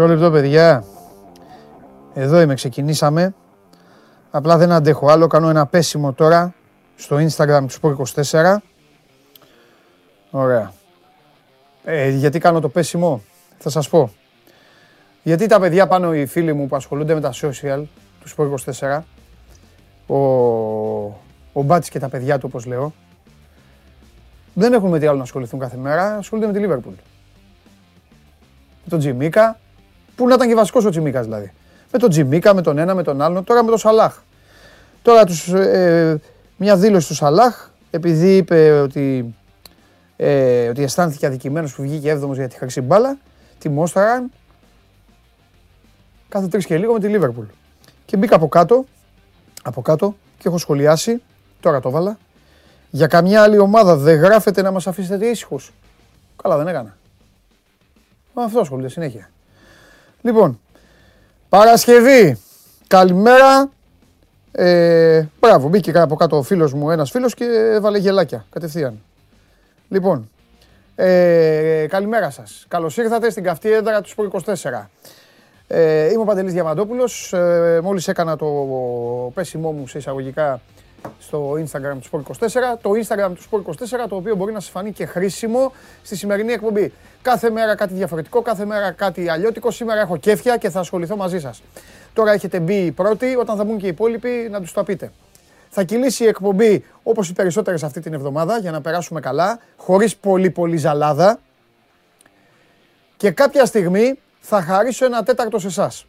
Μισό λεπτό, παιδιά. Εδώ είμαι, ξεκινήσαμε. Απλά δεν αντέχω άλλο. Κάνω ένα πέσιμο τώρα στο Instagram του Sport24. Ωραία. Ε, γιατί κάνω το πέσιμο, θα σας πω. Γιατί τα παιδιά πάνω, οι φίλοι μου που ασχολούνται με τα social του Sport24, ο, ο Μπάτης και τα παιδιά του, όπως λέω, δεν έχουν με τι άλλο να ασχοληθούν κάθε μέρα, ασχολούνται με τη Λίβερπουλ. Με τον Τζιμίκα, που να ήταν και βασικός ο Τζιμίκας δηλαδή. Με τον Τζιμίκα, με τον ένα, με τον άλλον, τώρα με τον Σαλάχ. Τώρα τους, ε, μια δήλωση του Σαλάχ, επειδή είπε ότι, ε, ότι αισθάνθηκε αδικημένος που βγήκε έβδομος για τη χρυσή μπάλα, τη Μόσταραν, κάθε τρεις και λίγο με τη Λίβερπουλ. Και μπήκα από κάτω, από κάτω και έχω σχολιάσει, τώρα το βάλα, για καμιά άλλη ομάδα δεν γράφεται να μας αφήσετε ήσυχους. Καλά δεν έκανα. Αυτό ασχολείται συνέχεια. Λοιπόν, Παρασκευή, καλημέρα. Ε, μπράβο, μπήκε από κάτω ο φίλος μου, ένας φίλος και έβαλε γελάκια κατευθείαν. Λοιπόν, ε, καλημέρα σας. Καλώς ήρθατε στην καυτή έδρα του Σπορ 24. Ε, είμαι ο Παντελής Διαμαντόπουλος. Ε, μόλις έκανα το πέσιμό μου σε εισαγωγικά στο Instagram του Sport 24. Το Instagram του Sport 24, το οποίο μπορεί να σας φανεί και χρήσιμο στη σημερινή εκπομπή. Κάθε μέρα κάτι διαφορετικό, κάθε μέρα κάτι αλλιώτικο. Σήμερα έχω κέφια και θα ασχοληθώ μαζί σας. Τώρα έχετε μπει οι πρώτοι, όταν θα μπουν και οι υπόλοιποι να τους το πείτε. Θα κυλήσει η εκπομπή όπως οι περισσότερες αυτή την εβδομάδα για να περάσουμε καλά, χωρίς πολύ πολύ ζαλάδα. Και κάποια στιγμή θα χαρίσω ένα τέταρτο σε εσάς.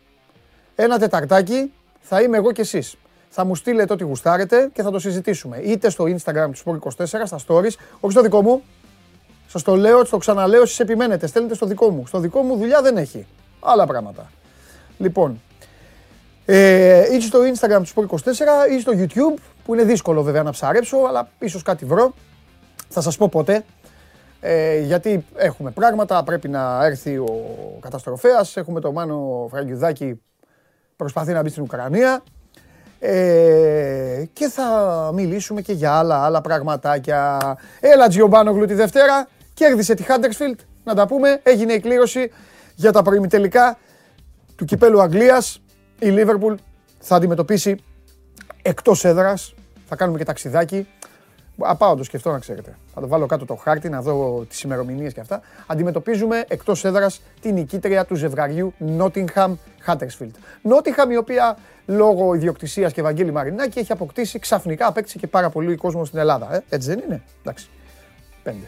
Ένα τεταρτάκι θα είμαι εγώ και εσείς θα μου στείλετε ό,τι γουστάρετε και θα το συζητήσουμε. Είτε στο Instagram του Sport24, στα stories, όχι στο δικό μου. Σας το λέω, το ξαναλέω, εσείς επιμένετε. Στέλνετε στο δικό μου. Στο δικό μου δουλειά δεν έχει. Άλλα πράγματα. Λοιπόν, ε, είτε στο Instagram του Sport24 ή στο YouTube, που είναι δύσκολο βέβαια να ψαρέψω, αλλά ίσως κάτι βρω. Θα σας πω πότε. Ε, γιατί έχουμε πράγματα, πρέπει να έρθει ο καταστροφέας, έχουμε το Μάνο Φραγκιουδάκη προσπαθεί να μπει στην Ουκρανία, ε, και θα μιλήσουμε και για άλλα, άλλα πραγματάκια. Έλα Τζιομπάνογλου τη Δευτέρα, κέρδισε τη Χάντερσφιλτ, να τα πούμε, έγινε η κλήρωση για τα προημιτελικά του κυπέλου Αγγλίας. Η Λίβερπουλ θα αντιμετωπίσει εκτός έδρας, θα κάνουμε και ταξιδάκι. Απάω το σκεφτώ να ξέρετε. Θα το βάλω κάτω το χάρτη να δω τις ημερομηνίες και αυτά. Αντιμετωπίζουμε εκτός έδρας την νικήτρια του ζευγαριού Nottingham Huddersfield. Nottingham η οποία λόγω ιδιοκτησίας και Βαγγέλη Μαρινάκη έχει αποκτήσει ξαφνικά απέκτησε και πάρα πολύ κόσμο στην Ελλάδα. Ε; Έτσι δεν είναι; Εντάξει. Πέντε.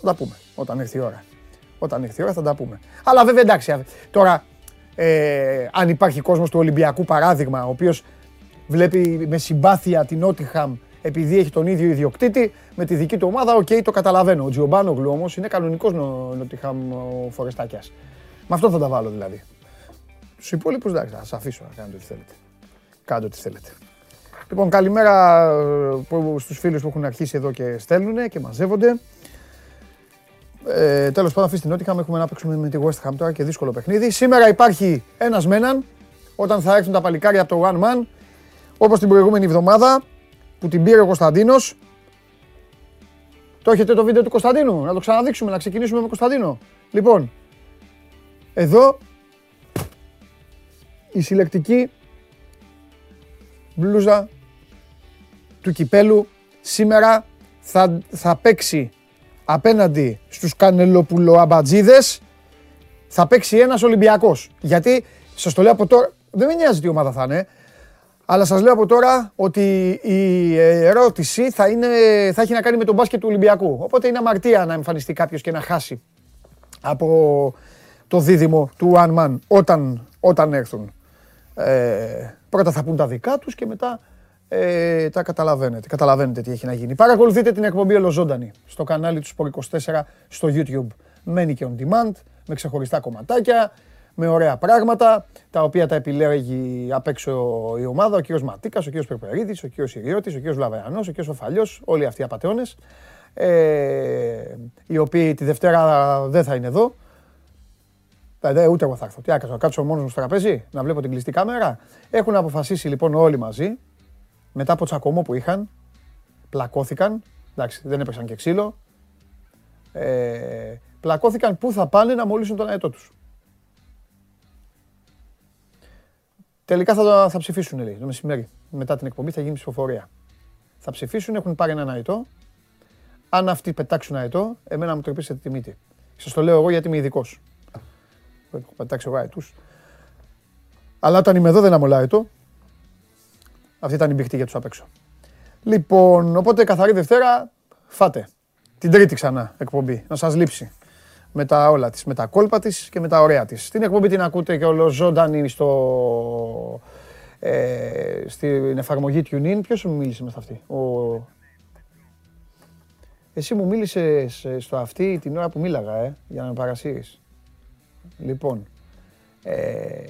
Θα τα πούμε όταν έρθει η ώρα. Όταν έρθει η ώρα θα τα πούμε. Αλλά βέβαια εντάξει. Τώρα, ε, αν υπάρχει κόσμος του Ολυμπιακού παράδειγμα, ο οποίος βλέπει με συμπάθεια την Nottingham επειδή έχει τον ίδιο ιδιοκτήτη με τη δική του ομάδα, οκ, το καταλαβαίνω. Ο Τζιομπάνογλου όμως είναι κανονικός Νοτιχάμ φορεστάκιας. Με αυτό θα τα βάλω δηλαδή. Στου υπόλοιπους εντάξει, θα σας αφήσω να κάνετε ό,τι θέλετε. Κάντε ό,τι θέλετε. Λοιπόν, καλημέρα ε, στους φίλους που έχουν αρχίσει εδώ και στέλνουν και μαζεύονται. Ε, Τέλος πάντων, αφήστε την Νότιχαμ. Έχουμε να παίξουμε με τη West Ham τώρα και δύσκολο παιχνίδι. Σήμερα υπάρχει ένας με έναν όταν θα έρθουν τα παλικάρια από το One Man. Όπως την προηγούμενη εβδομάδα που την πήρε ο Κωνσταντίνος. Το έχετε το βίντεο του Κωνσταντίνου, να το ξαναδείξουμε, να ξεκινήσουμε με Κωνσταντίνο. Λοιπόν, εδώ η συλλεκτική μπλούζα του κυπέλου σήμερα θα, θα παίξει απέναντι στους κανελοπουλοαμπατζίδες θα παίξει ένας Ολυμπιακός. Γιατί, σας το λέω από τώρα, δεν με νοιάζει τι ομάδα θα είναι, αλλά σας λέω από τώρα ότι η ερώτηση θα, είναι, θα έχει να κάνει με τον μπάσκετ του Ολυμπιακού. Οπότε είναι αμαρτία να εμφανιστεί κάποιος και να χάσει από το δίδυμο του One Man όταν, όταν έρθουν. Ε, πρώτα θα πούν τα δικά τους και μετά ε, τα καταλαβαίνετε. Καταλαβαίνετε τι έχει να γίνει. Παρακολουθείτε την εκπομπή ολοζώντανη στο κανάλι του Sport24 στο YouTube. Μένει και on demand με ξεχωριστά κομματάκια με ωραία πράγματα, τα οποία τα επιλέγει απ' έξω η ομάδα, ο κύριος Ματίκας, ο κύριος Περπερίδης, ο κύριος Ιριώτης, ο κύριος Βλαβεανός, ο κύριος Φαλιός, όλοι αυτοί οι απαταιώνες, ε, οι οποίοι τη Δευτέρα δεν θα είναι εδώ. Ε, ούτε εγώ θα έρθω. Τι άκασα, να κάτσω μόνος μου στο τραπέζι, να βλέπω την κλειστή κάμερα. Έχουν αποφασίσει λοιπόν όλοι μαζί, μετά από τσακωμό που είχαν, πλακώθηκαν, εντάξει δεν έπαιξαν και ξύλο, ε, πλακώθηκαν πού θα πάνε να μολύσουν τον αετό τους. Τελικά θα, θα ψηφίσουν λέει, το μεσημέρι. Μετά την εκπομπή θα γίνει ψηφοφορία. Θα ψηφίσουν, έχουν πάρει έναν αετό. Αν αυτοί πετάξουν αετό, εμένα μου τρυπήσετε τη μύτη. Σας το λέω εγώ γιατί είμαι ειδικός. Έχω πετάξει εγώ αετούς. Αλλά όταν είμαι εδώ δεν αμολάω αετό. Αυτή ήταν η μπιχτή για τους απ' έξω. Λοιπόν, οπότε καθαρή Δευτέρα, φάτε. Την Τρίτη ξανά εκπομπή, να σας λείψει. Με τα όλα της, με τα κόλπα της και με τα ωραία της. Την εκπομπή την ακούτε και ολοζώντανη στο, ε, στην εφαρμογή TuneIn. Ποιος μου μίλησε με αυτή; Ο... Εσύ μου μίλησες στο αυτή την ώρα που μίλαγα, ε, για να με παρασύρεις. Λοιπόν, ε,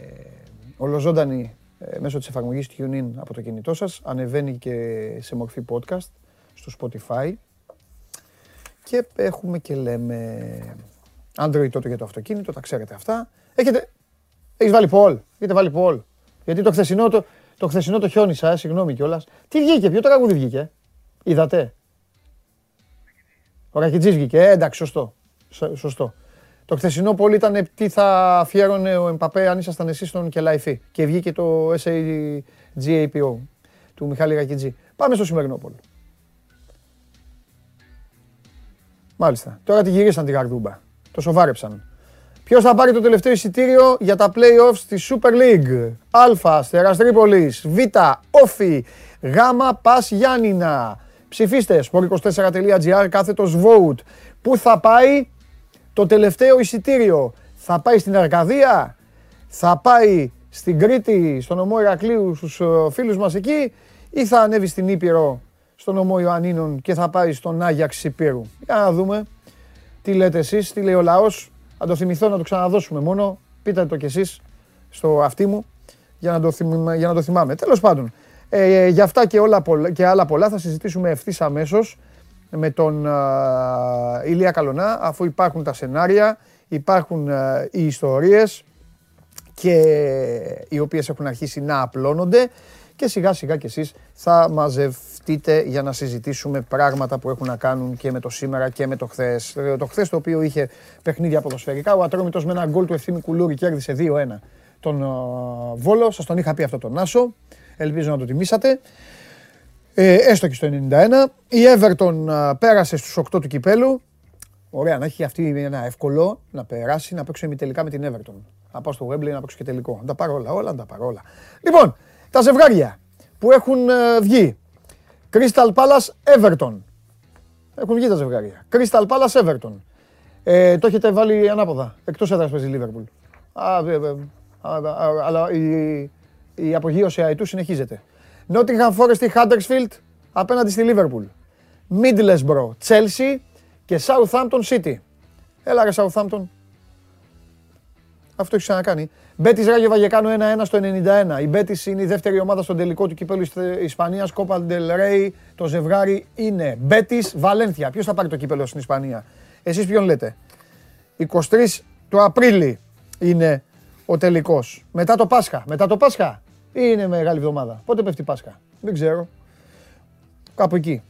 ολοζώντανη ε, μέσω της εφαρμογής TuneIn από το κινητό σας. Ανεβαίνει και σε μορφή podcast στο Spotify. Και έχουμε και λέμε Android τότε για το αυτοκίνητο, τα ξέρετε αυτά. Έχετε, έχεις βάλει Paul, έχετε βάλει Paul. Γιατί το χθεσινό το, το, χθεσινό το χιόνισα, ε, συγγνώμη κιόλας. Τι βγήκε, ποιο τραγούδι βγήκε, είδατε; Ο Ρακιτζής βγήκε, ε, εντάξει, σωστό. Σωστό. Το χθεσινό πολύ ήταν τι θα αφιέρωνε ο Εμπαπέ αν ήσασταν εσείς στον Κελαϊφή. Και βγήκε το SAGAPO του Μιχάλη Ρακιτζή. Πάμε στο σημερινό πόλο. Μάλιστα. Τώρα τη γυρίσαν τη γαρδούμπα. Το σοβάρεψαν. Ποιος θα πάρει το τελευταίο εισιτήριο για τα play-offs στη Super League; Α. Αστέρας Τρίπολης. Β. Όφι. Γ. Πας Γιάννηνα. Ψηφίστε sport24.gr κάθετος vote. Πού θα πάει το τελευταίο εισιτήριο; Θα πάει στην Αρκαδία, θα πάει στην Κρήτη, στον νομό Ηρακλείου, στους ε, φίλους μας εκεί; Ή θα ανέβει στην Ήπειρο, στον νομό Ιωαννίνων και θα πάει στον Άγιαξ Υπήρου; Για να δούμε τι λέτε εσείς, τι λέει ο λαός. Αν το θυμηθώ να το ξαναδώσουμε μόνο, πείτε το κι εσείς στο αυτί μου για να το, για να το θυμάμαι. Τέλος πάντων, ε, για αυτά και, όλα, και άλλα πολλά θα συζητήσουμε ευθύς αμέσως με τον Ηλία Καλονά, αφού υπάρχουν τα σενάρια, υπάρχουν οι ιστορίες και οι οποίες έχουν αρχίσει να απλώνονται και σιγά σιγά κι εσείς θα μαζευτείτε για να συζητήσουμε πράγματα που έχουν να κάνουν και με το σήμερα και με το χθες. Ε, το χθες το οποίο είχε παιχνίδια ποδοσφαιρικά, ο Ατρόμητος με ένα γκολ του Ευθύμη Κουλούρη κέρδισε 2-1 τον Βόλο, σας τον είχα πει αυτό τον Νάσο, ελπίζω να το τιμήσατε ε, έστω και στο 91. Η Everton πέρασε στους 8 του κυπέλου. Ωραία, να έχει αυτή ένα εύκολο να περάσει, να παίξω τελικά με την Everton. Να πάω στο Wembley να παίξω και τελικό. Να τα πάρω όλα, όλα, να τα πάρω όλα. Λοιπόν, τα ζευγάρια που έχουν ε, βγει. Crystal Palace Everton. Έχουν βγει τα ζευγάρια. Crystal Palace Everton. Ε, το έχετε βάλει ανάποδα. Εκτός έδρας παίζει Liverpool. Α, αλλά η, η απογείωση αετού συνεχίζεται. Nottingham Forest ή Huddersfield απέναντι στη Liverpool. Middlesbrough, Chelsea και Southampton City. Έλα ρε Southampton. Αυτό έχεις ξανακάνει. Μπέτη Ράγιο Βαγεκάνο 1-1 στο 91. Η Μπέτη είναι η δεύτερη ομάδα στον τελικό του κυπέλου Ισπανίας. Κόπα Ντελ Ρέι. Το ζευγάρι είναι Μπέτη Βαλένθια. Ποιος θα πάρει το κύπελο στην Ισπανία; Εσείς ποιον λέτε; 23 του Απρίλη είναι ο τελικός. Μετά το Πάσχα. Μετά το Πάσχα είναι μεγάλη εβδομάδα; Πότε πέφτει Πάσχα; Δεν ξέρω. Κάπου εκεί.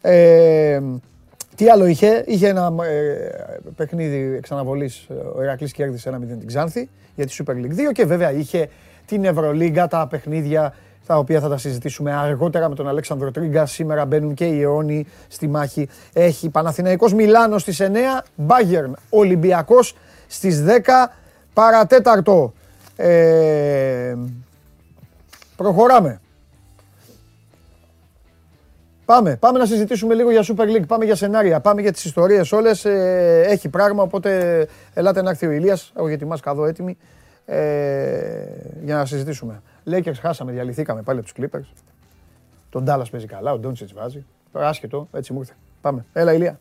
Ε, τι άλλο είχε; Είχε ένα ε, παιχνίδι εξαναβολής. Ο Ηρακλής κέρδισε ένα 0 την Ξάνθη για τη Super League 2 και βέβαια είχε την Ευρωλίγκα, τα παιχνίδια τα οποία θα τα συζητήσουμε αργότερα με τον Αλέξανδρο Τρίγκα. Σήμερα μπαίνουν και οι αιώνιοι στη μάχη. Έχει Παναθηναϊκός Μιλάνος στις 9, Bayern Ολυμπιακός στις 10 παρατέταρτο. Ε, Προχωράμε. Πάμε, πάμε να συζητήσουμε λίγο για Super League, πάμε για σενάρια, πάμε για τις ιστορίες όλες. Ε, έχει πράγμα, οπότε ελάτε να έρθει ο Ηλίας, έχω για τη μάσκα εδώ έτοιμη, ε, για να συζητήσουμε. Lakers χάσαμε, διαλυθήκαμε πάλι από τους Clippers. Τον Dallas παίζει καλά, ο Ντόντσιτς βάζει. Άσχετο, έτσι μου ήρθε. Πάμε. Έλα Ηλία.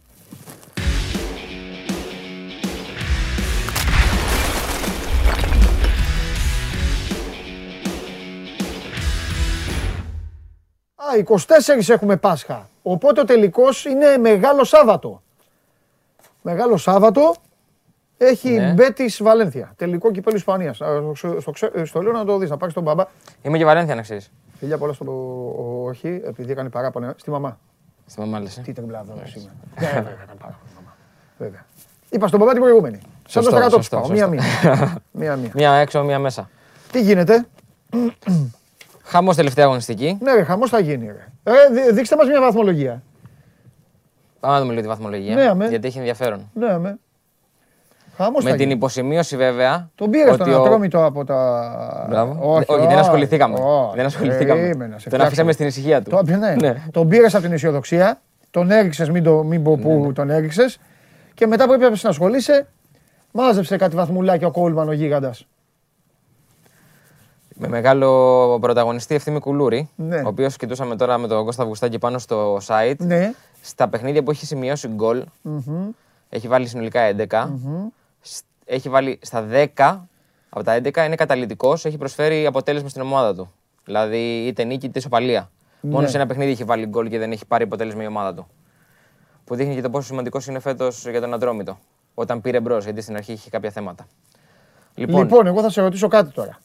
24 έχουμε Πάσχα. Οπότε ο τελικός είναι Μεγάλο Σάββατο. Μεγάλο Σάββατο έχει ναι. Μπέτης Βαλένθια. Τελικό κυπέλου Ισπανίας. Στο, στο, στο, λέω να το δεις, να πάρεις τον μπαμπά. Είμαι και Βαλένθια να ξέρεις. Φιλιά πολλά στο όχι, επειδή έκανε παράπονα. Στη μαμά. Στη μαμά λες. Ε. Τι τεμπλάδο είμαι. Ναι, βέβαια, έκανε παράπονα. Βέβαια. Είπα στον μπαμπά την προηγούμενη. Σαν το στρατό Μία-μία. Μία έξω, μία μέσα. Τι γίνεται; Χαμός τελευταία αγωνιστική. Ναι, ρε, χαμός θα γίνει. Ρε. Ε, δει- δείξτε μας μια βαθμολογία. Πάμε να δούμε λίγο τη βαθμολογία. Ναι, αμέ. γιατί έχει ενδιαφέρον. Ναι, αμέ. Χαμός Με θα την γίνει. υποσημείωση βέβαια. Τον πήρες ότι στον ο- Ατρόμητο από τα. Μπράβο. Όχι, Όχι, δεν όχι, ασχοληθήκαμε. όχι. Δεν ασχοληθήκαμε. Περίμενα, σε Τον φτιάξω. αφήσαμε στην ησυχία του. Το, ναι. Ναι. Τον πήρες από την αισιοδοξία, τον έριξες, μην, το, μην πω πού τον έριξες. Και μετά που έπρεπε να ασχολείσαι, μάζεψε κάτι βαθμουλάκια ο Κόλμαν ο γίγαντας. Με μεγάλο πρωταγωνιστή Ευθύμη Κουλούρη, Ναι. ο οποίος κοιτούσαμε τώρα με τον Κώστα Αυγουστάκη πάνω στο site. Ναι. Στα παιχνίδια που έχει σημειώσει γκολ, Μμμ. έχει βάλει συνολικά 11. Σ- Έχει βάλει στα 10, από τα 11 είναι καταλητικός, έχει προσφέρει αποτέλεσμα στην ομάδα του. Δηλαδή είτε νίκη είτε ισοπαλία. Μόνο Ναι. σε ένα παιχνίδι έχει βάλει γκολ και δεν έχει πάρει αποτέλεσμα η ομάδα του. Που δείχνει και το πόσο σημαντικός είναι φέτος για τον Αντρόμητο. Όταν πήρε μπρος, γιατί στην αρχή είχε κάποια θέματα. Λοιπόν, Λοιπόν, εγώ θα σε ρωτήσω κάτι τώρα.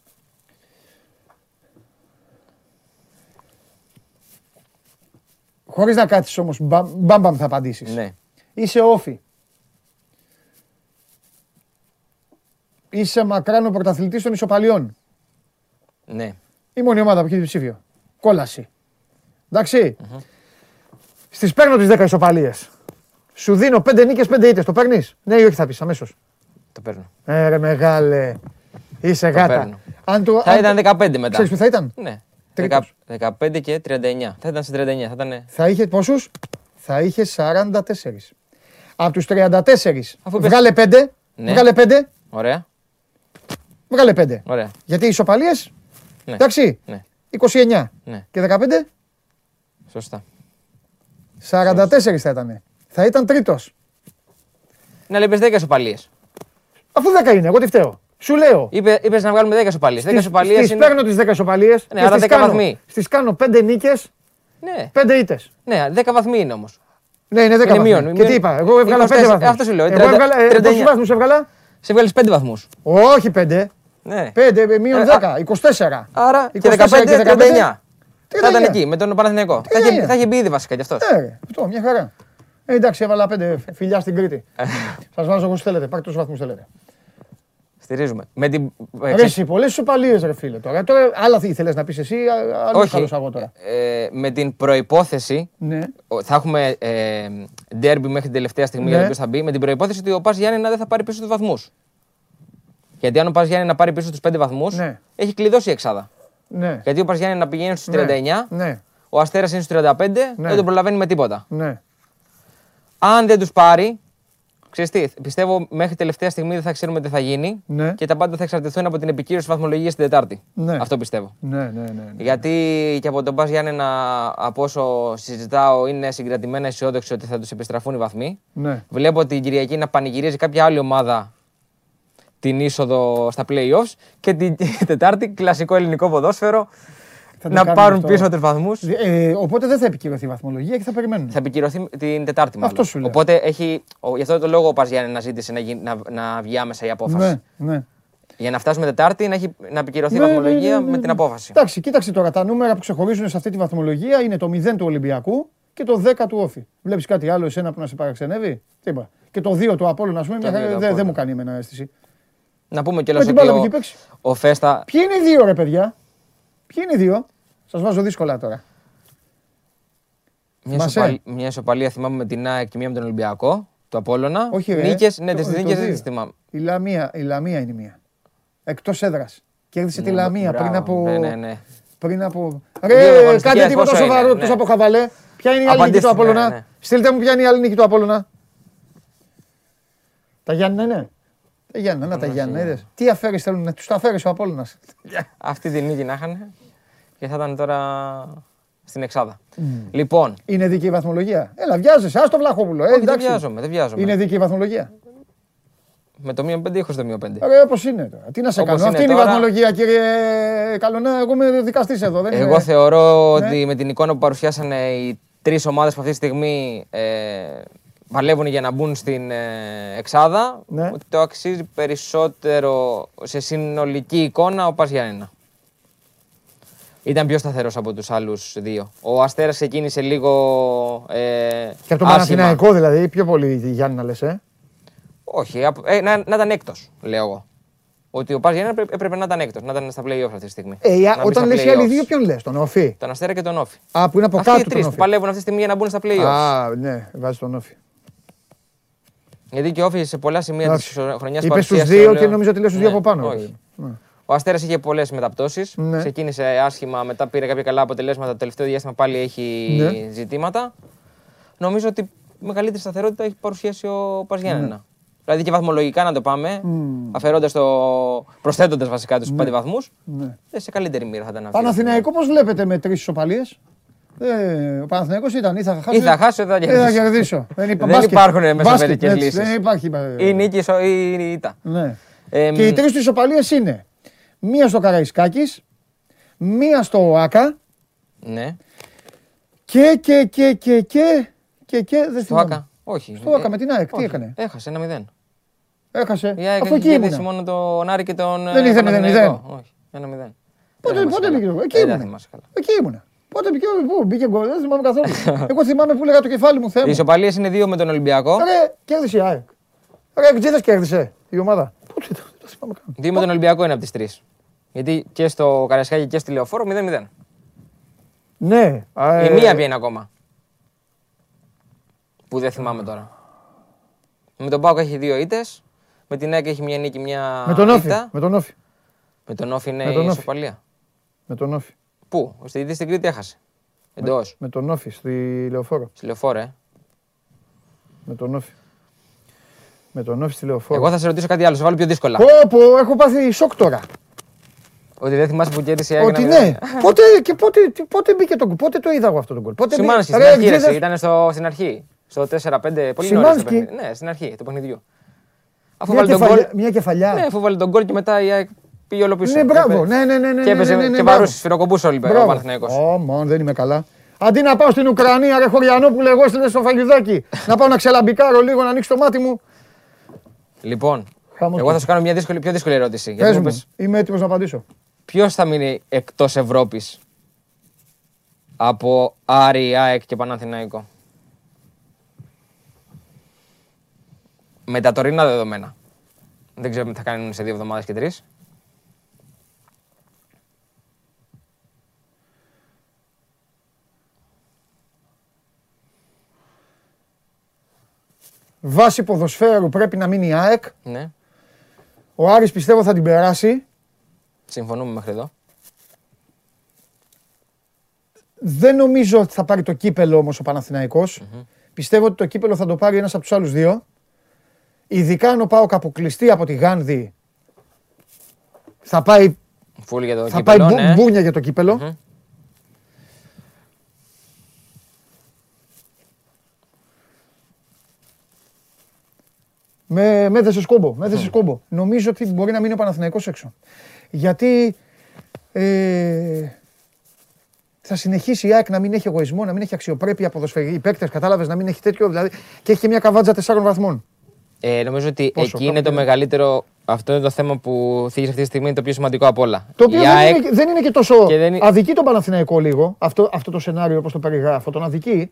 Χωρίς να κάτσεις όμως, μπαμ μπαμ, μπαμ θα απαντήσεις. ναι. Είσαι όφη. Είσαι μακράν ο πρωταθλητής των ισοπαλιών. ναι. Η μόνη ομάδα που έχει διψήφιο. Κόλαση. Εντάξει. Στις παίρνω τις 10 ισοπαλίες. Σου δίνω 5 νίκες, 5 ήττες. Το παίρνεις; Ναι ή όχι θα πεις αμέσως. Το παίρνω. Ε, ρε μεγάλε. Είσαι γάτα. παίρνω. Αν το, Θα αν ήταν το- 15 μετά. Ξέρεις που θα ήταν; Ναι. Τρίτος. 15 και 39. Θα ήταν σε 39. Θα ήταν. Θα είχε πόσους; Θα είχε 44. Από τους 34 Αφού είπες- βγάλε 5. Ναι. Βγάλε 5. Ωραία. Βγάλε 5. Ωραία. Γιατί οι ισοπαλίες; Ναι. Εντάξει. Ναι. 29 Ναι. και 15. Σωστά. 44 θα ήταν. Θα ήταν τρίτος. Ναι, αλλά είπες 10 ισοπαλίες. Αφού 10 είναι, εγώ τι φταίω. Σου λέω. Είπε είπες να βγάλουμε 10 ισοπαλίε. 10 Στις- ισοπαλίε Στις είναι. παίρνω τις 10 ισοπαλίες Ναι, και άρα στις 10 κάνω, βαθμοί. στις κάνω 5 νίκες, Ναι, 5 ήττες. ναι, 10 βαθμοί είναι όμως. Ναι, είναι 10 Είναι βαθμοί. μείον, Και μείον. τι είπα, εγώ έβγαλα 5 24, βαθμούς. αυτό σου λέω, Εγώ 30, έβγαλα, ε, 39. πόσους βαθμούς έβγαλα; Σε βγάλει 5 βαθμούς. Όχι 5. Ναι. 5 μείον Ε, 10, 24. Άρα και 24 15, 39. Θα ήταν 39. εκεί με τον Παναθηναϊκό. Θα 39. είχε- Θα είχε μπει ήδη βασικά κι αυτός. Ε, ρε, αυτό, μια χαρά. Ε, εντάξει, έβαλα 5 φιλιά στην Κρήτη. Σας βάζω όπως θέλετε, πάρτε τους βαθμούς θέλετε. Στηρίζουμε. Με την. ε, Ρε εσύ, πολλές ισοπαλίες ρε φίλε τώρα. Τώρα άλλα τι ήθελες να πεις εσύ, α- άλλο Όχι. καλώς εγώ τώρα. Ε, με την προπόθεση. Ναι. Θα έχουμε ε, ντέρμπι μέχρι την τελευταία στιγμή Ναι. για το ποιος θα μπει. Με την προπόθεση ότι ο Πας Γιάννη δεν θα πάρει πίσω τους βαθμούς. Γιατί αν ο Πας Γιάννη να πάρει πίσω τους 5 βαθμούς, Ναι. έχει κλειδώσει η εξάδα. Ναι. Γιατί ο Πας Γιάννη να πηγαίνει στους Ναι. 39, Ναι. ο Αστέρας είναι στους 35, Ναι. δεν τον προλαβαίνει με τίποτα. Ναι. Αν δεν τους πάρει, ξέρεις τι, πιστεύω μέχρι τελευταία στιγμή δεν θα ξέρουμε τι θα γίνει Ναι. και τα πάντα θα εξαρτηθούν από την επικύρωση βαθμολογίας την Τετάρτη. Ναι. Αυτό πιστεύω. Ναι, ναι, ναι. ναι. Γιατί και από τον Πα Γιάννενα, από όσο συζητάω, είναι συγκρατημένα αισιόδοξοι ότι θα τους επιστραφούν οι βαθμοί. ναι. Βλέπω την Κυριακή να πανηγυρίζει κάποια άλλη ομάδα την είσοδο στα playoffs και την Τετάρτη κλασικό ελληνικό ποδόσφαιρο Θα το να κάνουμε πάρουν αυτό. πίσω τους βαθμούς. Ε, οπότε δεν θα επικυρωθεί η βαθμολογία και θα περιμένουμε. Θα επικυρωθεί την Τετάρτη μάλλον. Αυτό σου λέω. Οπότε έχει, ο- γι' αυτό το λόγο ο Πας Γιάννη να ζήτησε να, γίνει- να, να βγει άμεσα η απόφαση. Ναι, ναι. Για να φτάσουμε Τετάρτη να, έχει, να επικυρωθεί Ναι, η ναι, βαθμολογία ναι, ναι, με ναι. την απόφαση. Εντάξει, κοίταξε τώρα τα νούμερα που ξεχωρίζουν σε αυτή τη βαθμολογία είναι το 0 του Ολυμπιακού και το 10 του Όφη. Βλέπεις κάτι άλλο εσένα που να σε παραξενεύει; Τι είπα. Και το 2 του Απόλου, ας πούμε, Το μια δύο χαρά, του δεν δεν Απόλλωνα. μου κάνει εμένα αίσθηση. Να πούμε Με κιόλας την ότι μπάλα που ο, έχει παίξει. ο Φέστα Ποιοι είναι οι δύο, ρε παιδιά; Ποιοι είναι οι δύο; Σας βάζω δύσκολα τώρα. μια, Θυμάσαι; ισοπαλ- μια ισοπαλία θυμάμαι με την ΑΕΚ και μία με τον Ολυμπιακό, του Απόλλωνα. Όχι, ρε. Νίκες, ναι, Το- τις το νίκες δύο. δεν τις θυμάμαι. Η Λαμία, η Λαμία είναι η μία. Εκτός έδρας. Κέρδισε τη Ναι, Λαμία μπράβο. πριν από. Ναι, ναι, ναι. Πριν από. Δύο Ρε, αγωνιστικές, κάντε τίποτα πόσο σοβαρό είναι, εκτός ναι. από χαβαλέ. Ποια είναι η άλλη νίκη του Απαντήστε, Απόλλωνα; ναι, ναι. Στείλτε μου ποια είναι η άλλη νίκη του Απόλλωνα. Τα Γιάννη είναι. Τα Γιάννη, να τα Γιάννη. είδες. Τι αφαίρεση θέλουν, τους τα αφαίρεσε ο Απόλλωνας. Αυτή τη νίκη να είχαν και θα ήταν τώρα στην Εξάδα. Λοιπόν, Είναι δίκαιη η βαθμολογία; Έλα, βιάζεσαι. Α το Βλαχόπουλο. Ε, όχι, δεν εντάξει. βιάζομαι, δεν βιάζομαι. Είναι δίκαιη η βαθμολογία; Με το μείον 5 ή χωρίς το μείον 5. Ρε, όπως είναι τώρα. Τι να σε Όπως κάνω. είναι Αυτή είναι η τώρα. βαθμολογία, κύριε Καλονά. Εγώ είμαι δικαστής εδώ. Δεν Εγώ είμαι... θεωρώ Ναι. ότι με την εικόνα που παρουσιάσανε οι τρεις ομάδες που αυτή τη στιγμή ε, παλεύουν για να μπουν στην ε, Εξάδα, Ναι. ότι το αξίζει περισσότερο σε συνολική εικόνα ο Πας Γιάννενα. Ήταν πιο σταθερός από τους άλλους δύο. Ο Αστέρας ξεκίνησε λίγο ε, Και από τον άσχημα. Παναθηναϊκό δηλαδή, πιο πολύ Γιάννη να λες. Ε. Όχι, απ- ε, να, να ήταν έκτος, λέω εγώ. ότι ο Πας Γιάννενα έπρεπε- έπρεπε να ήταν έκτος, να ήταν στα play-off αυτή τη στιγμή. Ε, η- Να μπει όταν στα λες οι άλλοι play-offs. δύο, ποιον λες, τον Όφη; Τον Αστέρα και τον Όφη. Α, που είναι από Αυτοί οι κάτω τρει τον που Όφη. παλεύουν αυτή τη στιγμή για να μπουν στα play-offs. Α, ναι, βάζει τον Όφη. Γιατί και ο Όφη σε πολλά σημεία της Εντάξει. χρονιάς Είπες στους δύο και νόμιζα ότι λες στους δύο από πάνω. Όχι. Ο Αστέρα είχε πολλέ μεταπτώσει. Ναι. Ξεκίνησε άσχημα, μετά πήρε κάποια καλά αποτελέσματα. Το τελευταίο διάστημα πάλι έχει Ναι. ζητήματα. Νομίζω ότι μεγαλύτερη σταθερότητα έχει παρουσιάσει ο Πας Ναι. Γιάννενα. Δηλαδή και βαθμολογικά να το πάμε, αφαιρώντα το. προσθέτοντα βασικά του πέντε βαθμού, Ναι. σε καλύτερη μοίρα θα ήταν αυτή. Παναθηναϊκό πώς βλέπετε με τρεις ισοπαλίες. Ε, ο Παναθηναϊκός ήταν ή θα χάσω. Ή θα χάσω ή θα ή θα κερδίσω. κερδίσω. Δεν, υπά- Δεν μπάσκετ. υπάρχουν μέσα Μπάσκετ, μερικές έτσι, λύσεις. Δεν υπάρχει. ε, Ή νίκη ή η ήττα. Ναι. Ε, Και οι τρεις του ισοπαλίες είναι μία στο Καραϊσκάκης, μία στο ΟΑΚΑ Ναι. και και και και και και και δεν Στο θυμάμαι. ΑΚΑ. Όχι. Στο ΆΚΑ με την ΑΕΚ, τι όχι. έκανε; Έχασε ένα μηδέν. Έχασε. Η ΑΕΚ Αφού έχει εκεί κερδίσει ήμουνα. μόνο τον Άρη και τον. Δεν ε, είχε Παναθηναϊκό. 0-0. Όχι. Ένα μηδέν. Πότε, Δεν πότε θυμάσαι μπήκε καλά. το Εκεί Ε, Δεν ήμουνα. θυμάσαι καλά. Εκεί ήμουνα. Πότε μπήκε, πού μπήκε γκολ, δεν θυμάμαι καθόλου. Εγώ θυμάμαι που έλεγα το κεφάλι μου, Θεέ Οι μου. ισοπαλίες είναι δύο με τον Ολυμπιακό. Ρε, κέρδισε η ΑΕΚ. Ρε, εκτζίδες κέρδισε η ομάδα. Πότε το, δεν το θυμάμαι καν. Δύο με τον Ολυμπιακό είναι από τις τρεις. Γιατί και στο Καρασκάκι και στη Λεωφόρο 0-0. Ναι. α, Η ε, μία βγαίνει ακόμα. Που δεν θυμάμαι τώρα. Με τον Πάοκ έχει δύο ήττες. Με την ΑΕΚ έχει μια νίκη, μια Με τον Όφη. ήττα. Με τον Όφη. Με τον Όφη είναι Με τον η Όφη. ισοπαλία. Με τον Όφη. Πού, στη στην Κρήτη έχασε. Εντός. Με τον Όφη στη Λεωφόρο. Στη Λεωφόρο, ε. Με τον Όφη. Με τον Όφη στη Λεωφόρο. Εγώ θα σε ρωτήσω κάτι άλλο, σε βάλω πιο δύσκολα. Πω, πω, έχω πάθει σοκ τώρα. Ότι δεν θυμάσαι που κέρδισε η ΑΕΚ. Ότι ένα ναι. μηδέν. πότε, και πότε, τι- πότε μπήκε το γκολ. Πότε το είδα εγώ αυτό το γκολ. Πότε μπήκε- Σιμάνσκι Ρε, στην αρχή, ρε, εκτζίδες- εσύ, ήταν στο, στην αρχή. Στο 4-5, πολύ νωρίς το Σιμάνσκι. παιχνίδι. Ναι, στην αρχή του παιχνιδιού. Αφού Μια βάλει τον γκολ. κεφαλιά- Μια κεφαλιά. Ναι, αφού βάλει τον γκολ και μετά η ΑΕΚ πήγε όλο πίσω. Ναι, μπράβο. Και έπαι- Ναι, ναι, ναι, ναι, Και έπαιζε ναι, ναι, ναι, και μπράβο. βαρούσε, σφυροκοπούσε όλοι ο Μπράβο. Παναθηναϊκός. Ω, μόν, δεν είμαι καλά. Αντί να πάω στην Ουκρανία, ρε Χωριανόπουλε, εγώ έστειλε στο φαγιδάκι. να πάω να ξελαμπικάρω λίγο, να ανοίξει το μάτι μου. Λοιπόν, Χαμός εγώ θα σου κάνω μια δύσκολη, πιο δύσκολη ερώτηση. Πες Γιατί μου, είμαι έτοιμος να απαντήσω. Ποιος θα μείνει εκτός Ευρώπης από Άρη, ΑΕΚ και Παναθηναϊκό; Με τα τωρινά δεδομένα. Δεν ξέρω τι θα κάνουν σε δύο εβδομάδες και τρεις. Βάση ποδοσφαίρου πρέπει να μείνει η ΑΕΚ. Ναι, Ο Άρης πιστεύω θα την περάσει. Συμφωνούμε μέχρι εδώ. Δεν νομίζω ότι θα πάρει το κύπελο όμως ο παναθηναικος Πιστεύω ότι το κύπελο θα το πάρει ένας από τους άλλους δύο. Ειδικά αν ο Πάοκ αποκλειστεί από τη Γάνδη θα πάει, Φούλ για το θα πάει κύπελο, μπου- ναι. μπούνια για το κύπελο. Μμμ. Με, με έδεσε σκόμπο. Με έδεσε σκόμπο. Νομίζω ότι μπορεί να μείνει ο Παναθηναϊκός έξω. Γιατί ε, θα συνεχίσει η ΑΕΚ να μην έχει εγωισμό, να μην έχει αξιοπρέπεια ποδοσφαιρική. Οι παίκτες, κατάλαβες, να μην έχει τέτοιο. Δηλαδή, και έχει και μια καβάτζα τεσσάρων βαθμών. Ε, νομίζω ότι Πόσο, εκεί είναι το κάπου- μεγαλύτερο. Αυτό είναι το θέμα που θίγει αυτή τη στιγμή, είναι το πιο σημαντικό απ' όλα. Το οποίο Η δεν, ΑΕΚ- είναι, δεν είναι και τόσο. και δεν είναι- Αδικεί τον Παναθηναϊκό λίγο, αυτό, αυτό το σενάριο όπως το περιγράφω, τον αδικεί.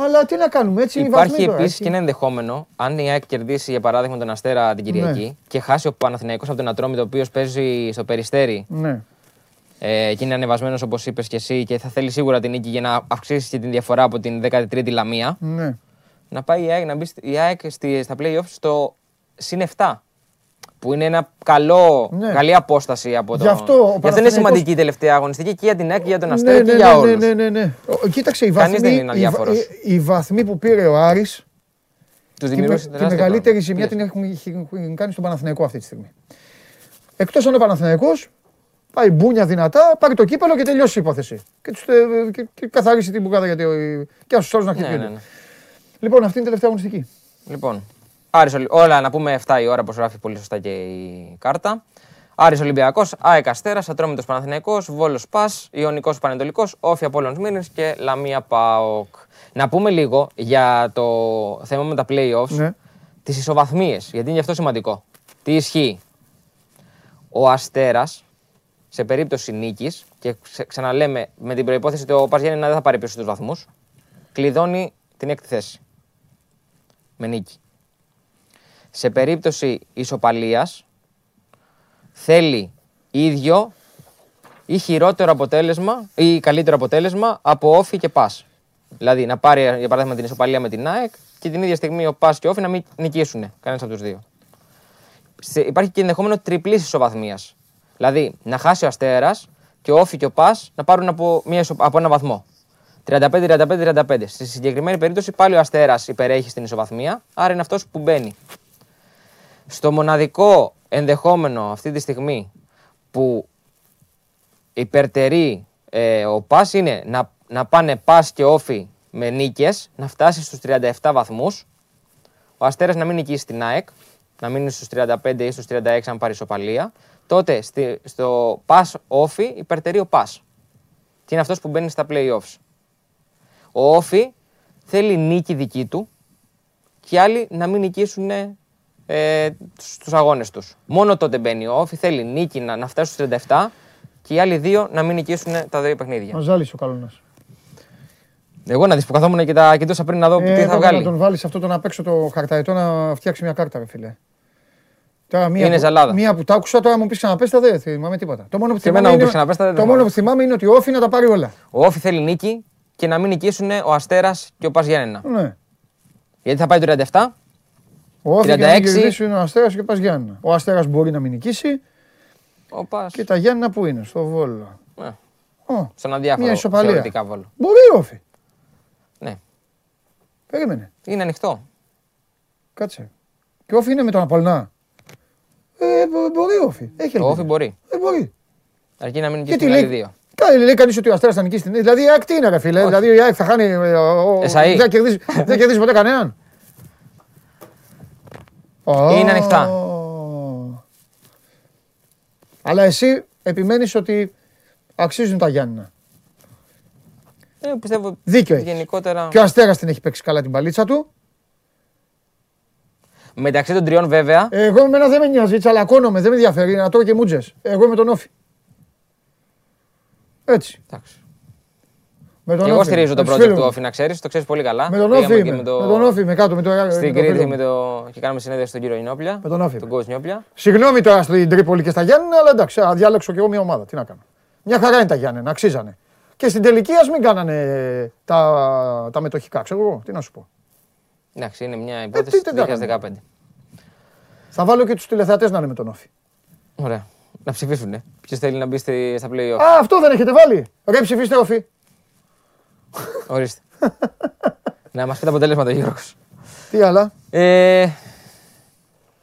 Αλλά τι να κάνουμε, έτσι είναι η Υπάρχει βαθμή τώρα, επίσης έτσι. και ένα ενδεχόμενο, αν η ΑΕΚ κερδίσει για παράδειγμα τον Αστέρα την Κυριακή Ναι. και χάσει ο Παναθηναϊκός από τον Ατρόμητο, ο οποίος παίζει στο περιστέρι Ναι. ε, και είναι ανεβασμένος όπως είπες και εσύ και θα θέλει σίγουρα την νίκη για να αυξήσει και την διαφορά από την 13η Λαμία. ναι. Να πάει η ΑΕΚ, να μπει στη- η ΑΕΚ στη, στα playoffs στο συν 7. Που είναι ένα καλό, Ναι. καλή απόσταση από το. Γι' αυτό ο Γι' αυτό είναι Παναθηναϊκός- σημαντική η τελευταία αγωνιστική και για την ΑΕΚ και για τον Ναι, Αστέρα ναι, και ναι, για ναι, όλους. ναι, ναι, ναι. Ο- Κοίταξε, οι Κανείς βαθμοί, δεν είναι οι, βα- αδιάφορος. οι- οι βαθμοί που πήρε ο Άρης Τους τη, με- δημιουργούσε τη μεγαλύτερη ζημιά την έχουν έχουν κάνει στον Παναθηναϊκό αυτή τη στιγμή. Εκτός αν ο Παναθηναϊκός πάει μπούνια δυνατά, πάρει το κύπελο και τελειώσει η υπόθεση. Και, τους, ε, και, και καθαρίσει την μπουκάδα γιατί, ο- και στους άλλους να Ναι, χτυπιούνται. ναι, ναι. Λοιπόν, αυτή είναι η τελευταία αγωνιστική. Λοιπόν, Άρης, Ολυ- όλα να πούμε 7 η ώρα, όπως γράφει πολύ σωστά και η κάρτα. Άρης Ολυμπιακός, ΑΕΚ Αστέρας, Ατρόμητος Παναθηναϊκός, Βόλος Πας, Ιωνικός Πανετολικός, Όφη Απόλλωνος Μήνες και Λαμία ΠΑΟΚ. Να πούμε λίγο για το θέμα με τα play-offs, Ναι. τις ισοβαθμίες, γιατί είναι γι' αυτό σημαντικό. Τι ισχύει. Ο Αστέρας, σε περίπτωση νίκης, και ξε- ξαναλέμε με την προϋπόθεση ότι ο Πας Γιάννενα δεν θα πάρει πίσω τους βαθμούς, κλειδώνει την έκτη θέση. Με νίκη. Σε περίπτωση ισοπαλίας, θέλει ίδιο ή χειρότερο αποτέλεσμα ή καλύτερο αποτέλεσμα από όφη και πας. Δηλαδή να πάρει για παράδειγμα την ισοπαλία με την ΑΕΚ και την ίδια στιγμή ο πας και όφη να μην νικήσουν κανένας από τους δύο. Υπάρχει και ενδεχόμενο τριπλής ισοβαθμίας. Δηλαδή να χάσει ο Αστέρας και ο Όφη και ο Πας να πάρουν από, μια, από ένα βαθμό. 35-35-35. Στη συγκεκριμένη περίπτωση πάλι ο Αστέρας υπερέχει στην ισοβαθμία, άρα είναι αυτός που μπαίνει. Στο μοναδικό ενδεχόμενο αυτή τη στιγμή που υπερτερεί ε, ο Πας είναι να, να πάνε Πας και Όφη με νίκες, να φτάσει στους 37 βαθμούς. Ο Αστέρας να μην νικήσει την ΑΕΚ, να μείνει στους 35 ή στους 36 αν πάρει ισοπαλία τότε στη, στο pass όφι υπερτερεί ο pass. Και είναι αυτός που μπαίνει στα playoffs. Ο όφι θέλει νίκη δική του και οι άλλοι να μην νικήσουν ε, στους αγώνες τους. Μόνο τότε μπαίνει ο όφι, θέλει νίκη να, να φτάσει στους 37 και οι άλλοι δύο να μην νικήσουν τα δύο παιχνίδια. Μα ζάλισε ο Καλονάς. Εγώ να δεις που καθόμουν και τα κοιτούσα πριν να δω ε, τι θα βγάλει. Να τον βάλεις αυτό το να παίξω το χαρταετό να φτιάξει μια κάρτα, ρε φίλε. Τώρα, μία, είναι που, ζαλάδα. μία που τα άκουσα τώρα μου πεις ξαναπέστα δεν θυμάμαι τίποτα. Το μόνο που θυμάμαι, είναι, το μόνο που θυμάμαι είναι ότι ο Όφη να τα πάρει όλα. Ο Όφη θέλει νίκη και να μην νικήσουν ο Αστέρας και ο Πας Γιάννενα. Ναι. Γιατί θα πάει το 37. Ο Όφη 36. και να νικήσουν ο Αστέρας και ο Πας Γιάννενα. Ο Αστέρας μπορεί να μην νικήσει. Ο Πας. Και τα Γιάννενα που είναι, στο Βόλο; Ναι. Oh. Στον αδιάφορο θεωρητικά Βόλο. Μπορεί ο Όφη. Ναι. Περίμενε. Είναι ανοιχτό. Κάτσε. Και ο Όφη είναι με τον Απολνά. Ε, μπορεί ο Όφη. Έχει ο Όφη μπορεί. Ε, μπορεί. Αρκεί να μην νικήσει την άλλη δύο. Κάνει, λέει κανείς ότι ο Αστέρας θα νικήσει την. Δηλαδή η ΑΕΚ τι είναι, ρε φίλε; Δηλαδή η ΑΕΚ θα χάνει. Ε, δεν κερδίζει, δεν κερδίζει ποτέ κανέναν. Είναι ανοιχτά. Αλλά εσύ επιμένεις ότι αξίζουν τα Γιάννηνα. Ε, πιστεύω Δίκιο γενικότερα... Και ο Αστέρας την έχει παίξει καλά την παλίτσα του. Μεταξύ των τριών βέβαια. Εγώ με ένα δεν με νοιάζει, τσαλακώνομαι, δεν με ενδιαφέρει να τρώω και μούτζες. Εγώ με τον Όφη. Έτσι. Εντάξει. Με τον και εγώ στηρίζω το project του Όφη, να ξέρεις, το ξέρεις πολύ καλά. Με τον Όφη. Με, το... με τον Όφη, με κάτω. Με το... Στην Κρήτη με το... και κάνουμε συνέντευξη στον κύριο Νιόπλια. Με τον Όφη. Τον κόσμο Νιόπλια. Συγγνώμη τώρα στην Τρίπολη και στα Γιάννη, αλλά εντάξει, θα διάλεξω και εγώ μια ομάδα. Τι να κάνω. Μια χαρά είναι τα Γιάννη, να αξίζανε. Και στην τελική ας μην κάνανε τα, τα μετοχικά, ξέρω εγώ. Τι να σου πω. Εντάξει, είναι μια υπόθεση του 2015. Θα βάλω και τους τηλεθεατές να είναι με τον Όφη. Ωραία. Να ψηφίσουν. Ε. Ποιος θέλει να μπει στα playoff. Α, αυτό δεν έχετε βάλει. Ρε ψηφίστε Όφη. Ορίστε. να μας πει το αποτέλεσμα το Γιώργος. Τι άλλα; Ε,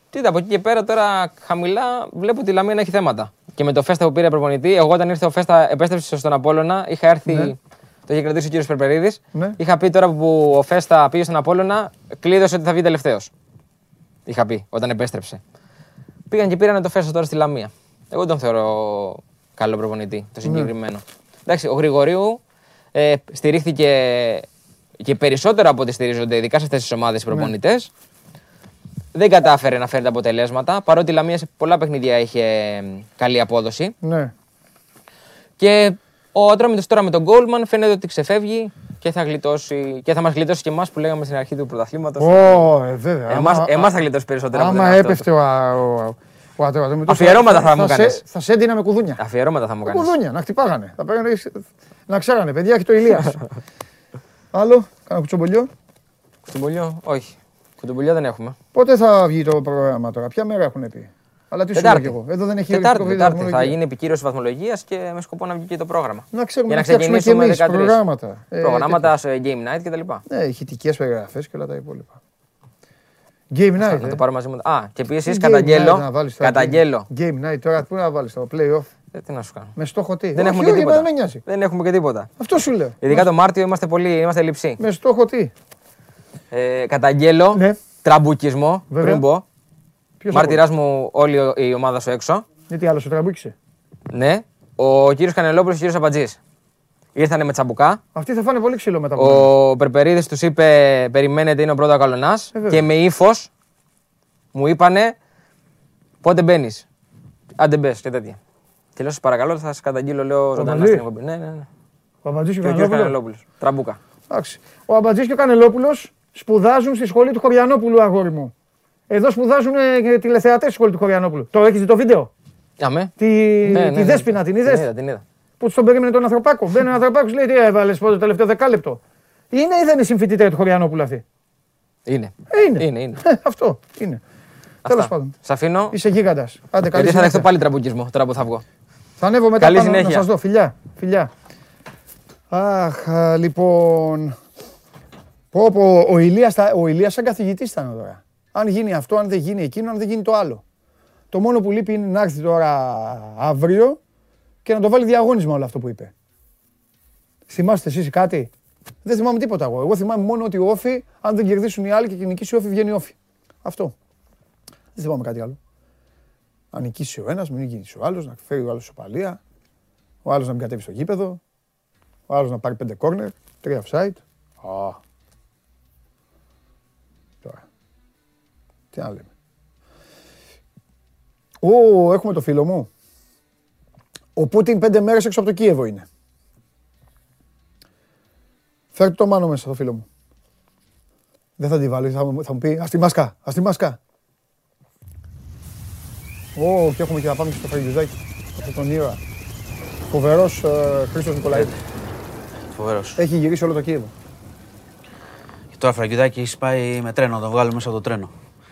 τι από εκεί και πέρα τώρα χαμηλά βλέπω ότι η Λαμία να έχει θέματα. Και με το Φέστα που πήρε προπονητή, εγώ όταν ήρθε ο Φέστα επέστρεψε στον Απόλωνα, είχα έρθει. Ναι. Το είχε κρατήσει ο κύριος Περπερίδης. Ναι. Είχα πει τώρα που ο Φέστα πήγε στον Απόλωνα, κλείδωσε ότι θα βγει τελευταίος. Είχα πει όταν επέστρεψε. Πήγαν και πήραν το Φέστα τώρα στη Λαμία. Εγώ τον θεωρώ καλό προπονητή, το ναι. συγκεκριμένο. Εντάξει, ο Γρηγορίου ε, στηρίχθηκε και περισσότερο από ό,τι στηρίζονται, ειδικά σε αυτές τις ομάδες οι προπονητές. Ναι. Δεν κατάφερε να φέρει τα αποτελέσματα, παρότι η Λαμία σε πολλά παιχνίδια είχε καλή απόδοση. Ναι. Και ο Ατρόμητος τώρα με τον Γκόλμαν φαίνεται ότι ξεφεύγει και θα, γλιτώσει, και θα μας γλιτώσει και εμάς που λέγαμε στην αρχή του πρωταθλήματος. Ω, ε, βέβαια. Εμάς, εμάς θα γλιτώσει περισσότερο. Άμα έπεφτε ο, ο, ο, Αφιερώματα θα, θα μου κάνεις. Θα σε έδινα με κουδούνια. Αφιερώματα θα μου κάνεις. Κουδούνια, να χτυπάγανε. Θα πέρανε, να ξέρανε, παιδιά, έχει το Ηλίας. Άλλο, κάνα κουτσομπολιό. Κουτσομπολιό, όχι. Κουτσομπολιό δεν έχουμε. Πότε θα βγει το πρόγραμμα τώρα, ποια μέρα έχουν πει. Αλλά τι σου λέω εγώ. Εδώ δεν έχει Τετάρτη, τετάρτη θα γίνει επικύρωση βαθμολογίας και με σκοπό να βγει και το πρόγραμμα. Να ξέρουμε Για να, να ξεκινήσουμε και εμείς προγράμματα. Ε, προγράμματα σε game night κτλ. Ναι, ηχητικές περιγραφές και όλα τα υπόλοιπα. Game night. Να το ε. πάρουμε μαζί μου. Α, και επίση καταγγέλω. Καταγγέλω. Game night τώρα πού να βάλεις το playoff; Ε, τι να σου κάνω. Με στόχο τι; Δεν έχουμε και τίποτα. Δεν έχουμε και τίποτα. Αυτό σου λέω. Ειδικά το Μάρτιο είμαστε πολύ είμαστε λειψοί. Με στόχο τι; Ε, καταγγέλω ναι. τραμπουκισμό πριν πω. Μάρτυράς μου όλη η ομάδα σου έξω. Γιατί άλλο σου τραμπούκησε. Ναι. Ο κύριος Κανελόπουλος και ο κύριος Αμπατζή. Ήρθανε με τσαμπουκά. Αυτοί θα φάνε πολύ ξύλο μετά. Ο Περπερίδης τους είπε: Περιμένετε, είναι ο πρώτος καλονάς. Ε, και με ύφος μου είπανε: Πότε μπαίνεις; Άντε μπε και τέτοια. Και λέω: Σας παρακαλώ, θα σας καταγγείλω, λέω ζωντανά στην εκπομπή. Ναι, ναι, ναι. Ο Αμπατζή και, και ο κύριος Κανελόπουλος. Τραμπούκα. Ο Αμπατζής και ο Κανελόπουλος σπουδάζουν στη σχολή του Χωριανόπουλου, αγόρι μου. Εδώ σπουδάζουν ε, τηλεθεατές στη σχολή του Χωριανόπουλου. Το έχεις δει το βίντεο; Αμέ. Τη, Ναι, ναι, τη ναι. Δέσποινα, την Την είδες; είδα, την είδα. Που στον περίμενε τον Ανθρωπάκο. Μπαίνει ο Ανθρωπάκος, λέει τι έβαλες το τελευταίο δεκάλεπτο. Είναι ή δεν είναι συμφιτήτρια του Χωριανόπουλου αυτή. Είναι. Ε, είναι. Είναι, είναι. Ε, αυτό είναι. Τέλος πάντων. Σ' αφήνω. Είσαι γίγαντας. Άντε, καλή Γιατί θα συνέχεια. δεχτώ πάλι τραμπουκισμό τώρα που θα βγω. Θα ανέβω μετά Καλή πάνω να συνέχεια. σας δω. Φιλιά, φιλιά. Αχ, α, λοιπόν... Πω, πω, ο Ηλίας, θα- ο Ηλίας σαν καθηγητής ήταν τώρα. Αν γίνει αυτό, αν δεν γίνει εκείνο, αν δεν γίνει το άλλο. Το μόνο που λείπει είναι να έρθει τώρα αύριο και να το βάλει διαγώνισμα όλο αυτό που είπε. Θυμάστε εσείς κάτι; Δεν θυμάμαι τίποτα εγώ. Εγώ θυμάμαι μόνο ότι ο Όφη, αν δεν κερδίσουν οι άλλοι και νικήσει ο Όφη, βγαίνει Όφη. Αυτό. Δεν θυμάμαι κάτι άλλο. Να νικήσει ο ένας, μην νικήσει ο άλλος, να φέρει ο άλλος σοπαλία, ο άλλος να μην κατέβει στο γήπεδο, ο άλλος να πάρει πέντε κόρνερ, τρία offside. Α. Τώρα. Τι να λέμε. Ω, έχουμε το φίλο μου. Ο Πούτιν πέντε μέρες έξω από το Κίεβο είναι. Φέρτε το μάνο μέσα το φίλο μου. Δεν θα τη βάλεις, θα, μου- θα μου πει, ας τη μάσκα, ας τη μάσκα. Ω, και έχουμε και να πάμε και στο Φαγιουζάκι. Αυτό τον ήρωα. Φοβερός ε, Χρήστος Νικολαίδης. Φοβερός. Έχει γυρίσει όλο το Κίεβο. Και τώρα Φραγκιδάκη έχεις πάει με τρένο, να τον βγάλουμε μέσα από το τρένο.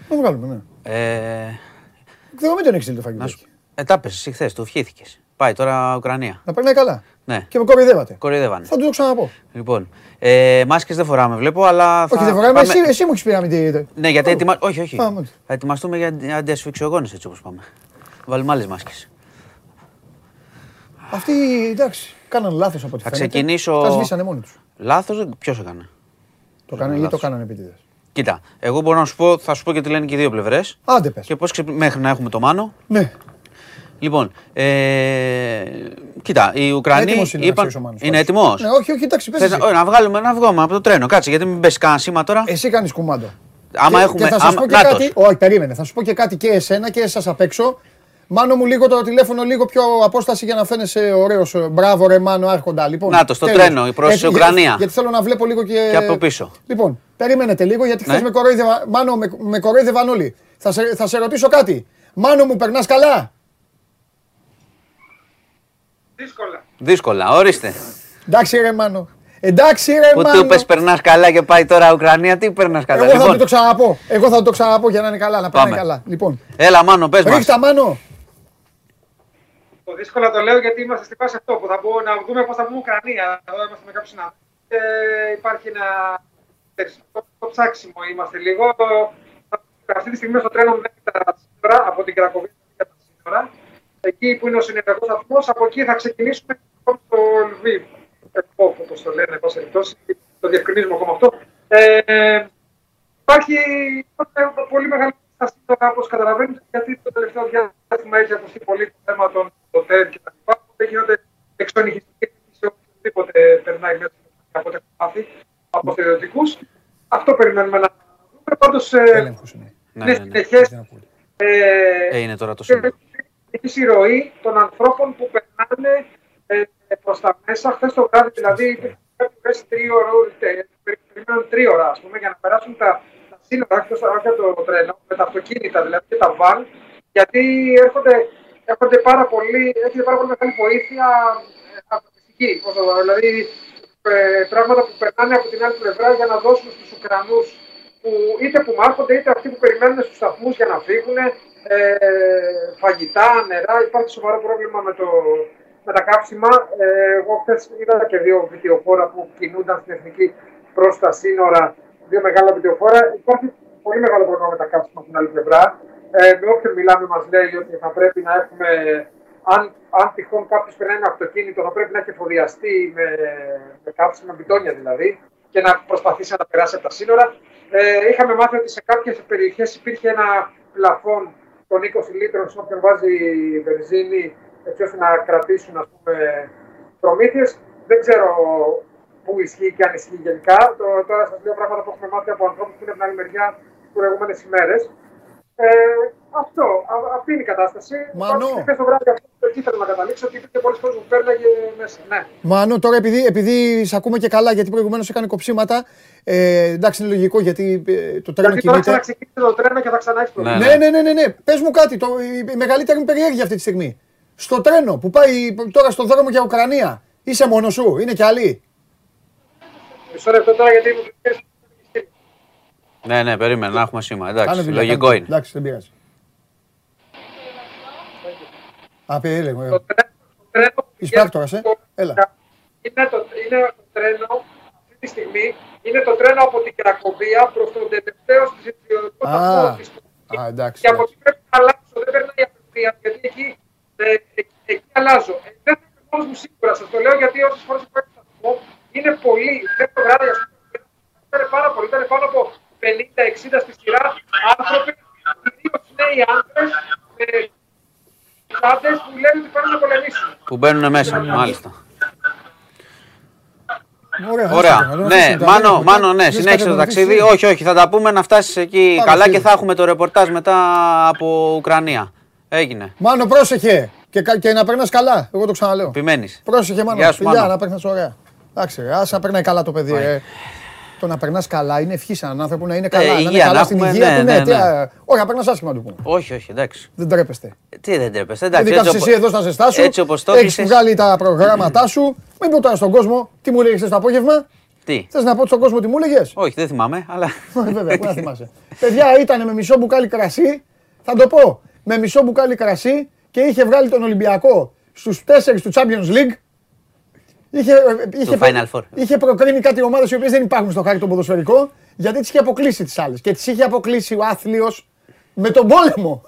Να βγάλουμε, ναι. Ε, Δεν μην τον έχεις στείλει το να σου... Φαγιουζάκι. ε, τα έπεσες εσύ χθες, του ευχήθηκες. Πάει τώρα Ουκρανία. Να περνάει καλά. Ναι, Και με κοροϊδεύατε. κοροϊδεύανε. Θα του το ξαναπώ. Λοιπόν, ε, μάσκες δεν φοράμε, βλέπω, αλλά. Όχι, θα δεν φοράμε. πάμε- Εσύ, εσύ μου έχεις πει να μην τη. Ναι, γιατί ετοιμα... όχι, όχι. Α, μάλιστα. θα ετοιμαστούμε για αντι- αντιασφυξιογόνες έτσι όπως πάμε. Βάλουμε άλλες μάσκες. Αυτοί εντάξει, κάναν λάθος από ό,τι Θα φαίνεται. ξεκινήσω- Τα σβήσανε μόνοι τους. Λάθος, ποιος έκανε; Το κάνανε ή το λάθος. κάνανε επίτηδες. Κοίτα, εγώ μπορώ να σου πω, θα σου πω και τι λένε και οι δύο πλευρές. Άντε πες. Και πώς ξε... μέχρι να έχουμε το μάνο. Ναι, Λοιπόν, ε, κοίτα, οι Ουκρανοί έτοιμος είναι είπαν... να ξέρεις ο Μάνος. είναι Πες. έτοιμος; Ναι, όχι, όχι, εντάξει, πες Θες εσύ. να, όχι, να βγάλουμε να βγούμε από το τρένο, κάτσε, γιατί μην πέσει κανένα σήμα τώρα. Εσύ κάνεις κουμάντο. Άμα και, έχουμε- και θα σας άμα- πω και Νάτος. κάτι. Όχι, περίμενε. Θα σου πω και κάτι και εσένα και εσά απ' έξω. Μάνο μου λίγο το τηλέφωνο, λίγο πιο απόσταση για να φαίνεσαι ωραίος. Μπράβο, ρε Μάνο, άρχοντα. Λοιπόν, Νάτος, στο τέλος. τρένο, προς Έτσι, Ουκρανία. Γιατί, γιατί θέλω να βλέπω λίγο και. Και από πίσω. Λοιπόν, περίμενετε λίγο γιατί χθες Ναι. με κορόιδευα. Μάνο, με, με κορόιδευαν όλοι. Θα σε, θα σε ρωτήσω κάτι. Μάνο μου, περνάς καλά; Δύσκολα. Δύσκολα, ορίστε. Εντάξει, ρε Μάνο. Εντάξει, ρε Που Μάνο. του είπες περνάς καλά και πάει τώρα Ουκρανία, τι περνάς καλά. Εγώ θα του Λοιπόν, το ξαναπώ. Εγώ θα του το ξαναπώ για να είναι καλά, να πάνε Πάμε. καλά. Λοιπόν, έλα Μάνο, πες μας. ρίχτα Μάνο. Το δύσκολα το λέω γιατί είμαστε στη φάση αυτό που θα μπορούμε να δούμε πώς θα βγούμε Ουκρανία. Εδώ είμαστε με κάποιους συνάδελφου. Και υπάρχει ένα περισσότερο ψάξιμο είμαστε λίγο. Αυτή τη στιγμή στο τρένο μου μέχρι τα σύνορα, από την Κρακοβία μέχρι τα σύνορα. Εκεί που είναι ο συνεργατικό σταθμό, από εκεί θα ξεκινήσουμε στο Λβίβ. Όπω το λένε, εν πάση περιπτώσει, το διευκρινίζουμε ακόμα αυτό. Ε, υπάρχει πολύ μεγάλη στάση τώρα, όπως καταλαβαίνετε, γιατί το τελευταίο διάστημα έχει ακουστεί πολύ το θέμα των ΟΤΕΔ και τα λοιπά. Οπότε γίνονται εξονυχιστικές σε οποιοδήποτε περνάει μέσα από ό,τι έχω μάθει από στερεοτικού. Αυτό περιμένουμε να δούμε. Πάντως Έλεγχος είναι. Ναι, είναι ναι, ναι. συνεχές. Ε, είναι τώρα το σύνολο. Έχει η ροή των ανθρώπων που περνάνε ε, προς τα μέσα. Χθες το βράδυ δηλαδή κάποιε τρίωρο, περιμένουν τρίωρα ας πούμε, για να περάσουν τα, τα σύνορα, όχι το, όχι το τρένο, με τα αυτοκίνητα δηλαδή και τα βαν, γιατί έρχονται, έρχονται πάρα πολύ, έχετε πάρα πολύ μεγάλη βοήθεια ε, ανθρωπιστική. πώς το πω, Δηλαδή ε, πράγματα που περνάνε από την άλλη πλευρά για να δώσουν στους Ουκρανούς που είτε που μάχονται είτε αυτοί που περιμένουν στους σταθμούς για να φύγουν ε, φαγητά, νερά. Υπάρχει σοβαρό πρόβλημα με, το, με τα κάψιμα. Ε, εγώ χθες είδα και δύο βιντεοφόρα που κινούνταν στην εθνική προς τα σύνορα. Δύο μεγάλα βιντεοφόρα. Υπάρχει πολύ μεγάλο πρόβλημα με τα κάψιμα από την άλλη πλευρά. Ε, με όποιον μιλάμε μας λέει ότι θα πρέπει να έχουμε, αν, αν τυχόν κάποιος περνάει ένα αυτοκίνητο, θα πρέπει να έχει εφοδιαστεί με, με κάψιμα, μπιτόνια δηλαδή, και να προσπαθήσει να τα περάσει από τα σύνορα. Ε, είχαμε μάθει ότι σε κάποιες περιοχές υπήρχε ένα πλαφόν των 20 λίτρων σε όποιον βάζει βενζίνη, έτσι ώστε να κρατήσουν ας πούμε, προμήθειες. Δεν ξέρω πού ισχύει και αν ισχύει γενικά. Το, τώρα σας λέω πράγματα που έχουμε μάθει από ανθρώπους που είναι από την άλλη μεριά τις προηγούμενες ημέρες. Ε, αυτό, α, αυτή είναι η κατάσταση. Μανώ. Πάντως, Χθες το βράδυ αυτό εκεί ήθελα να καταλήξω ότι υπήρχε πολλοί κόσμοι που πέρναγε μέσα. Ναι. Μάνο, τώρα επειδή, επειδή σε ακούμε και καλά, γιατί προηγουμένως έκανε κοψίματα, Ε, εντάξει, είναι λογικό γιατί ε, το τρένο Γιατί τώρα κινείται. ξαναξεκίνησε το τρένο και θα ξανά έχει Ναι, προβλήματα. Ναι, ναι, ναι, ναι, ναι. Πες μου κάτι, το, η, η μεγαλύτερη μου περιέργεια αυτή τη στιγμή. Στο τρένο που πάει τώρα στον δρόμο για Ουκρανία, είσαι μόνος σου, είναι κι άλλοι; Μισό λεπτό τώρα γιατί μου πλησιάζει. Ναι, ναι, περίμενα να έχουμε σήμα. Εντάξει, Κάνε δουλειά, λογικό κάνε. είναι. Εντάξει, δεν πειράζει. Α, πει, έλεγα. Το τρένο, το τρένο Εισπράκτορας, ε. Έλα. Είναι το, είναι το τρένο, αυτή τη στιγμή, είναι το τρένο από την Κρακοβία προς τον τελευταίο συντηρητικό σταθμό Α, της α, εντάξει. Και από εκεί πρέπει να αλλάξω, δεν περνάει απευθεία, γιατί εκεί, ε, εκεί, εκεί αλλάζω. Ε, δεν θα είμαι μόνος μου σίγουρα, σας το λέω γιατί όσες φορές υπάρχει σταθμό, είναι πολύ, δεν το βράδυ, ας πούμε, ήταν πάρα πολύ, ήταν πάνω από 50-60 στη σειρά άνθρωποι, κυρίως νέοι άντρες, με άντρες που λένε ότι πάνε να πολεμήσουν. Που μπαίνουν μέσα, μάλιστα. Ωραία, Ωραία. άστο, να το Ναι, αφήσουμε τώρα. Μάνο, Δεν Μάνο, ναι, θες συνέχισε κάτι το να ταξίδι. ρωτήσεις; Όχι, όχι, θα τα πούμε να φτάσεις εκεί Πάμε, καλά φίλε. και θα έχουμε το ρεπορτάζ μετά από Ουκρανία. Έγινε. Μάνο, πρόσεχε και, κα- και να περνάς καλά. Εγώ το ξαναλέω. Επιμένεις. Πρόσεχε, Μάνο. Γεια σου, Φιλιά, Μάνο. να περνάς ωραία. Εντάξει, ρε, άσε να περνάει καλά το παιδί. Ρε. Το να περνάς καλά είναι ευχή σε έναν άνθρωπο να είναι καλά. να είναι Ε, υγεία καλά να στην έχουμε, υγεία ναι, του. ναι, Ναι, τι, ναι. α, όχι, να περνάς άσχημα του πούμε. Όχι, όχι, εντάξει. Δεν τρέπεστε. Τι δεν τρέπεσαι, εντάξει. Δηλαδή έτσι κάθεσαι εσύ οπο- εδώ στα ζεστά σου. Έτσι όπως το Έχεις έκλεισες. βγάλει τα προγράμματά σου. Μην πω τώρα στον κόσμο τι μου έλεγε το απόγευμα. Τι; Θες να πω στον κόσμο τι μου έλεγε. Όχι, δεν θυμάμαι, αλλά. Βέβαια, πού να θυμάσαι. Παιδιά ήταν με μισό μπουκάλι κρασί. Θα το πω. Με μισό μπουκάλι κρασί και είχε βγάλει τον Ολυμπιακό στους 4 του Champions League. Είχε, είχε, Final Four. είχε προκρίνει κάτι ομάδες οι οποίες δεν υπάρχουν στο χάρτη το ποδοσφαιρικό γιατί τις είχε αποκλείσει τις άλλες. Και τις είχε αποκλείσει ο άθλιος με τον πόλεμο.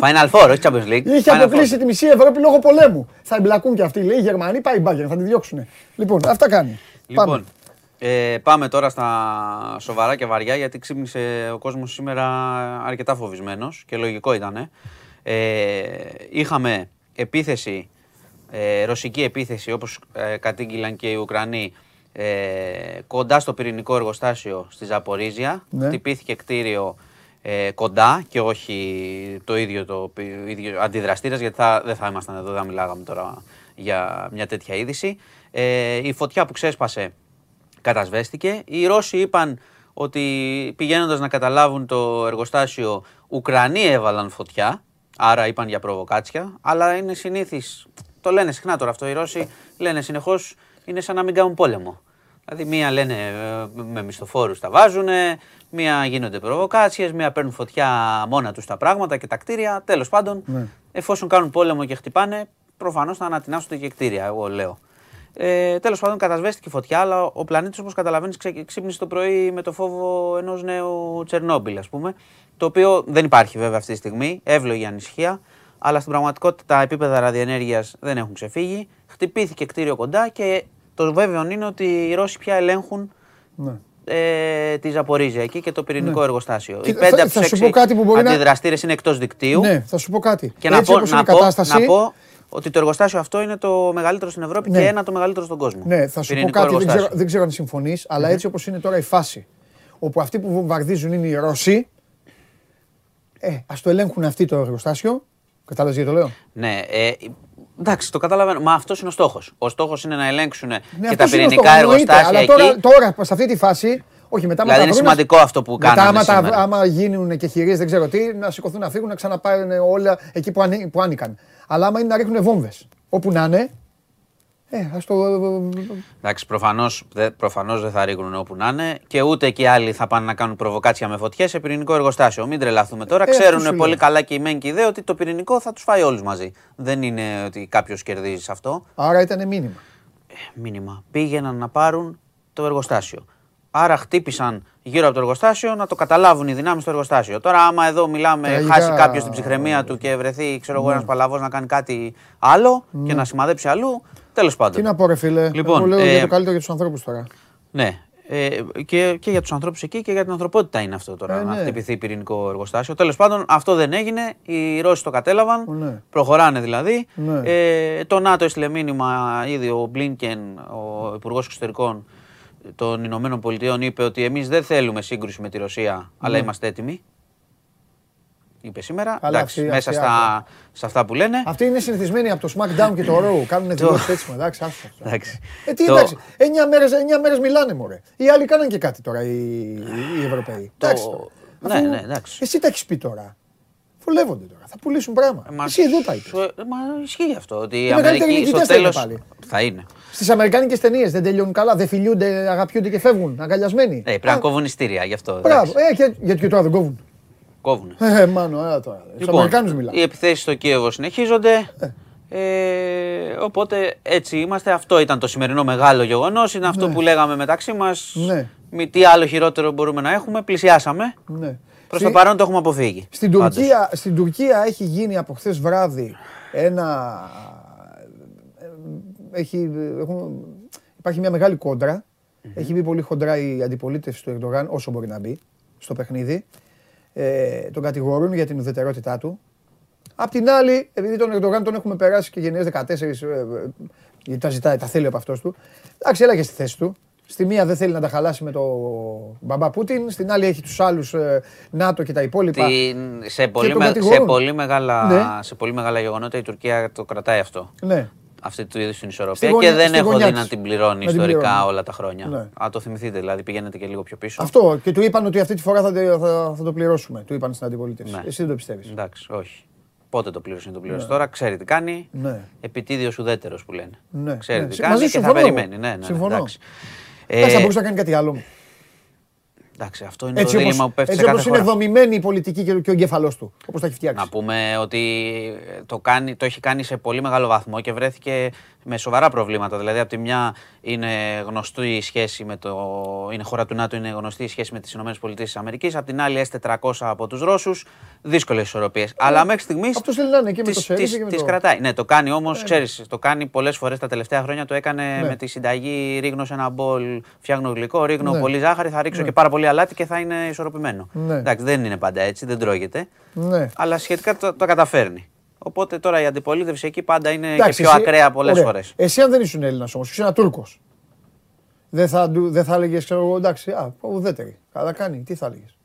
Final Four, όχι Champions League. Είχε Final αποκλείσει Four. τη μισή Ευρώπη λόγω πολέμου. Θα εμπλακούν και αυτοί. Λέει οι Γερμανοί, πάει η Bayern, θα τη διώξουν. Λοιπόν, αυτά κάνει. Λοιπόν, Πάμε. ε, πάμε τώρα στα σοβαρά και βαριά γιατί ξύπνησε ο κόσμος σήμερα αρκετά φοβισμένος και λογικό ήταν. Ε, είχαμε επίθεση, ε, ρωσική επίθεση όπως ε, κατήγγυλαν και οι Ουκρανοί ε, κοντά στο πυρηνικό εργοστάσιο στη Ζαπορίζια. Ναι. Χτυπήθηκε κτίριο ε, κοντά και όχι το ίδιο το πι- ίδιο αντιδραστήρας γιατί θα, δεν θα ήμασταν εδώ, δεν θα μιλάγαμε τώρα για μια τέτοια είδηση. Ε, η φωτιά που ξέσπασε κατασβέστηκε. Οι Ρώσοι είπαν ότι πηγαίνοντας να καταλάβουν το εργοστάσιο, Ουκρανοί έβαλαν φωτιά, άρα είπαν για προβοκάτσια, αλλά είναι συνήθις, το λένε συχνά τώρα αυτό οι Ρώσοι, λένε συνεχώς είναι σαν να μην κάνουν πόλεμο. Δηλαδή μία λένε ε, με μισθοφόρους τα βάζουν, μία γίνονται προβοκάτσιες, μία παίρνουν φωτιά μόνα τους τα πράγματα και τα κτίρια. Τέλος πάντων, Ναι. εφόσον κάνουν πόλεμο και χτυπάνε, προφανώς θα ανατινάσουν και κτίρια, εγώ λέω. Ε, Τέλος πάντων, κατασβέστηκε φωτιά, αλλά ο πλανήτης, όπως καταλαβαίνεις, ξύπνησε το πρωί με το φόβο ενός νέου Τσερνόμπιλ, ας πούμε. Το οποίο δεν υπάρχει βέβαια αυτή τη στιγμή, εύλογη ανησυχία, αλλά στην πραγματικότητα τα επίπεδα ραδιενέργειας δεν έχουν ξεφύγει. Χτυπήθηκε κτίριο κοντά και το βέβαιο είναι ότι οι Ρώσοι πια ελέγχουν Ναι. ε, τη Ζαπορίζια εκεί και το πυρηνικό εργοστάσιο. Οι Κοίτα, πέντε θα- από θα τους σου έξι πω κάτι που μπορεί να- αντιδραστήρες είναι εκτός δικτύου. Ναι, θα σου πω κάτι. Και να Έτσι πω, όπως να, είναι η πω, κατάσταση, να πω ότι το εργοστάσιο αυτό είναι το μεγαλύτερο στην Ευρώπη Ναι. και ένα το μεγαλύτερο στον κόσμο. Ναι, θα σου πω Πυρηνικό κάτι, δεν εργοστάσιο. ξέρω, δεν ξέρω αν συμφωνείς, αλλά έτσι όπως είναι τώρα η φάση, όπου αυτοί που βομβαρδίζουν είναι οι Ρώσοι, ε, ας το ελέγχουν αυτοί το εργοστάσιο. Κατάλαβες γιατί το λέω; Ναι, ε, εντάξει, το καταλαβαίνω. Μα αυτός είναι ο στόχος. Ο στόχος είναι να ελέγξουν Ναι, και τα αυτός είναι ο πυρηνικά στόχος, εννοείται, εργοστάσια Αλλά εκεί. τώρα, τώρα, σε αυτή τη φάση, όχι μετά Δηλαδή μα είναι τα βρούνε- σημαντικό αυτό που Μετά, κάνανε άμα, τα, σήμερα. άμα γίνουν και χειρίες, δεν ξέρω τι, να σηκωθούν να φύγουν, να ξαναπάρουν όλα εκεί που, ανή, που άνοικαν. Αλλά άμα είναι να ρίχνουν βόμβες, όπου να είναι, ε, α το. Εντάξει, προφανώ προφανώς δεν θα ρίχνουν όπου να είναι και ούτε και οι άλλοι θα πάνε να κάνουν προβοκάτσια με φωτιέ σε πυρηνικό εργοστάσιο. Μην τρελαθούμε τώρα. Ε, αυτό Ξέρουν σου πολύ λέω. καλά και οι μεν και οι δε ότι το πυρηνικό θα του φάει όλου μαζί. Δεν είναι ότι κάποιο κερδίζει σε αυτό. Άρα ήταν μήνυμα. μήνυμα. Πήγαιναν να πάρουν το εργοστάσιο. Άρα χτύπησαν γύρω από το εργοστάσιο να το καταλάβουν οι δυνάμει στο εργοστάσιο. Τώρα, άμα εδώ μιλάμε, Τραγικά. χάσει κάποιο την ψυχραιμία του και βρεθεί, ξέρω εγώ, ένα παλαβό να κάνει κάτι άλλο και να σημαδέψει αλλού. Τέλος πάντων. Τι να πω, ρε φίλε. Λοιπόν, Εγώ λέω ε, για το καλύτερο για τους ανθρώπους τώρα. Ναι. Ε, και, και για τους ανθρώπους εκεί και για την ανθρωπότητα είναι αυτό τώρα Ε, να ναι. χτυπηθεί πυρηνικό εργοστάσιο. Τέλος πάντων, αυτό δεν έγινε. Οι Ρώσοι το κατέλαβαν. Ναι. Προχωράνε δηλαδή. Ναι. Ε, το ΝΑΤΟ έστειλε μήνυμα ήδη ο Μπλίνκεν, ο Υπουργός Εξωτερικών των Ηνωμένων Πολιτειών, είπε ότι εμείς δεν θέλουμε σύγκρουση με τη Ρωσία, αλλά Ναι. είμαστε έτοιμοι. Είπε σήμερα. Καλά, εντάξει, αυτή- μέσα αυτή- στα, σε αυτά που λένε. Αυτοί είναι συνηθισμένοι από το SmackDown και το Raw. Κάνουν δηλώσεις έτσι. Εντάξει, άστο. αυτό. Εντάξει. Ε, τι Το- εντάξει. 9 μέρες, 9 μέρες μιλάνε μωρέ. Οι άλλοι κάναν και κάτι τώρα οι, οι Ευρωπαίοι. Το- Εντάξει. Ναι, Αφού- ναι, εντάξει. Εσύ τα έχεις πει τώρα. Βολεύονται τώρα. Θα πουλήσουν πράγμα. Ε, Μα- Εσύ δεν τα είπες. σου- ε, Μα ισχύει αυτό. Ότι η Οι μεγαλύτεροι Αμερική στο νικητές θα είναι τέλος. πάλι. Θα είναι. Στις Αμερικάνικες ταινίες δεν τελειώνουν καλά, δεν φιλιούνται, αγαπιούνται και φεύγουν αγκαλιασμένοι. Ε, πρέπει να κόβουν ειστήρια γι' αυτό. Μπράβο. εντάξει. Ε, και, γιατί και τώρα δεν κόβουν. Κόβουν. Ε, μάνο, ε, τώρα. Στου Λοιπόν, Αμερικάνους μιλάω. οι επιθέσεις στο Κίεβο συνεχίζονται. Ε, οπότε έτσι είμαστε. Αυτό ήταν το σημερινό μεγάλο γεγονός. Είναι αυτό που λέγαμε μεταξύ μας. Ναι. Με τι άλλο χειρότερο μπορούμε να έχουμε. Πλησιάσαμε. Ναι. Προς Στη- το παρόν το έχουμε αποφύγει. Στην Πάντως. Τουρκία, στην Τουρκία έχει γίνει από χθες βράδυ ένα. Έχει, έχουν, υπάρχει μια μεγάλη κόντρα. Έχει μπει πολύ χοντρά η αντιπολίτευση του Ερντογάν, όσο μπορεί να μπει, στο παιχνίδι. Ε, τον κατηγορούν για την ουδετερότητά του. Απ' την άλλη, επειδή τον Ερντογάν τον έχουμε περάσει και γενιές 14, ε, ε, γιατί τα ζητάει, τα θέλει από αυτός του. Εντάξει, έλα και στη θέση του. Στη μία δεν θέλει να τα χαλάσει με τον μπαμπά Πούτιν, στην άλλη έχει τους άλλους ε, ΝΑΤΟ και τα υπόλοιπα. Την- σε, πολύ τον με- σε, κατηγορούν. πολύ μεγάλα, Ναι. σε πολύ μεγάλα γεγονότα η Τουρκία το κρατάει αυτό. Ναι. Αυτή του είδους την ισορροπία Στη γωνιά- και δεν στη έχω γωνιάς δει της. να την πληρώνει Να την ιστορικά πληρώνει. όλα τα χρόνια. Ναι. Α, το θυμηθείτε, δηλαδή πηγαίνετε και λίγο πιο πίσω. Αυτό και του είπαν ότι αυτή τη φορά θα, τε- θα, θα το πληρώσουμε. Του είπαν στην αντιπολίτευση. Ναι. Εσύ δεν το πιστεύεις. Εντάξει, όχι. Πότε το πλήρωσε, το πλήρωσε τώρα, ξέρει τι κάνει. Ναι. Επιτίδιος ουδέτερος που λένε. Ναι, Ξέρει ναι. τι Συ- κάνει μαζί και σου θα συμφωνώ. περιμένει. Ναι, ναι, ναι, Συμφωνώ. εντάξει. Εντάξει, θα Ε, μπορούσε να κάνει κάτι άλλο. Εντάξει, αυτό είναι Έτσι το δίλημα όπως, που πέφτει έτσι σε όπως κάθε είναι χώρα. δομημένη η πολιτική και, και ο εγκέφαλός του. Όπως τα έχει φτιάξει. Να πούμε ότι το, κάνει, το έχει κάνει σε πολύ μεγάλο βαθμό και βρέθηκε με σοβαρά προβλήματα. Δηλαδή, από τη μια είναι γνωστή η σχέση με το. είναι χώρα του ΝΑΤΟ, είναι γνωστή η σχέση με τις ΗΠΑ. Απ' την άλλη, S400 από τους Ρώσους. Δύσκολες ισορροπίες. Αλλά μέχρι στιγμής. αυτός θέλει να είναι και με το Σερίφ και με το- κρατάει. Ναι, το κάνει όμως, ξέρεις, το κάνει πολλές φορές τα τελευταία χρόνια. Το έκανε Ναι. με τη συνταγή ρίχνω σε ένα μπολ, φτιάχνω γλυκό, ρίχνω Ναι. πολύ ζάχαρη, θα ρίξω και πάρα πολύ αλάτι και θα είναι ισορροπημένο. Ναι. Εντάξει, δεν είναι πάντα έτσι, δεν τρώγεται Ναι. αλλά σχετικά το, το καταφέρνει. Οπότε τώρα η αντιπολίτευση εκεί πάντα είναι Εντάξει, και πιο εσύ- ακραία πολλές ωραία. φορές. Εσύ, αν δεν ήσουν Έλληνας όμως, ήσουν ένα Τούρκος. Δεν θα, του- δεν θα έλεγες, ξέρω εγώ, εντάξει, α, ουδέτερη. Καλά κάνει, τι θα έλεγες.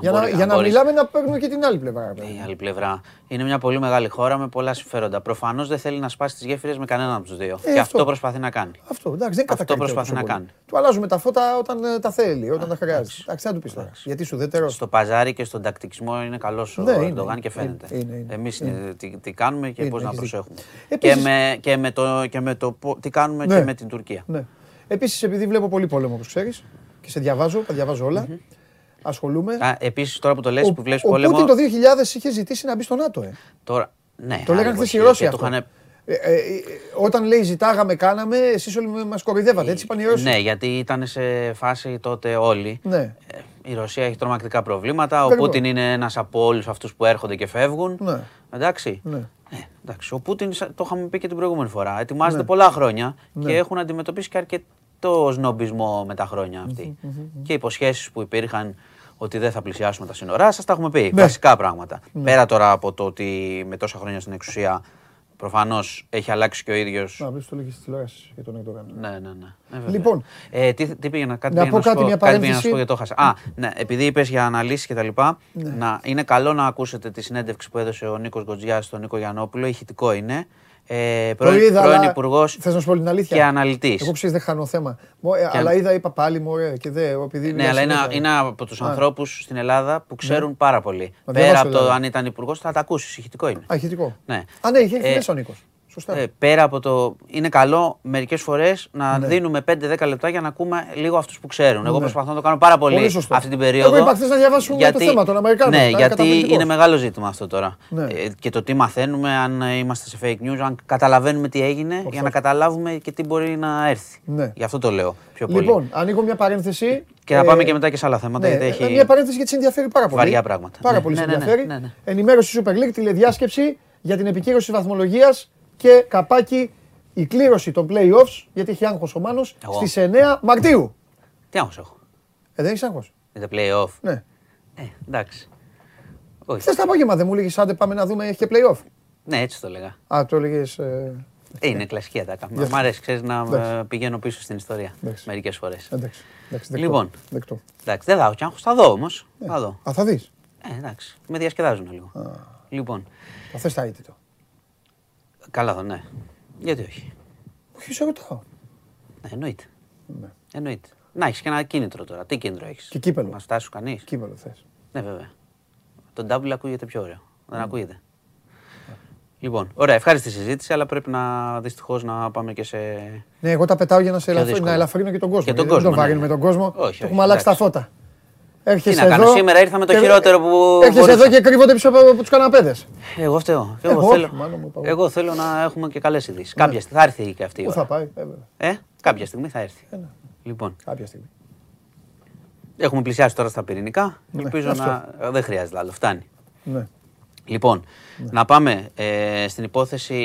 Για να, για να μιλάμε να παίρνουμε και την άλλη πλευρά. ρε παιδί. Η άλλη πλευρά είναι μια πολύ μεγάλη χώρα με πολλά συμφέροντα. Προφανώς δεν θέλει να σπάσει τις γέφυρες με κανέναν από τους δύο. Ε, και αυτό. αυτό προσπαθεί να κάνει. Αυτό εντάξει, δεν Αυτό κατακρίνει προσπαθεί τόσο να πολύ. κάνει. Του αλλάζουμε τα φώτα όταν ε, τα θέλει, όταν τα χρειάζεται. Εντάξει, θα του πεις τώρα. Γιατί σου ουδέτερο. Στο παζάρι και στον τακτικισμό είναι καλός ο Ναι, είναι, Ερντογάν και είναι, φαίνεται. είναι, είναι, Εμείς είναι. τι, τι κάνουμε και Είναι, πώς να έχεις δίκιο. προσέχουμε. Επίσης- Και, με, και, με το, και με το πο- τι κάνουμε Ναι. και με την Τουρκία. Ναι. Επίσης, επειδή βλέπω πολύ πόλεμο, όπως ξέρεις, και σε διαβάζω, τα διαβάζω όλα. Ασχολούμαι. Επίσης, τώρα που το λες Ο, που βλέπεις ο πόλεμο. Πούτιν το 2000 είχε ζητήσει να μπει στο ΝΑΤΟ. Ε. Τώρα, ναι, Το λέγανε άλλη χθες οι εποχή Ρώσοι και το αυτό. είχανε- Ε, ε, ε, όταν λέει ζητάγαμε, κάναμε, εσείς όλοι μας κοροϊδεύατε. Έτσι είπαν οι Ρώσοι. Ναι, γιατί ήταν σε φάση τότε όλοι. Ναι. Ε, Η Ρωσία έχει τρομακτικά προβλήματα. Ο Ακριβώς. Πούτιν είναι ένας από όλους αυτούς που έρχονται και φεύγουν. Ναι. Εντάξει. Ναι. Ε, εντάξει. Ο Πούτιν, σα- το είχαμε πει και την προηγούμενη φορά, ετοιμάζεται Ναι. πολλά χρόνια Ναι. και έχουν αντιμετωπίσει και αρκετό σνομπισμό με τα χρόνια αυτοί. Και υποσχέσεις που υπήρχαν ότι δεν θα πλησιάσουμε τα σύνορά σας, τα έχουμε πει. Ναι. Βασικά πράγματα. Πέρα τώρα από το ότι με τόσα χρόνια στην εξουσία προφανώς έχει αλλάξει και ο ίδιος. Να βρει το λέγεις στη τηλεόραση για τον Ερντογάν. Ναι, ναι, ναι. Ε, βέβαια. Λοιπόν. Ε, τι, τι πήγαινα, κάτι Να πήγαινα πω σου κάτι, πω, μια κάτι πήγαινα να σου παρένθεση. πω και το χάσα. Α, ναι, επειδή είπες για αναλύσεις και τα λοιπά, Ναι. να, είναι καλό να ακούσετε τη συνέντευξη που έδωσε ο Νίκος Γκοτζιάς στον Νίκο Γιαννόπουλο. Ηχητικό είναι. Ε, Το πρώην είδα, πρώην αλλά υπουργός θες να σου πω την αλήθεια. και αναλυτής. Εγώ ξέρεις δεν χάνω θέμα. Μω, ε, Αλλά είδα, είπα πάλι μου, ωραία, και δε, επειδή. Ναι, μιλάς αλλά είναι, συνέχεια. είναι από τους Α. ανθρώπους στην Ελλάδα που ξέρουν πάρα πολύ. Να Πέρα διαβάσω, από το δηλαδή. αν ήταν υπουργός, θα τα ακούσεις. Ηχητικό είναι. Α, ηχητικό. Ναι. Α, ναι, είχε Ε, έχει μέσα ο Νίκος. Σωστά. Ε, πέρα από το. Είναι καλό μερικές φορές να Ναι. δίνουμε 5-10 λεπτά για να ακούμε λίγο αυτούς που ξέρουν. Εγώ Ναι. προσπαθώ να το κάνω πάρα πολύ, Πολύ σωστό. αυτή την περίοδο. Εγώ είπα χθες να διαβάσουμε το θέμα των Αμερικάνων. Ναι, Ήταν γιατί καταπληκτικός. είναι μεγάλο ζήτημα αυτό τώρα. Ναι. Ε, και το τι μαθαίνουμε, αν ε, είμαστε σε fake news, αν καταλαβαίνουμε τι έγινε, για να καταλάβουμε και τι μπορεί να έρθει. Ναι. Γι' αυτό το λέω πιο πολύ. Λοιπόν, ανοίγω μια παρένθεση. και να Ε, πάμε και μετά και σε άλλα θέματα. Ναι, γιατί έχει... Μια παρένθεση γιατί σε ενδιαφέρει πάρα πολύ. Βαριά πράγματα. Πάρα Ναι, πολύ ναι, σε ναι, ναι, ενδιαφέρει. ναι, ναι. Ενημέρωση Super League, τηλεδιάσκεψη για την επικύρωση βαθμολογίας και καπάκι η κλήρωση των playoffs, γιατί έχει άγχος ο Μάνος, Εγώ. στις 9 Μαρτίου. Τι άγχος έχω. Ε, δεν έχεις άγχος; Με τα play-off. Ναι. Ε, εντάξει. Όχι. Χθες το απόγευμα δεν μου έλεγες άντε πάμε να δούμε, έχει και playoff. Ναι, έτσι το έλεγα. Α, το έλεγες. Ε, Ε, είναι κλασική ατάκα. Γι' αυτό. Μ' αρέσει, ξέρεις να Εντάξει. ε, πηγαίνω πίσω στην ιστορία Εντάξει. μερικές φορές. εντάξει. εντάξει δεκτό, Λοιπόν. Δεκτό. Εντάξει, δεν θα έχω κι άγχος, θα δω όμως. Θα δω. Α, θα δεις. Ε, εντάξει. Με διασκεδάζουν λίγο. Λοιπόν, Το θες τα αίτητο. Καλά εδώ, ναι. Γιατί όχι; Όχι, σε ρωτάω. Ναι, εννοείται. Ναι. Εννοείται. Να έχεις και ένα κίνητρο τώρα. Τι κίνητρο έχεις; Και κύπελο. Μα φτάσει κανείς; Κύπελο θες. Ναι, βέβαια. Το double ακούγεται πιο ωραίο. Δεν ακούγεται. Λοιπόν, ωραία, ευχάριστη συζήτηση, αλλά πρέπει να δυστυχώς να πάμε και σε. Ναι, εγώ τα πετάω για να, σε ελαφρύ- δύσκολο. να ελαφρύνω και τον κόσμο. Και τον γιατί κόσμο, Δεν τον βαρύνουμε ναι. τον κόσμο. Όχι, Το όχι, έχουμε αλλάξει τα εντάξει. Φώτα. Τι Έρχεσαι να κάνω, εδώ σήμερα ήρθα με το και- χειρότερο που. Έρχεσαι μπορούσα. εδώ και κρύβονται πίσω από από τους καναπέδες. Εγώ φταίω. Ε, Εγώ, όχι, θέλω... μάλλον μου είπα εγώ. εγώ θέλω να έχουμε και καλές ειδήσεις. Κάποια στιγμή θα έρθει και αυτή η Πού ώρα. θα πάει, ε, βέβαια. Ε, κάποια στιγμή θα έρθει. ναι. Λοιπόν, Κάποια στιγμή. έχουμε πλησιάσει τώρα στα πυρηνικά. Ναι, Ελπίζω αυτό. να. ε, Δεν χρειάζεται άλλο, φτάνει. Ναι. Λοιπόν, Ναι. να πάμε ε, στην υπόθεση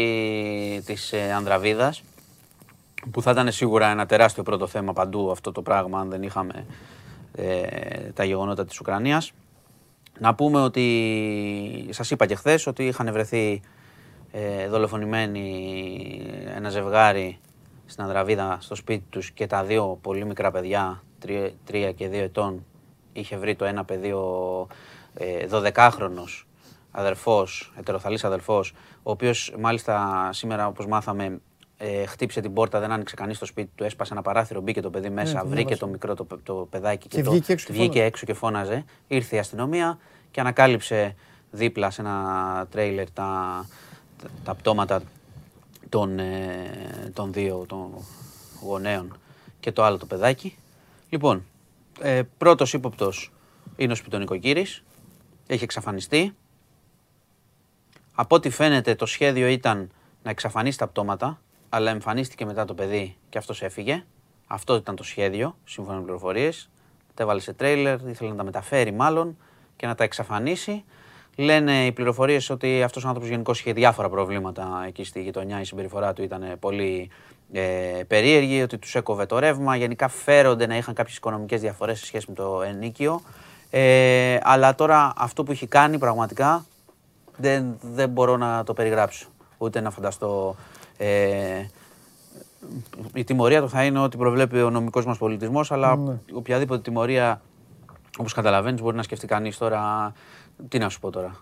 της ε, Ανδραβίδας που θα ήταν σίγουρα ένα τεράστιο πρώτο θέμα παντού αυτό το πράγμα αν δεν είχαμε ε, τα γεγονότα της Ουκρανίας. Να πούμε ότι σας είπα και χθες ότι είχαν βρεθεί ε, δολοφονημένοι ένα ζευγάρι στην Ανδραβίδα στο σπίτι τους και τα δύο πολύ μικρά παιδιά, τρία, τρία και δύο ετών, είχε βρει το ένα παιδί ο ε, 12χρονος αδερφός, ετεροθαλής αδερφός, ο οποίος μάλιστα σήμερα όπως μάθαμε ε, χτύπησε την πόρτα, δεν άνοιξε κανείς το σπίτι του, έσπασε ένα παράθυρο, μπήκε το παιδί μέσα, Ναι, το βρήκε διάβασα. το μικρό το, το παιδάκι Και το, βγήκε έξω και βγήκε φώναζε. έξω και φώναζε. Ήρθε η αστυνομία και ανακάλυψε δίπλα σε ένα τρέιλερ τα, τα, τα πτώματα των, ε, των δύο των γονέων και το άλλο το παιδάκι. Λοιπόν, ε, πρώτος ύποπτος είναι ο σπιτονικοκύρης. Έχει εξαφανιστεί. Από ό,τι φαίνεται το σχέδιο ήταν να εξαφανίσει τα πτώματα, αλλά εμφανίστηκε μετά το παιδί και αυτός έφυγε. Αυτό ήταν το σχέδιο, σύμφωνα με πληροφορίες. Τα έβαλε σε τρέιλερ, ήθελε να τα μεταφέρει μάλλον και να τα εξαφανίσει. Λένε οι πληροφορίες ότι αυτός ο άνθρωπος γενικώς είχε διάφορα προβλήματα εκεί στη γειτονιά. Η συμπεριφορά του ήταν πολύ ε, περίεργη, ότι τους έκοβε το ρεύμα. Γενικά φέρονται να είχαν κάποιες οικονομικές διαφορές σε σχέση με το ενίκιο. Ε, αλλά τώρα αυτό που έχει κάνει πραγματικά δεν, δεν μπορώ να το περιγράψω. Ούτε να φανταστώ. Ε, η τιμωρία του θα είναι ό,τι προβλέπει ο νομικός μας πολιτισμός, αλλά Ναι. οποιαδήποτε τιμωρία, όπως καταλαβαίνεις, μπορεί να σκεφτεί κανείς τώρα, τι να σου πω τώρα,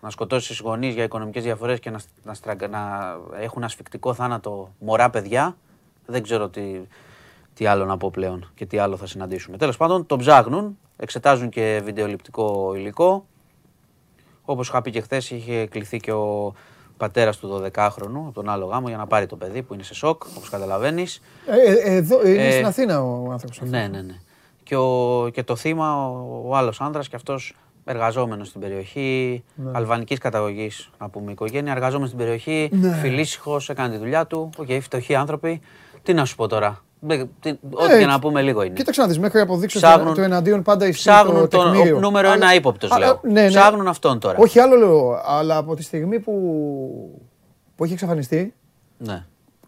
να σκοτώσεις γονείς για οικονομικές διαφορές και να, να, στραγκα- να έχουν ασφικτικό θάνατο μωρά παιδιά, δεν ξέρω τι, τι άλλο να πω πλέον και τι άλλο θα συναντήσουμε. Τέλος πάντων, τον ψάχνουν, εξετάζουν και βιντεοληπτικό υλικό, όπως είχα πει και χθες, είχε κληθεί και ο πατέρας του 12χρονου από τον άλλο γάμο για να πάρει το παιδί που είναι σε σοκ, όπως καταλαβαίνεις. Ε, ε, εδώ, είναι Ε, στην Αθήνα ο άνθρωπος αυτός. Ναι, ναι, ναι. Και, ο, και το θύμα, ο, ο άλλος άνδρας και αυτός εργαζόμενος στην περιοχή, Ναι. αλβανικής καταγωγής, να πούμε οικογένεια, εργαζόμενος στην περιοχή, Ναι. φιλήσυχος, έκανε τη δουλειά του, οκ, φτωχοί άνθρωποι. Τι να σου πω τώρα, Μπε- τι- ό,τι Ε, και να πούμε λίγο είναι. Κοίταξε να δεις, μέχρι αποδείξεις Ψάχνουν- του εναντίον πάντα ισχύει Ψάχνουν το τον τεκμήριο. ο, νούμερο Αλλά- ένα ύποπτος, αλλά- λέω. ναι, ναι. Ψάχνουν αυτόν τώρα. Όχι άλλο λέω, αλλά από τη στιγμή που, που έχει εξαφανιστεί, Ναι.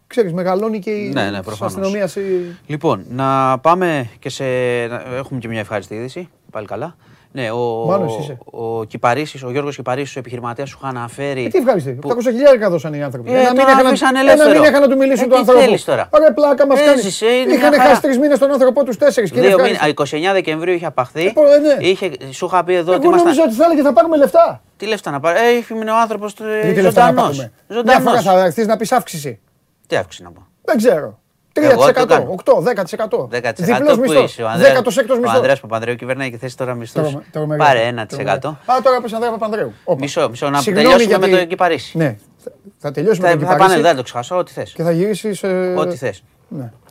ξέρεις, μεγαλώνει και η Ναι, ναι, της προφανώς. αστυνομίας η- Λοιπόν, να πάμε και σε. να- Έχουμε και μια ευχάριστη είδηση. Πάλι καλά. Ναι, ο, Μάλλον εσύ είσαι. ο, Κυπαρίσης, ο Γιώργος Κυπαρίσης, ο επιχειρηματίας σου είχαν αναφέρει. Ε, τι ευχαριστεί. που- 800 χιλιάρικα δώσαν οι άνθρωποι. Ε, τον είχαν- άφησαν ένα ελεύθερο. μήνα είχαν να του μιλήσουν Ε, του τι ανθρώπου. θέλεις τώρα; Ωραία, πλάκα μας κάνεις. Έζησε, είναι μια Είχαν χαρά. χάσει τρεις μήνες τον άνθρωπό τους τέσσερις. και είναι Δύο ευχάριστοι. μήνες, 29 Δεκεμβρίου είχε απαχθεί. Ε, πω, ε, ναι. είχε, σου είχα πει εδώ ότι Εγώ νόμιζα ήμασταν. ότι θα έλεγε θα πάρουμε λεφτά. Τι λεφτά να πάρει; Ε, έχει μείνει ο άνθρωπος του Γιατί λεφτά να ζωντανός. πάρουμε; Μια φορά θα έρθεις να πεις αύξηση. Τι αύξηση να πω; Δεν ξέρω. Εγώ 3%, το κάνω. 8, 10%. 10% Διπλός που μισθός. είσαι. Ο Ανδρέας- 16ος Ο μισθός. Ανδρέας Παπανδρέου κυβερνάει και θέσει τώρα μισθούς. Τρομε- τρομερή. Πάρε Τρομερή. 1%. Α, τώρα πες Ανδρέα Παπανδρέου. Όπα. Μισό, μισό, να Συγγνώμη τελειώσουμε με γιατί- το Κυπαρίσι. Ναι. Θα- Θα τελειώσουμε Θα, με το θα πάνε, Κυπαρίσι δεν το ξεχάσω, ό,τι θες. και θα γυρίσεις... ε, Ό,τι θες.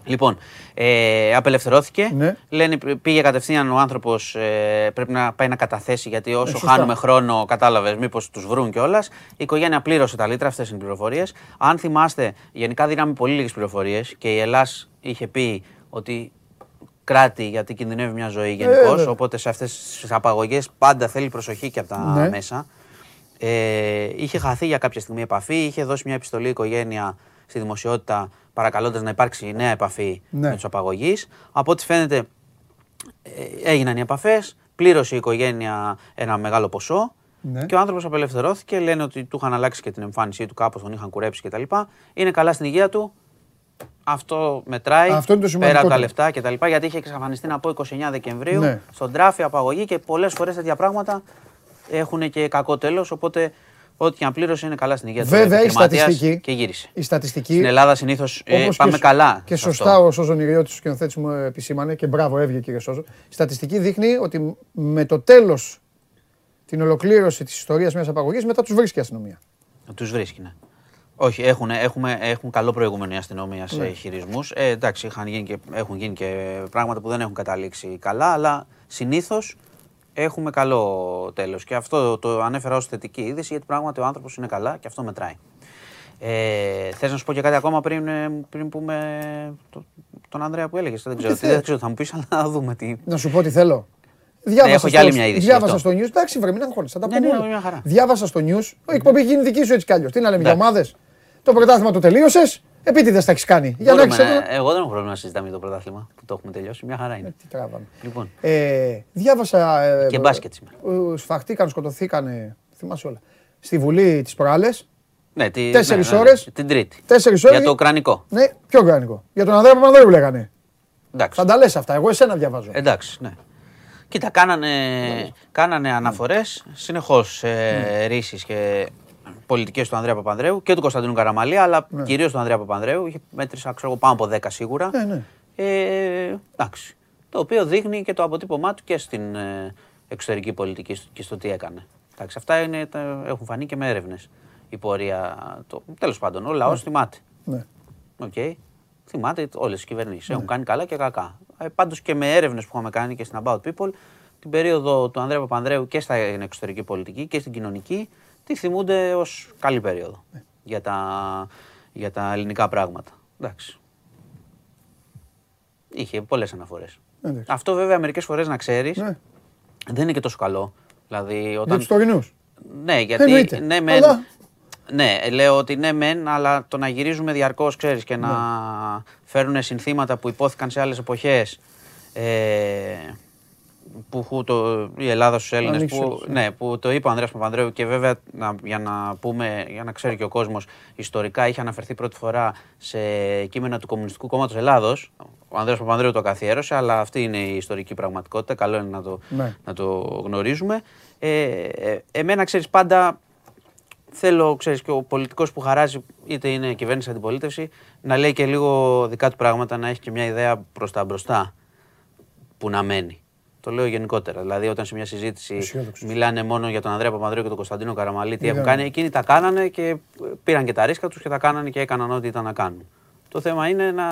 Ναι. Λοιπόν, ε, απελευθερώθηκε. Ναι. Λένε π- πήγε κατευθείαν ο άνθρωπος. Ε, πρέπει να πάει να καταθέσει γιατί όσο Ε, σωστά. χάνουμε χρόνο, κατάλαβες, μήπως τους βρουν κιόλας. Η οικογένεια πλήρωσε τα λίτρα, αυτές είναι οι πληροφορίες. Αν θυμάστε, γενικά δίναμε πολύ λίγες πληροφορίες και η Ελλάς είχε πει ότι κράτη γιατί κινδυνεύει μια ζωή γενικώς. βέβαια. οπότε σε αυτές τις απαγωγές πάντα θέλει προσοχή και από τα Ναι. μέσα. Ε, είχε χαθεί για κάποια στιγμή επαφή, είχε δώσει μια επιστολή η οικογένεια στη δημοσιότητα παρακαλώντας να υπάρξει νέα επαφή Ναι. με τους απαγωγείς. Από ό,τι φαίνεται ε, έγιναν οι επαφές, πλήρωσε η οικογένεια ένα μεγάλο ποσό Ναι. και ο άνθρωπος απελευθερώθηκε. Λένε ότι του είχαν αλλάξει και την εμφάνισή του, κάπως τον είχαν κουρέψει κτλ. Είναι καλά στην υγεία του. Αυτό μετράει Αυτό είναι το πέρα από τα σημαντικότερο. λεφτά κτλ. Γιατί είχε εξαφανιστεί να πω 29 Δεκεμβρίου Ναι. στον τράφη απαγωγή και πολλές φορές τέτοια πράγματα έχουν και κακό τέλος. Οπότε ό,τι και αν πλήρωσε είναι καλά στην υγεία του. Βέβαια, η επιχειρηματίας στατιστική- Και γύρισε. Η στατιστική. Στην Ελλάδα συνήθως όπως πάμε και, καλά. Και σε αυτό. σωστά ο Σόζον Ιριώτη, ο σκηνοθέτης μου επισήμανε και μπράβο, έβγε κύριε Σόζο. Η στατιστική δείχνει ότι με το τέλος την ολοκλήρωση της ιστορίας μιας απαγωγής μετά τους βρίσκει η αστυνομία. Τους βρίσκει, ναι. Όχι, έχουν, έχουμε, έχουν καλό προηγούμενο η αστυνομία σε Ναι. χειρισμούς. Ε, εντάξει, είχαν γίνει και, έχουν γίνει και πράγματα που δεν έχουν καταλήξει καλά, αλλά συνήθως έχουμε καλό τέλος. Και αυτό το ανέφερα ως θετική είδηση, γιατί πράγματι ο άνθρωπος είναι καλά και αυτό μετράει. Ε, Θες να σου πω και κάτι ακόμα πριν, ε, πριν πούμε το, τον Ανδρέα που έλεγες. Δεν ξέρω, τι τι, θες. δεν ξέρω, θα μου πεις, αλλά να δούμε τι. Να σου πω τι θέλω. Διάβασα έχω κι στο, άλλη μια είδηση διάβασα γι' αυτό. στο news. Εντάξει, βρε, μην αγχώνεσαι. Θα τα Ναι, πούμε ναι, όλα. μια χαρά. Διάβασα στο news. Η εκπομπή έχει γίνει δική σου έτσι κι αλλιώς. Τι να λέμε για Εντάξει. ομάδες. Το πρωτάθλημα το τελείωσες. Επίτηδες τα έχεις κάνει. Για να Μπορούμε έχεις να- ένα- εγώ δεν έχω πρόβλημα να συζητάμε για το πρωτάθλημα που το έχουμε τελειώσει. Μια χαρά είναι. Τι τράβαμε. Λοιπόν, Ε, διάβασα. ε, Και μπάσκετ σήμερα. ε, Σφαχτήκαν, σκοτωθήκαν. Θυμάσαι όλα. Στη Βουλή τι προάλλε. ναι, τη, Τέσσερις ναι, ναι, ώρες. Την Τρίτη. Τέσσερις Για ώρε. το Ουκρανικό. Ναι, πιο οργανικό. Για τον Ανδρέα Παπανδρέου λέγανε. Εντάξει. Θα τα λες αυτά. Εγώ εσένα διαβάζω. Εντάξει, ναι. Κοίτα, κάνανε, κάνανε αναφορές συνεχώς ε, ρίσεις και πολιτικές του Ανδρέα Παπανδρέου και του Κωνσταντίνου Καραμαλή, αλλά κυρίως του Ανδρέα Παπανδρέου. Είχε μέτρησα, ξέρω εγώ, πάνω από 10 σίγουρα. Ναι, ναι. Ε, εντάξει. Το οποίο δείχνει και το αποτύπωμά του και στην ε, εξωτερική πολιτική στο- και στο τι έκανε. Εντάξει, αυτά είναι, τα- έχουν φανεί και με έρευνες η πορεία. Το, τέλος πάντων, ο λαός θυμάται. Ναι. Οκ. Θυμάται όλες τις κυβερνήσεις. Έχουν κάνει καλά και κακά. Ε, Πάντως και με έρευνες που είχαμε κάνει και στην About People, την περίοδο του Ανδρέα Παπανδρέου και στην εξωτερική πολιτική και στην κοινωνική, τη θυμούνται ως καλή περίοδο για, τα, για τα ελληνικά πράγματα. Εντάξει. Είχε πολλές αναφορές. Εντάξει. Αυτό βέβαια μερικές φορές να ξέρεις Ναι. δεν είναι και τόσο καλό. Δηλαδή, Για όταν... τους τωρινούς. Ναι, γιατί. Εννοείται. Ναι, μεν, Αλλά- ναι, λέω ότι ναι, μεν, αλλά το να γυρίζουμε διαρκώς, ξέρεις, και να Ναι. φέρουν συνθήματα που υπόθηκαν σε άλλες εποχές. Ε, που χου το, η Ελλάδα στους Έλληνες. Ανοίξει Που, όλους, ναι, που το είπε ο Ανδρέας Παπανδρέου και βέβαια να, για να πούμε, για να ξέρει και ο κόσμος, ιστορικά είχε αναφερθεί πρώτη φορά σε κείμενα του Κομμουνιστικού Κόμματος Ελλάδος. Ο Ανδρέας Παπανδρέου το καθιέρωσε, αλλά αυτή είναι η ιστορική πραγματικότητα. Καλό είναι να το, Ναι. να το γνωρίζουμε. Ε, ε, εμένα, ξέρεις, πάντα θέλω, ξέρεις, και ο πολιτικός που χαράζει, είτε είναι κυβέρνηση αντιπολίτευση, να λέει και λίγο δικά του πράγματα, να έχει και μια ιδέα προς τα μπροστά που να μένει. Το λέω γενικότερα. Δηλαδή, όταν σε μια συζήτηση Αισιόδοξος. μιλάνε μόνο για τον Ανδρέα Παπανδρέου και τον Κωνσταντίνο Καραμαλή, τι Είδαμε. έχουν κάνει, εκείνοι τα κάνανε και πήραν και τα ρίσκα τους και τα κάνανε και έκαναν ό,τι ήταν να κάνουν. Το θέμα είναι να,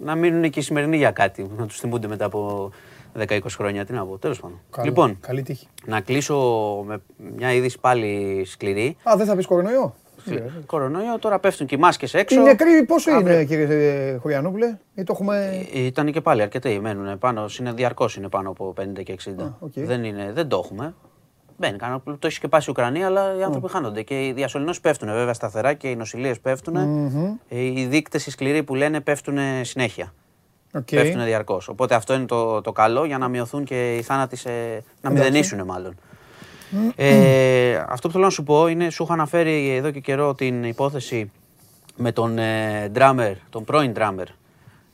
να μείνουν και οι σημερινοί για κάτι, να τους θυμούνται μετά από 10-20 χρόνια. Τι να πω, τέλος πάντων. Καλό. Λοιπόν, Καλή τύχη. να κλείσω με μια είδηση πάλι σκληρή. Α, δεν θα πεις κορονοϊό; Κορονοϊό, τώρα πέφτουν και οι μάσκες έξω. Οι νεκροί πόσο Αύριο- είναι, κύριε Χωριανόπουλε, ή το έχουμε. Ε, Ήταν και πάλι αρκετοί, μένουν πάνω, είναι διαρκώς είναι πάνω από 50 και 60. Α, οκ. δεν, είναι, δεν το έχουμε. Μπαίνει, κανένα- το έχει και πάει η Ουκρανία, αλλά οι άνθρωποι χάνονται. Και οι διασωληνώσεις πέφτουν βέβαια σταθερά και οι νοσηλείες πέφτουν. Ε, Οι δείκτες οι σκληροί που λένε πέφτουν συνέχεια. Οκ. Πέφτουν διαρκώς. Οπότε αυτό είναι το, το καλό για να μειωθούν και οι θάνατοι σε. να μηδενίσουν μάλλον. Ε, αυτό που θέλω να σου πω είναι, σου είχα αναφέρει εδώ και καιρό την υπόθεση με τον ε, drummer, τον πρώην drummer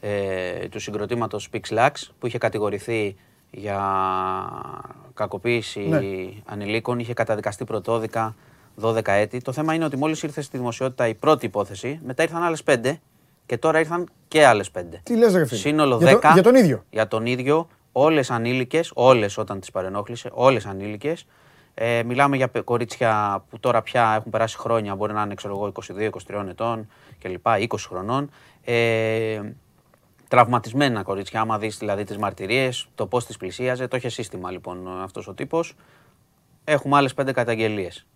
ε, του συγκροτήματος Πυξ Λαξ που είχε κατηγορηθεί για κακοποίηση Ναι. ανηλίκων, είχε καταδικαστεί πρωτόδικα 12 έτη. Το θέμα είναι ότι μόλις ήρθε στη δημοσιότητα η πρώτη υπόθεση, μετά ήρθαν άλλες 5 και τώρα ήρθαν και άλλες 5. Τι λες ρε φίλε; Σύνολο 10. Για, το- για τον ίδιο. Για τον ίδιο, όλες ανήλικες, όλες όταν τις παρενόχλησε, όλες ανήλικες. Ε, μιλάμε για πε- κορίτσια που τώρα πια έχουν περάσει χρόνια, μπορεί να είναι ξέρω εγώ, 22-23 ετών κλπ. 20 χρονών. Ε, τραυματισμένα κορίτσια, άμα δεις δηλαδή τις μαρτυρίες, το πώς τις πλησίαζε, το είχε σύστημα λοιπόν αυτός ο τύπος. Έχουμε άλλες πέντε καταγγελίες.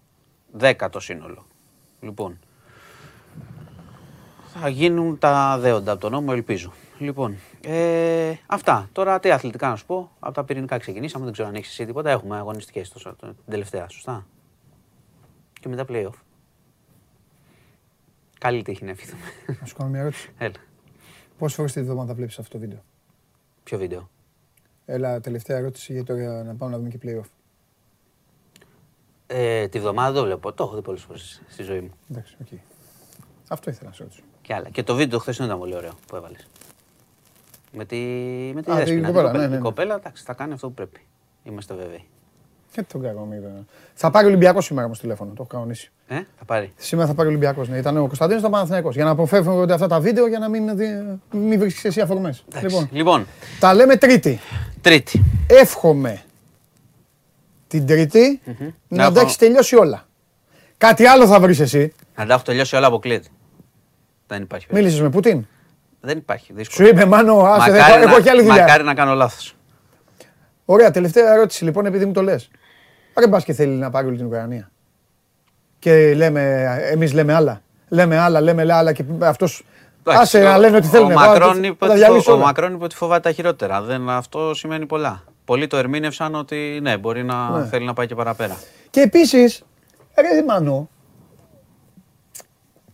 Δέκα το σύνολο. Λοιπόν, θα γίνουν τα δέοντα από τον νόμο, ελπίζω. Λοιπόν, ε, αυτά. Τώρα τι αθλητικά να σου πω. Από τα πυρηνικά ξεκινήσαμε, δεν ξέρω αν έχεις εσύ τίποτα. Έχουμε αγωνιστικές την τελευταία, σωστά; Και μετά playoff. Καλή τύχη να ευχηθούμε. Να σου κάνω μια ερώτηση. Έλα. Πόσες φορές τη βδομάδα βλέπεις αυτό το βίντεο; Ποιο βίντεο; Έλα, τελευταία ερώτηση για τώρα να πάμε να δούμε και playoff. Ε, τη βδομάδα δεν το βλέπω. Το έχω δει πολλές φορές στη ζωή μου. Εντάξει, οκ. Αυτό ήθελα να σε ρωτήσω. Και άλλα. Και το βίντεο χθες ήταν πολύ ωραίο που έβαλες. Με τη, με τη Α, την Δέσποινα, την κοπέλα, κοπέλα. ναι, ναι, Η ναι. κοπέλα εντάξει, θα κάνει αυτό που πρέπει. Είμαστε βέβαιοι. Ε, τον κακομοίρα. Θα πάρει ο Ολυμπιακός σήμερα όμως τηλέφωνο, το έχω κανονίσει. Ε, θα πάρει. Σήμερα θα πάρει ο Ολυμπιακός. Ναι. Ήταν ο Κωνσταντίνος, ήταν ο Παναθηναϊκός. Για να αποφεύγονται αυτά τα βίντεο για να μην, δι- μην βρίσκεις εσύ αφορμές. Λοιπόν. Λοιπόν, λοιπόν, τα λέμε Τρίτη. τρίτη. Εύχομαι την Τρίτη Να να τα έχω- έχει τελειώσει όλα. Κάτι άλλο θα βρεις εσύ. Να τα έχω τελειώσει όλα αποκλείεται. Δεν υπάρχει. περίπτωση. Μίλησε με Πούτιν; Δεν υπάρχει. Δύσκολο. Σου είπε, Μάνο, άσε, δεν Μακάρι, έχω, έχω να, και άλλη δουλειά. μακάρι να κάνω λάθος. Ωραία, τελευταία ερώτηση λοιπόν, επειδή μου το λες. Δεν πα και θέλει να πάρει όλη την Ουκρανία. Και λέμε, εμείς λέμε άλλα. Λέμε άλλα, λέμε άλλα και αυτό. Άσε να λένε ότι θέλουν. Ο Εγώ, Μακρόν, θα είπε τα ότι, διαλύσω φο- ο όλα. Μακρόν είπε ότι φοβάται τα χειρότερα. Δεν, αυτό σημαίνει πολλά. Πολλοί το ερμήνευσαν ότι ναι, μπορεί να Ναι. θέλει να πάει και παραπέρα. Και επίσης, ρε Μανώ,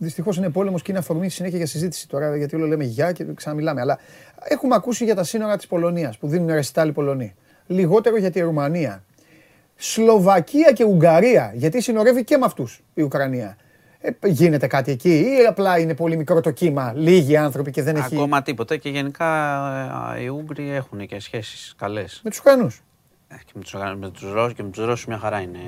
Δυστυχώς είναι πόλεμος και είναι αφορμή συνέχεια για συζήτηση τώρα, γιατί όλο λέμε γεια και ξαναμιλάμε. Αλλά έχουμε ακούσει για τα σύνορα της Πολωνίας που δίνουν ρεστάλ οι Πολωνοί. Λιγότερο για τη Ρουμανία. Σλοβακία και Ουγγαρία, γιατί συνορεύει και με αυτούς η Ουκρανία. Ε, γίνεται κάτι εκεί ή απλά είναι πολύ μικρό το κύμα, λίγοι άνθρωποι και δεν έχει. Ακόμα τίποτα και γενικά ε, οι Ούγγροι έχουν και σχέσεις καλές. Με τους Ουκρανούς. Και με τους, με τους Ρώσους και με τους Ρώσους μια χαρά είναι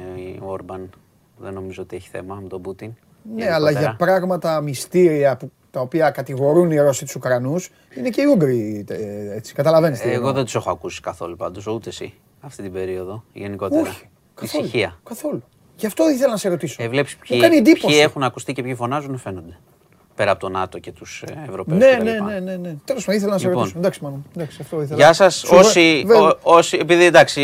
ο Όρμπαν. Δεν νομίζω ότι έχει θέμα με τον Πούτιν. Ναι, αλλά για πράγματα μυστήρια που, τα οποία κατηγορούν οι Ρώσοι τους Ουκρανούς είναι και οι Ούγγροι ε, έτσι. Καταλαβαίνεις τι Εγώ εννοώ. δεν τους έχω ακούσει καθόλου πάντως, ούτε εσύ, αυτή την περίοδο, γενικότερα. Όχι. Καθόλου. Ησυχία. Καθόλου. Γι' αυτό ήθελα να σε ρωτήσω. Ε, βλέπεις Μου ποιοι, κάνει εντύπωση. ποιοι έχουν ακουστεί και ποιοι φωνάζουν φαίνονται. Πέρα από το ΝΑΤΟ και τους ε, Ευρωπαίους Ναι, κτλ. ναι, ναι, ναι, ναι. Τέλος πάντων, ήθελα να σε Λοιπόν. ρωτήσω. Εντάξει, μάλλον. Εντάξει, αυτό ήθελα. Γεια σας, Σου- όσοι, Βε- ό- όσοι, επειδή εντάξει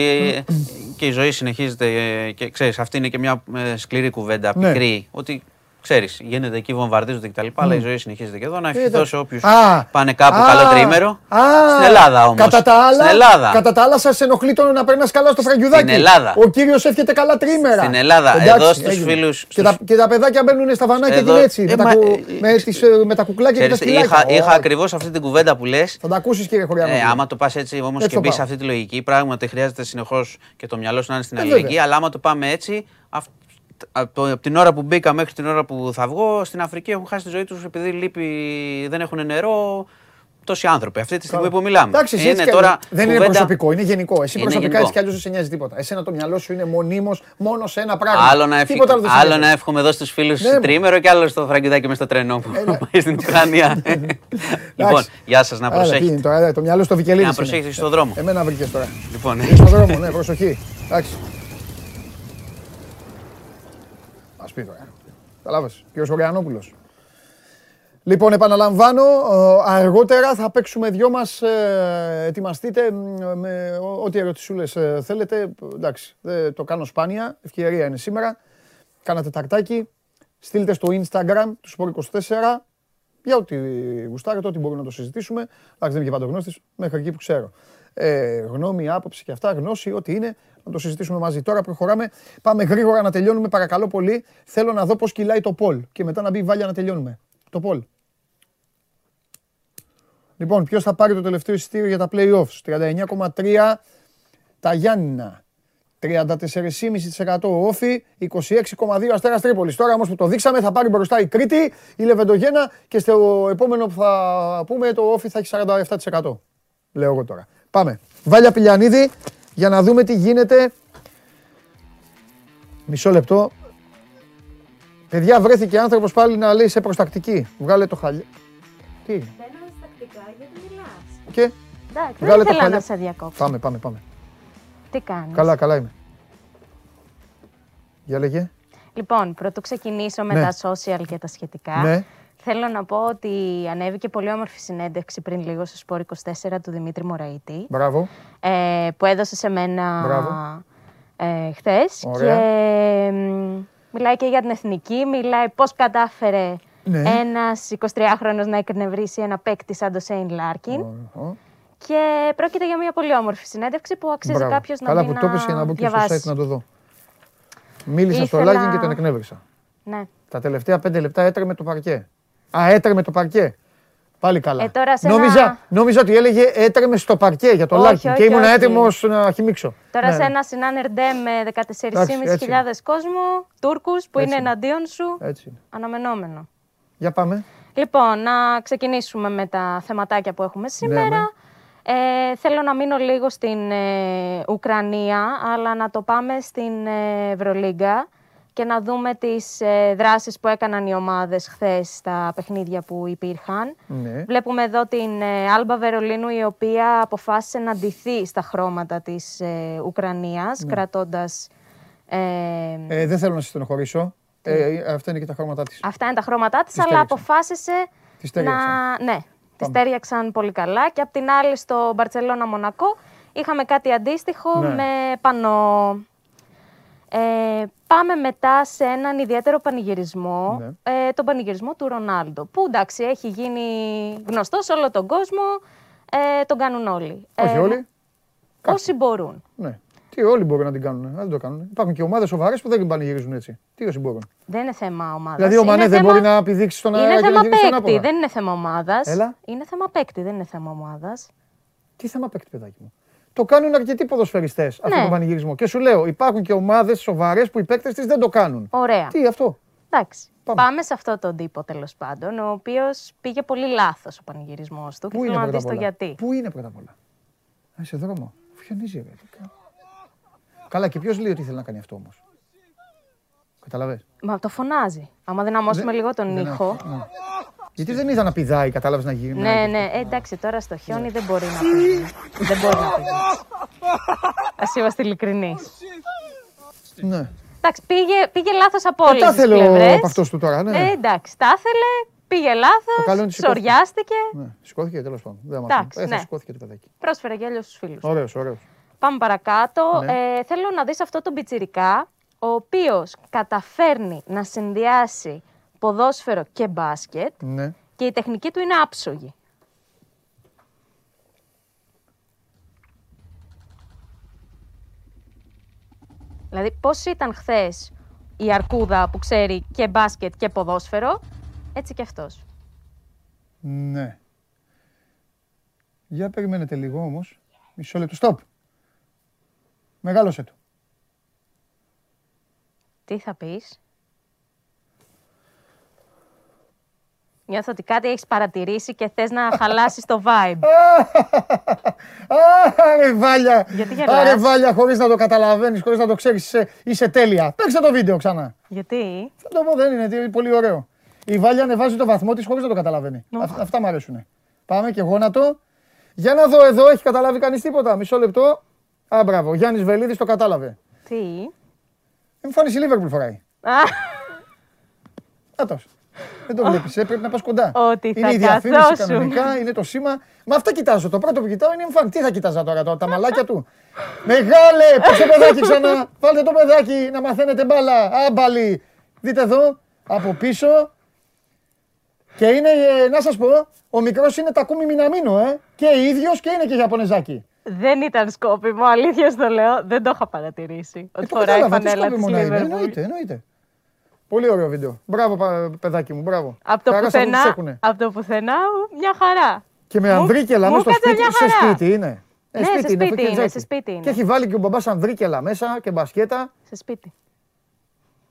και η ζωή συνεχίζεται ε, και ξέρεις, αυτή είναι και μια ε, σκληρή κουβέντα, Ναι. πικρή, ότι ξέρεις, γίνεται εκεί, βομβαρδίζονται κτλ. Αλλά η ζωή συνεχίζεται και εδώ. Να ευχηθώ εντάξει. σε όποιους Α, πάνε κάπου α, καλό τριήμερο. α, Στην Ελλάδα όμως. Κατά τα άλλα, Στην Ελλάδα. Κατά τα άλλα, σας ενοχλεί το να περνάς καλά στο φραγκιουδάκι. Στην Ελλάδα. Ο κύριος εύχεται καλά τρίμερα. Στην Ελλάδα. Εντάξει, Εδώ στους έγινε. φίλους- Και, τα, στους- και τα παιδάκια μπαίνουν στα βανάκια Εδώ- και είναι έτσι. ε, με, τα, μα, κου- ε, με, τις, ε, με τα κουκλάκια και τα Ξέρεις, σκυλάκια. είχα, είχα Ω, ακριβώς αυτή την κουβέντα που λες. Θα τα ακούσεις, κύριε Χωριανό. Ε, άμα το πας έτσι όμως Έτσι και το μπεις πάω. σε αυτή τη λογική, πράγματι χρειάζεται συνεχώς και το μυαλό σου να είναι στην Ε, αλληλεγγύη. βέβαια. Αλλά άμα το πάμε έτσι, αυ- από, το- από την ώρα που μπήκα μέχρι την ώρα που θα βγω, στην Αφρική έχουν χάσει τη ζωή τους επειδή λείπει, δεν έχουν νερό. Τόσοι άνθρωποι αυτή τη στιγμή που μιλάμε. Εντάξει, εσύ έτσι είναι κι τώρα αλλιώς. δεν είναι κουβέντα- προσωπικό, είναι γενικό. Εσύ Είναι προσωπικά γενικό. έτσι κι αλλιώ δεν σε νοιάζει τίποτα. Εσένα το μυαλό σου είναι μονίμως μόνος σε ένα πράγμα. Άλλο να, Τίποτα άλλο δεν σε άλλο νοιάζει. να εύχομαι εδώ στους φίλους Ναι, μου. τρίμερο και άλλο στο φραγκιδάκι μες στο τρένο που Ε, ναι. πάει στην Ουκρανία. λοιπόν, Εντάξει. γεια σας, να Άρα, τι είναι προσέχετε. τώρα, ε, το μυαλό στο Βικελίδη. Να προσέχετε στον δρόμο. Εμένα βρήκες τώρα. Λοιπόν, Είσαι στον δρόμο, ναι, προσοχή. Εντάξει. Ας πει τώρα. Καταλάβες, κύριος Χωριανόπουλος. Λοιπόν, επαναλαμβάνω, ε, αργότερα θα παίξουμε δυο μας, ε, ετοιμαστείτε μ, με ό- ό,τι ερωτησούλες ε, θέλετε. Εντάξει, δεν το κάνω σπάνια, ευκαιρία είναι σήμερα. Κάνατε τακτάκι, στείλτε στο Instagram του Sport24 για ό,τι γουστάρετε, ό,τι μπορούμε να το συζητήσουμε. Εντάξει, δεν είμαι και παντογνώστης, μέχρι εκεί που ξέρω. Ε, γνώμη, άποψη και αυτά, γνώση, ό,τι είναι, να το συζητήσουμε μαζί. Τώρα προχωράμε. Πάμε γρήγορα να τελειώνουμε, παρακαλώ πολύ. Θέλω να δω πώς κυλάει το Πολ και μετά να μπει η Βάλια να τελειώνουμε. Το Πολ. Λοιπόν, ποιος θα πάρει το τελευταίο εισιτήριο για τα play-offs; 39,3 τα Γιάννηνα. 34,5% ο Όφη, 26,2 Αστέρας Τρίπολης. Τώρα όμως που το δείξαμε θα πάρει μπροστά η Κρήτη, η Λεβεντογένα και στο επόμενο που θα πούμε το Όφη θα έχει 47%. Λέω εγώ τώρα. Πάμε. Βάλια Πηλιανίδη για να δούμε τι γίνεται. Μισό λεπτό. Παιδιά βρέθηκε άνθρωπος πάλι να λέει σε προστακτική. Βγάλε το χαλί. Τι είναι; Μπαίνω τακτικά γιατί μιλάς. Και; Εντάξει, Βγάλε δεν το ήθελα χαλί. να σε διακόψω. πάμε, πάμε, πάμε. Τι κάνεις; Καλά, καλά είμαι. Για λέγε. Λοιπόν, πρωτού ξεκινήσω με Ναι. τα social και τα σχετικά. Ναι. Θέλω να πω ότι ανέβηκε πολύ όμορφη συνέντευξη πριν λίγο στο Sport 24 του Δημήτρη Μωραΐτη, Μπράβο. ε, που έδωσε σε μένα Μπράβο. ε, χθες. Ωραία. Και μ, μιλάει και για την εθνική, μιλάει πώς κατάφερε Ναι. ένας 23χρονος να εκνευρίσει ένα παίκτη σαν το Σέιν Λάρκιν. Ω, Και πρόκειται για μια πολύ όμορφη συνέντευξη που αξίζει μπράβο. κάποιος να Καλά μπει που το είπες για να μπω και στο διαβάσει. site να το δω. Μίλησα στο Ήθελα- Λάκιν και τον εκνεύρισα. Ναι. Τα τελευταία πέντε λεπτά έτρεμε το παρκέ. Α, έτρεμε το παρκέ. Πάλι καλά. Ε, τώρα σε νόμιζα, ένα- νόμιζα ότι έλεγε έτρεμε στο παρκέ για το Όχι, Λάκιν και όχι, ήμουν όχι. έτοιμος να χυμίξω. Τώρα Ναι, σε ναι. ένα συνάνερ ντε με 14.500 κόσμο, Τούρκους που Έτσι είναι είναι. εναντίον σου, Έτσι είναι. αναμενόμενο. Για πάμε. Λοιπόν, να ξεκινήσουμε με τα θεματάκια που έχουμε σήμερα. ναι. Ε, θέλω να μείνω λίγο στην ε, Ουκρανία, αλλά να το πάμε στην ε, Ευρωλίγκα και να δούμε τις ε, δράσεις που έκαναν οι ομάδες χθες στα παιχνίδια που υπήρχαν. Ναι. Βλέπουμε εδώ την ε, Άλμπα Βερολίνου, η οποία αποφάσισε να ντυθεί στα χρώματα της ε, Ουκρανίας, κρατώντας... Ε, Ε, δεν θέλω να σε στενοχωρήσω. Ε, αυτά είναι και τα χρώματά της. Αυτά είναι τα χρώματά της, Τις αλλά τέριαξαν. αποφάσισε Τις να... τέριαξαν. Ναι, τις τέριαξαν πολύ καλά. Και απ' την άλλη στο Μπαρτσελώνα Μονακό είχαμε κάτι αντίστοιχο Ναι. με πανό. Ε, πάμε μετά σε έναν ιδιαίτερο πανηγυρισμό, Ναι. ε, τον πανηγυρισμό του Ρονάλντο, που εντάξει έχει γίνει γνωστό σε όλο τον κόσμο, ε, τον κάνουν όλοι. Όχι Ε, όλοι. Όσοι μπορούν. Ναι. Τι όλοι μπορούν να την κάνουν. ε, Δεν το κάνουν. Υπάρχουν και ομάδες σοβαρές που δεν πανηγυρίζουν έτσι. Τι όσοι μπορούν. Δεν είναι θέμα ομάδας. Δηλαδή ο Μανέ δεν μπορεί να πηδήξει στον αέρα Είναι και να θέμα γυρίσει στον παίκτη, άπορα. δεν είναι θέμα ομάδας. Έλα. Είναι θέμα παίκτη, δεν είναι θέμα ομάδας. Τι θέμα παίκτη, παιδάκι μου. Το κάνουν αρκετοί ποδοσφαιριστές αυτό Ναι. το πανηγυρισμό. Και σου λέω, υπάρχουν και ομάδες σοβαρές που οι παίκτες της δεν το κάνουν. Ωραία. Τι αυτό; Εντάξει. Πάμε. Πάμε. σε αυτό τον τύπο τέλος πάντων, ο οποίος πήγε πολύ λάθος ο πανηγυρισμός του. Και Πού θέλω είναι να πρώτα δεις απ' το όλα; γιατί. Πού είναι πρώτα απ' όλα; Α, σε δρόμο. Φιονίζει, ρε. τι κα- Καλά, και ποιος λέει ότι θέλει να κάνει αυτό όμως; Καταλαβες; Μα το φωνάζει. Άμα δυναμώσουμε λίγο τον δεν ήχο. άκουσα, ναι. Γιατί δεν είδα να πηδάει, κατάλαβες να γίνει. Ναι, ναι, ε, εντάξει, τώρα στο χιόνι δεν μπορεί να πει. δεν μπορεί να πει. Α είμαστε ειλικρινείς. ναι. Εντάξει, πήγε, πήγε λάθος από Ε, όλε τα τις θέλω πλευρές. από αυτός του τώρα, ναι. Ε, εντάξει, τα ήθελε, πήγε Το καλό είναι λάθο, ότι σηκώθηκε. σοριάστηκε, ναι. Σηκώθηκε τέλος πάντων. Δεν μας Εντάξει, ε, θα ναι. σηκώθηκε το παιδάκι. πρόσφερε γέλιο στους φίλους. Ωραίος, ωραίος. Πάμε παρακάτω. Ναι. Ε, θέλω να δεις αυτό τον πιτσιρικά, ο οποίος καταφέρνει να συνδυάσει ποδόσφαιρο και μπάσκετ Ναι. και η τεχνική του είναι άψογη. Δηλαδή, πώς ήταν χθες η Αρκούδα που ξέρει και μπάσκετ και ποδόσφαιρο, έτσι και αυτός. Ναι. Για περιμένετε λίγο όμως. Μισό λεπτό. Στοπ. Μεγάλωσε το. Τι θα πεις; Νιώθω ότι κάτι έχεις παρατηρήσει και θες να χαλάσεις το vibe. Άρε βάλια. Γιατί γελάς; Άρε βάλια χωρίς να το καταλαβαίνεις, χωρίς να το ξέρεις. Είσαι, είσαι τέλεια. Παίξε το βίντεο ξανά. Γιατί; Θα το πω, δεν είναι, είναι πολύ ωραίο. Η Βάλια ανεβάζει το βαθμό της χωρίς να το καταλαβαίνει. Αυ- αυτά μου αρέσουν. Πάμε και γόνατο. Για να δω εδώ, έχει καταλάβει κανείς τίποτα. Μισό λεπτό. Α, μπράβο. Γιάννης Βελίδης το κατάλαβε. Τι; Εμφάνιση Λίβερπουλ φοράει. Α, Άτος. Δεν το βλέπεις, ε, πρέπει να πας κοντά. Ότι είναι θα η διαφήμιση καθόσουν. κανονικά, είναι το σήμα. Μα αυτά κοιτάζω. Το πρώτο που κοιτάω είναι η εμφάνιση. Τι θα κοιτάζα τώρα, το- τα μαλάκια του; Μεγάλε, πες το παιδάκι ξανά. Βάλτε το παιδάκι να μαθαίνετε μπάλα. Άμπαλι. Δείτε εδώ, από πίσω. Και είναι, ε, να σας πω, ο μικρός είναι τακούμι μιναμίνο, ε. Και ίδιος και είναι και Ιαπωνεζάκι. δεν ήταν σκόπιμο, αλήθεια στο λέω. Δεν το είχα παρατηρήσει. Ε, Ότι το φοράει κατάλαβα, τι φανέλα της σκόπιμο να είναι. Liverpool. Εννοείται, εννοείται. Πολύ ωραίο βίντεο. Μπράβο, πα- παιδάκι μου, μπράβο. Από το, Χαρά σε αυτούς τους πουθενά, έχουνε. από το πουθενά, μια χαρά. Και με Μου- ανδρίκελα μου μέσα στο κάτσε σπίτι. μια Σε χαρά. σπίτι είναι. Ε, Ναι, σε σπίτι είναι, φεκεντζάκι. σε σπίτι είναι. Και έχει βάλει και ο μπαμπάς ανδρίκελα μέσα και μπασκέτα. Σε σπίτι.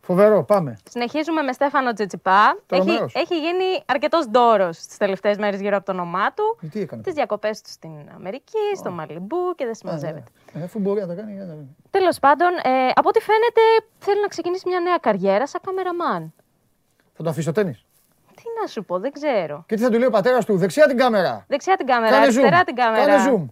Φοβερό, πάμε. Συνεχίζουμε με Στέφανο Τσιτσιπά. Έχει, Τρομερός. έχει γίνει αρκετός ντόρο τι τελευταίες μέρες γύρω από το όνομά του. Ε, Τι έκανε; Τις διακοπές του στην Αμερική, στο Μαλιμπού και δεν συμμαζεύεται. Ε, Αφού μπορεί να τα κάνει. ε, Τέλος πάντων, ε, από ό,τι φαίνεται θέλει να ξεκινήσει μια νέα καριέρα σαν καμεραμάν. Θα το αφήσει στο τέννη. Τι να σου πω, δεν ξέρω. Και τι θα του λέει ο πατέρας του, δεξιά την κάμερα. Δεξιά την κάμερα, Κάνε αριστερά zoom. την κάμερα. Κάνε zoom.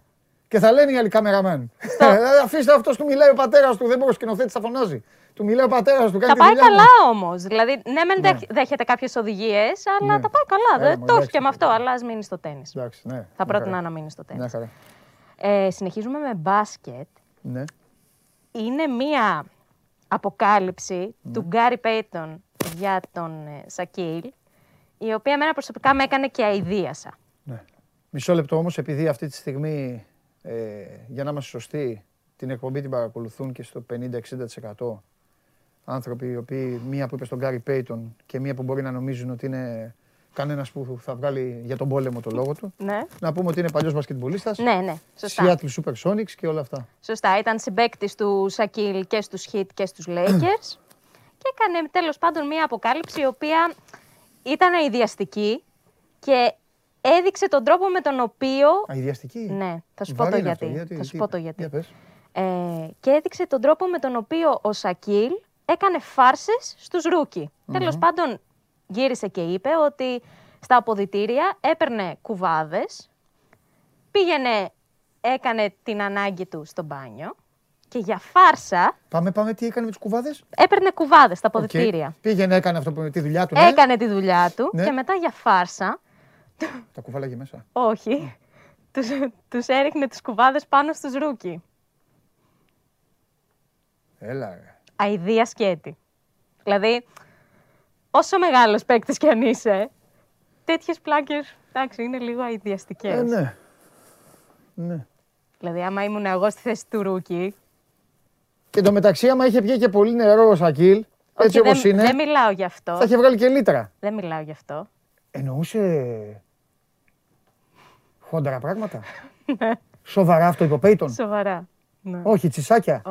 Και θα λένε οι άλλοι καμεραμέν. Δηλαδή, Αφήστε αυτός του μιλάει ο πατέρας του, δεν μπορεί ο σκηνοθέτη θα φωνάζει. Του μιλάει ο πατέρας του, κάνει Τα τη πάει δουλειά καλά μας. όμως. Δηλαδή, ναι, μεν δέχ- δέχεται κάποιες οδηγίες, αλλά Ναι. τα πάει καλά. Έλα, Δεν μωρέ, το έχει εντάξει, και με αυτό, εντάξει. αλλά ας μείνει στο τέννη. Εντάξει, ναι. Θα μια πρότεινα χαρά. να μείνει στο τέννη. Μια χαρά. Ε, συνεχίζουμε με μπάσκετ. Ναι. Είναι μία αποκάλυψη Ναι. του Γκάρι Πέιτον για τον ε, Σακίλ, η οποία εμένα προσωπικά με έκανε και αηδίασα. Ναι. Μισό λεπτό όμως, επειδή αυτή τη στιγμή, ε, για να είμαστε σωστοί, την εκπομπή την παρακολουθούν και στο 50-60% άνθρωποι οι οποίοι, μία που είπε στον Γκάρι Πέιτον και μία που μπορεί να νομίζουν ότι είναι κανένας που θα βγάλει για τον πόλεμο το λόγο του. Ναι, Να πούμε ότι είναι παλιός μπασκετμπολίστας, ναι, ναι σωστά. Seattle Supersonics και όλα αυτά. Σωστά, ήταν συμπέκτης του Σακίλ και στους Heat και στους Lakers και έκανε τέλος πάντων μία αποκάλυψη η οποία ήταν αειδιαστική και έδειξε τον τρόπο με τον οποίο. Αειδιαστική; Ναι, θα σου πω το Βαρύ είναι αυτό, γιατί. Θα σου τι- πω το γιατί. Για πες. Ε, και έδειξε τον τρόπο με τον οποίο ο Σακίλ έκανε φάρσες στους rookie. Τέλος πάντων, γύρισε και είπε ότι στα αποδυτήρια έπαιρνε κουβάδες, πήγαινε, έκανε την ανάγκη του στο μπάνιο και για φάρσα Πάμε, πάμε, τι έκανε με τους κουβάδες; έπαιρνε κουβάδες στα Οκ. αποδυτήρια. Πήγαινε, έκανε αυτό που τη δουλειά του. ναι. Έκανε τη δουλειά του Ναι. και μετά για φάρσα, Τα κουβάλαγε μέσα. όχι, τους, τους έριχνε τις κουβάδες πάνω στους rookie. Έλα, ρε. Αηδία σκέτη. Δηλαδή, όσο μεγάλος παίκτης κι αν είσαι, τέτοιες πλάκες εντάξει, είναι λίγο αειδιαστικέ. Ε, ναι. Ναι. Δηλαδή, άμα ήμουν εγώ στη θέση του Ρούκι. Και το μεταξύ, άμα είχε πιει και πολύ νερό ο Σακίλ, έτσι όχι, όπως δεν, είναι, δεν μιλάω γι' αυτό. θα είχε βγάλει και λίτρα. Δεν μιλάω γι' αυτό. Εννοούσε χόντρα πράγματα. Σοβαρά αυτό είπε ο Πέιτον. Σοβαρά. Ναι. Όχι, τσισάκια.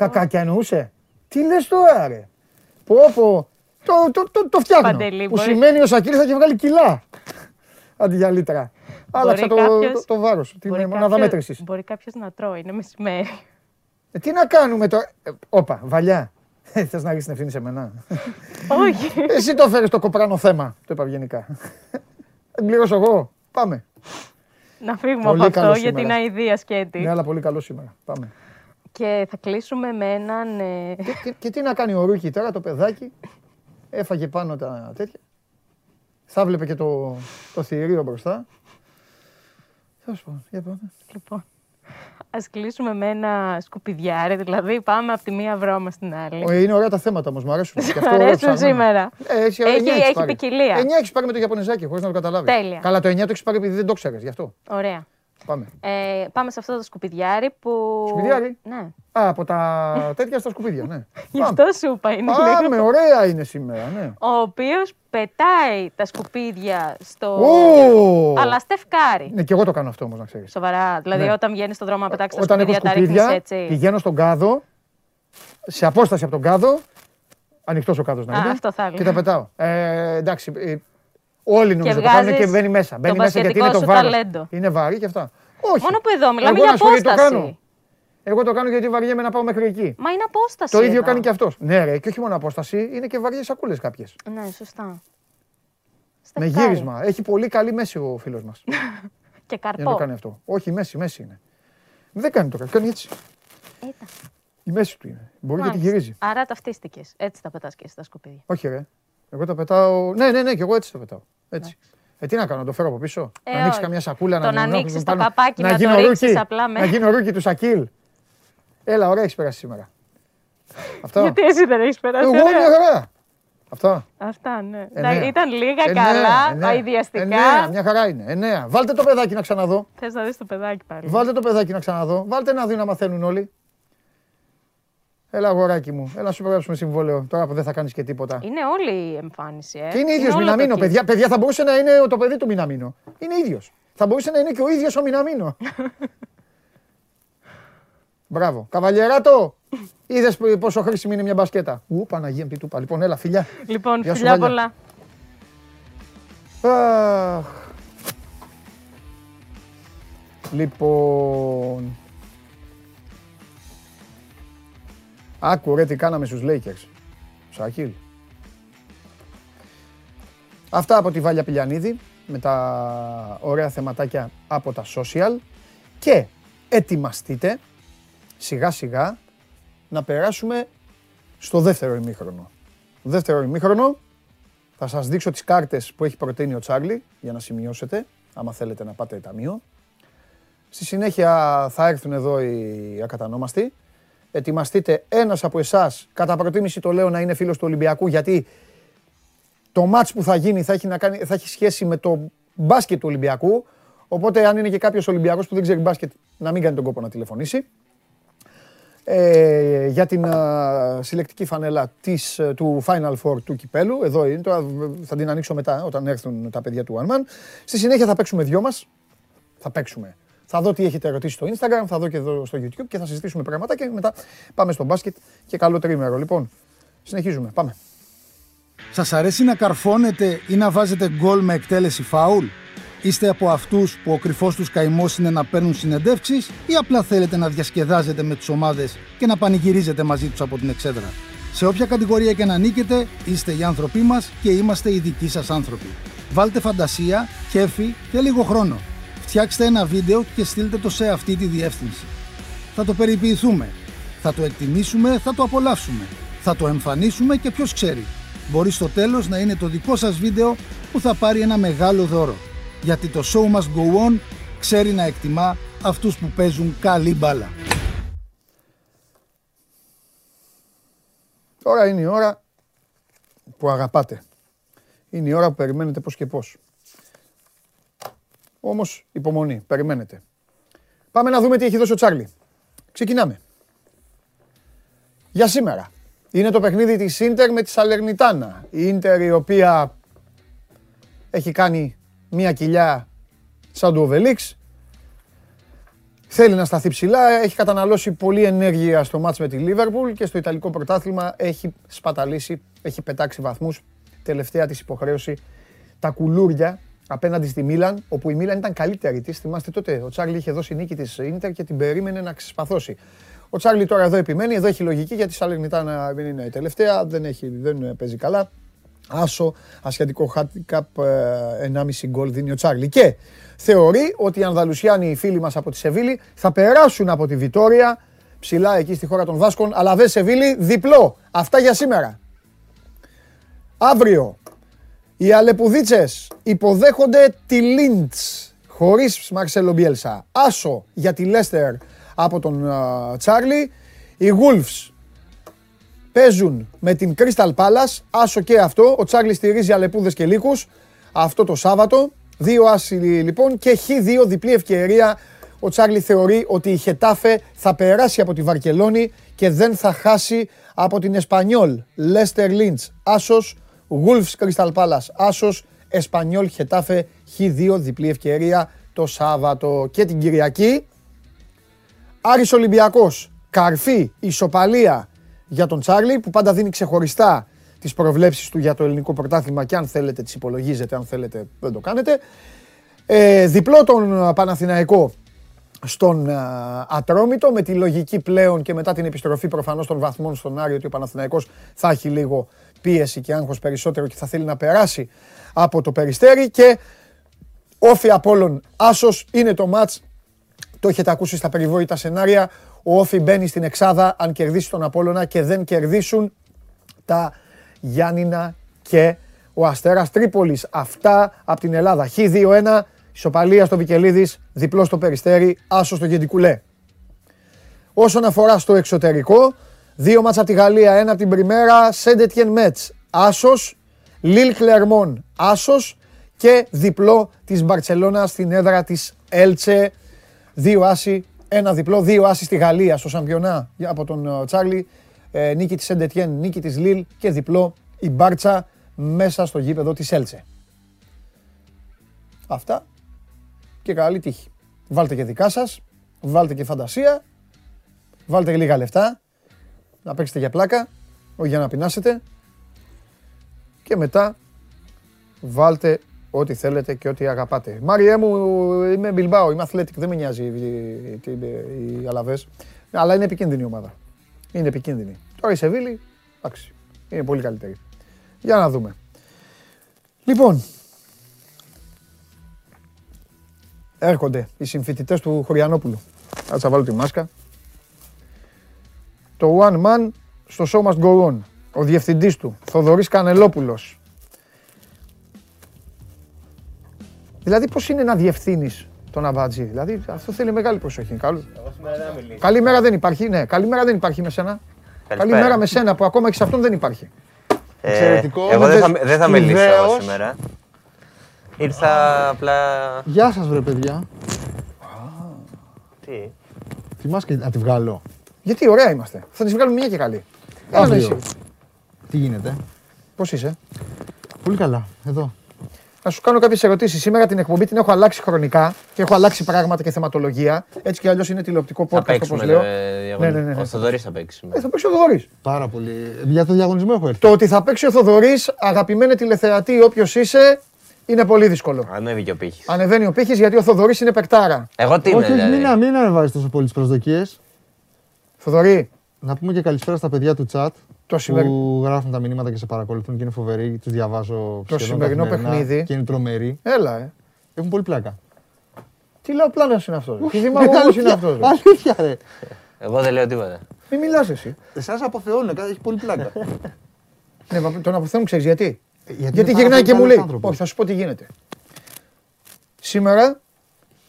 Κακάκια εννοούσε. Τι λες τώρα, ρε; Πω, πω. Το, το, το, το φτιάχνω. Παντελή, που μπορεί- σημαίνει ο Σακίλ θα έχει βγάλει κιλά. Αντί για λίτρα. Άλλαξα το, κάποιος- το, το βάρος, την Μπορεί μονάδα κάποιος- μέτρησης. Μπορεί κάποιος να τρώει, είναι μεσημέρι. Ε, τι να κάνουμε τώρα; Ε, όπα, βαλιά. Ε, Θες να ρίξεις την ευθύνη σε μένα; όχι. Εσύ το φέρεις το κοπράνο θέμα, το είπα ευγενικά. Δεν πληρώσω εγώ. Πάμε. να φύγουμε Πολύ από καλό αυτό για σήμερα. την αηδία σκέτη. Ναι, αλλά πολύ καλό σήμερα. Πάμε. Και θα κλείσουμε με έναν. ε, Και, και, και τι να κάνει ο Ρούκι τώρα, το παιδάκι. Έφαγε πάνω τα τέτοια. Θα βλέπε και το, το θηρίο μπροστά. Τέλος πάντων, για πάμε. Λοιπόν, ας κλείσουμε με ένα σκουπιδιάρι, δηλαδή πάμε από τη μία βρώμα στην άλλη. Ε, Είναι ωραία τα θέματα όμως, μου αρέσουν. Και Μ' αυτό ωραίο αρέσουν ψάχνω. σήμερα. Ε, έτσι, Έχει- εννιά έχεις έχει πάρει. ποικιλία. Εννιά έχεις πάρει με το Ιαπωνεζάκι, χωρίς να το καταλάβεις. Τέλεια. Καλά, το 9 το έχεις πάρει επειδή δεν το ξέρεις, γι' αυτό. Ωραία. Πάμε. Ε, πάμε σε αυτό το σκουπιδιάρι που... Σκουπιδιάρι; Ναι. Α, από τα τέτοια στα σκουπίδια, ναι. Γι' αυτό σου είπα είναι Πάμε, λίγο. ωραία είναι σήμερα, ναι. Ο οποίος πετάει τα σκουπίδια στο... Ω! Αλλά στεφκάρει. Ναι, και εγώ το κάνω αυτό όμως, να ξέρεις. Σοβαρά. Δηλαδή, Ναι. όταν βγαίνεις στον δρόμο να πετάξεις τα Όταν έχω σκουπίδια, τα ρίχνεις σκουπίδια, έτσι. πηγαίνω στον κάδο, σε απόσταση από τον κάδο, ανοιχτός ο κάδος να Α, είναι. αυτό θα έλεγα. Και τα πετάω. Ε, εντάξει. Ε, όλοι νομίζω το βγάζεις κάνουν και μπαίνει μέσα. Μπαίνει το μέσα γιατί είναι το μπασκετικό σου βάρος. ταλέντο. Είναι βαρύ και αυτά. Όχι. Μόνο που εδώ μιλάμε Εγώ για να σου πω γιατί το απόσταση. κάνω. Εγώ το κάνω γιατί βαριέμαι να πάω μέχρι εκεί. Μα είναι απόσταση. Το ίδιο εδώ. κάνει και αυτός. Ναι, ρε, και όχι μόνο απόσταση, είναι και βαριές σακούλες κάποιες. Ναι, σωστά. Με Στεφκάρει. γύρισμα. Έχει πολύ καλή μέση ο φίλος μας. Και για να το καρπό. κάνει αυτό. Όχι, μέση, μέση είναι. Δεν κάνει το κάτι. Κάνει έτσι. Ήταν. Η μέση του είναι. Μπορεί και τη Μάλιστα. γυρίζει. Άρα ταυτίστηκε. Έτσι τα πετάς και εσύ τα σκουπίδια. Όχι, ρε. Εγώ τα πετάω. Ναι, ναι, ναι, και εγώ έτσι τα πετάω. Έτσι. Ε, τι να κάνω, να το φέρω από πίσω. Ε, να ανοίξεις όχι. καμιά σακούλα, Το να να ανοίξεις ανοίξει το καπάκι, να το γίνω ρίξεις rookie, απλά με- Να γίνω rookie του Σακίλ. Έλα, ωραία έχεις περάσει σήμερα. Αυτά. Γιατί εσύ δεν έχεις περάσει. Εγώ ωραία. μια χαρά. Αυτά. Αυτά, ναι. Εννέα. Ήταν λίγα, Εννέα, καλά, εννέα. αειδιαστικά. Εννέα, μια χαρά είναι. Εννέα. Βάλτε το παιδάκι να ξαναδώ. Θες να δεις το παιδάκι πάλι. Βάλτε το παιδάκι να ξαναδώ. Βάλτε να δει να μαθαίνουν όλοι. Έλα, αγοράκι μου. Έλα, να σου υπογράψουμε συμβόλαιο. Τώρα που δεν θα κάνεις και τίποτα. Είναι όλη η εμφάνιση, ε. Και είναι ίδιος όλο το Μιναμίνο. kit. Παιδιά, παιδιά, θα μπορούσε να είναι το παιδί του Μιναμίνο. Είναι ίδιος. Θα μπορούσε να είναι και ο ίδιος ο Μιναμίνο. Μπράβο. Καβαλιεράτο, είδες πόσο χρήσιμη είναι μια μπασκέτα. Ου, Παναγία μου, τι του είπα. Λοιπόν, έλα, φιλιά. Λοιπόν, Γεια σου, φιλιά Βάλια. πολλά. Αχ. Λοιπόν. Άκου ρε τι κάναμε στους Lakers. Σακίλ. Αυτά από τη Βάλια Πηλιανίδη με τα ωραία θεματάκια από τα social και ετοιμαστείτε σιγά σιγά να περάσουμε στο δεύτερο ημίχρονο. Δεύτερο ημίχρονο θα σας δείξω τις κάρτες που έχει προτείνει ο Τσάρλι για να σημειώσετε, άμα θέλετε να πάτε ταμείο. Στη συνέχεια θα έρθουν εδώ οι ακατανόμαστοι. Ετοιμαστείτε ένας από εσάς, κατά προτίμηση το λέω να είναι φίλος του Ολυμπιακού, γιατί το μάτς που θα γίνει θα έχει, να κάνει, θα έχει σχέση με το μπάσκετ του Ολυμπιακού. Οπότε αν είναι και κάποιος Ολυμπιακός που δεν ξέρει μπάσκετ, να μην κάνει τον κόπο να τηλεφωνήσει ε, για την α, συλλεκτική φανέλα της, ε, του Final Four του Κυπέλου. Εδώ είναι, τώρα θα την ανοίξω μετά όταν έρθουν τα παιδιά του One Man. Στη συνέχεια θα παίξουμε δυο μας. Θα παίξουμε. Θα δω τι έχετε ερωτήσει στο Instagram, θα δω και εδώ στο YouTube και θα συζητήσουμε πράγματα και μετά πάμε στο μπάσκετ και καλό τρίμερο. Λοιπόν, συνεχίζουμε. Πάμε. Σας αρέσει να καρφώνετε ή να βάζετε γκολ με εκτέλεση φάουλ; Είστε από αυτούς που ο κρυφός τους καημός είναι να παίρνουν συνεντεύξεις ή απλά θέλετε να διασκεδάζετε με τις ομάδες και να πανηγυρίζετε μαζί τους από την εξέδρα; Σε όποια κατηγορία και να νίκετε, είστε οι άνθρωποι μας και είμαστε οι δικοί σας άνθρωποι. Βάλτε φαντασία, κέφι και λίγο χρόνο. Φτιάξτε ένα βίντεο και στείλτε το σε αυτή τη διεύθυνση. Θα το περιποιηθούμε. Θα το εκτιμήσουμε, θα το απολαύσουμε. Θα το εμφανίσουμε και ποιος ξέρει. Μπορεί στο τέλος να είναι το δικό σας βίντεο που θα πάρει ένα μεγάλο δώρο. Γιατί το show must go on ξέρει να εκτιμά αυτούς που παίζουν καλή μπάλα. Τώρα είναι η ώρα που αγαπάτε. Είναι η ώρα που περιμένετε πώς και πώς. Όμως υπομονή, περιμένετε. Πάμε να δούμε τι έχει δώσει ο Τσάρλι. Ξεκινάμε. Για σήμερα. Είναι το παιχνίδι της Ίντερ με τη Σαλερνιτάνα. Η Ίντερ η οποία έχει κάνει μία κοιλιά σαν του Οβελίξ. Θέλει να σταθεί ψηλά, έχει καταναλώσει πολλή ενέργεια στο μάτς με τη Λίβερπουλ και στο Ιταλικό πρωτάθλημα έχει σπαταλήσει, έχει πετάξει βαθμούς. Τελευταία της υποχρέωση τα κουλούρια απέναντι στη Μίλαν, όπου η Μίλαν ήταν καλύτερη της. Θυμάστε τότε, ο Τσάρλι είχε δώσει νίκη της Ίντερ και την περίμενε να ξεσπαθώσει. Ο Τσάρλι τώρα εδώ επιμένει, εδώ έχει λογική γιατί η Σαλερνιτά να μην είναι η τελευταία, δεν, έχει, δεν παίζει καλά. Άσο, ασιατικό handicap, 1,5 γκολ δίνει ο Τσάρλι. Και θεωρεί ότι οι Ανδαλουσιάνοι, οι φίλοι μας από τη Σεβίλη, θα περάσουν από τη Βιτόρια, ψηλά εκεί στη χώρα των Βάσκων, αλλά δεν Σεβίλη, διπλό. Αυτά για σήμερα. Αύριο, οι Αλεπουδίτσες υποδέχονται τη Λίντς, χωρίς Μαρσέλο Μπιέλσα. Άσο για τη Λέστερ από τον Τσάρλι. Οι Wolves παίζουν με την Crystal Palace, άσο και αυτό. Ο Τσάρλι στηρίζει αλεπούδες και λύκους αυτό το Σάββατο. Δύο άσοι λοιπόν και χ2 διπλή ευκαιρία. Ο Τσάρλι θεωρεί ότι η Χετάφε θα περάσει από τη Βαρκελόνη και δεν θα χάσει από την Εσπανιόλ. Λέστερ Λίντς, άσος. Wolves Crystal Palace, άσος. Εσπανιόλ Χετάφε χ2 διπλή ευκαιρία το Σάββατο και την Κυριακή. Άρης Ολυμπιακός, καρφή, ισοπαλία για τον Τσάρλι που πάντα δίνει ξεχωριστά τις προβλέψεις του για το ελληνικό πρωτάθλημα και αν θέλετε τις υπολογίζετε, αν θέλετε δεν το κάνετε. Ε, διπλό τον Παναθηναϊκό στον α, Ατρόμητο με τη λογική πλέον και μετά την επιστροφή προφανώς των βαθμών στον Άριο ότι ο Παναθηναϊκός θα έχει λίγο πίεση και άγχος περισσότερο και θα θέλει να περάσει από το Περιστέρι και όφη Απόλλων Άσος είναι το μάτς το έχετε ακούσει στα περιβόητα σενάρια. Ο Όφη μπαίνει στην Εξάδα αν κερδίσει τον Απόλλωνα και δεν κερδίσουν τα Γιάννηνα και ο Αστέρας Τρίπολης. Αυτά από την Ελλάδα. Χ2-1, ισοπαλία στο Βικελίδης, διπλό στο Περιστέρι, άσος στο Γεντικουλέ. Όσον αφορά στο εξωτερικό, δύο μάτσα από τη Γαλλία, ένα από την Πριμέρα, Σέντετιεν Μέτς, άσος, Λίλ Κλερμόν, άσος και διπλό της Μπαρτσελώνα στην έδρα της Έλτσε. Δύο άσοι, ένα διπλό, δύο άσοι στη Γαλλία, στο Σαμπιονά από τον ε, Τσάρλι. Ε, νίκη της Σεντετιέν, νίκη της Λίλ και διπλό η Μπάρτσα μέσα στο γήπεδο της Έλτσε. Αυτά και καλή τύχη. Βάλτε και δικά σας, βάλτε και φαντασία, βάλτε και λίγα λεφτά, να παίξετε για πλάκα, όχι για να πεινάσετε και μετά βάλτε ό,τι θέλετε και ό,τι αγαπάτε. Μάριέ μου, είμαι Μπιλμπάο, είμαι Athletic, δεν με νοιάζει οι Αλαβές, αλλά είναι επικίνδυνη η ομάδα. Είναι επικίνδυνη. Τώρα η Σεβίλη, εντάξει, είναι πολύ καλύτερη. Για να δούμε. Λοιπόν, έρχονται οι συμφοιτητές του Χωριανόπουλου. Θα βάλω τη μάσκα. Το One Man στο Show Must Go On. Ο διευθυντής του, Θοδωρής Κανελόπουλος. Δηλαδή πώς είναι να διευθύνεις τον Αβάτζη; Δηλαδή αυτό θέλει μεγάλη προσοχή. Καλή... Καλημέρα δεν υπάρχει, ναι. Καλημέρα δεν υπάρχει με σένα. Καλημέρα με σένα που ακόμα και σε αυτόν δεν υπάρχει. Ε, Εξαιρετικό. Εγώ δεν θα, δεν θα μιλήσω σήμερα. Ήρθα απλά... Γεια σας βρε παιδιά. Τι; Τη μάσκα να τη βγάλω. Γιατί ωραία είμαστε. Θα τη βγάλουμε μια και καλή. Αύριο. Τι γίνεται; Πώς είσαι; Πολύ καλά. Εδώ. Να σου κάνω κάποιες ερωτήσεις. Σήμερα την εκπομπή την έχω αλλάξει χρονικά και έχω αλλάξει πράγματα και θεματολογία. Έτσι κι αλλιώς είναι τηλεοπτικό podcast όπως λέω. Ναι, ναι, ναι, Ο Θοδωρής θα παίξει. Ε, θα παίξει ο Θοδωρής. Πάρα πολύ. Για το διαγωνισμό έχω έρθει. Το ότι θα παίξει ο Θοδωρής, αγαπημένε τηλεθεατή, όποιος είσαι, είναι πολύ δύσκολο. Ανέβηκε ο πύχης. Ανεβαίνει ο πύχης γιατί ο Θοδωρής είναι παικτάρα. Εγώ τι είμαι, Όχι, όχι, δηλαδή. μην, μην ανεβάζεις τόσο πολύ τις προσδοκίες. Θοδωρή, Να πούμε και καλησπέρα στα παιδιά του chat το, σημερι... που γράφουν τα μηνύματα και σε παρακολουθούν και είναι φοβεροί. Τους διαβάζω Το σχεδόν σημερινό καθημερινά παιχνίδι. Και είναι τρομεροί. Έλα, ε. Έχουν πολύ πλάκα. Τι λέω πλάνος είναι αυτός. Τι δημαγωγός είναι αυτός. Αλήθεια, ρε. Εγώ δεν λέω τίποτα. Μην μιλάς εσύ. Εσάς αποθεώνουν, έχει πολύ πλάκα. Ναι, μα τον αποθέουν ξέρεις γιατί; γιατί Γιατί είναι γυρνάει πάρα και μου πολύ λέει. καλός άνθρωπος. Όχι, θα σου πω τι γίνεται. Σήμερα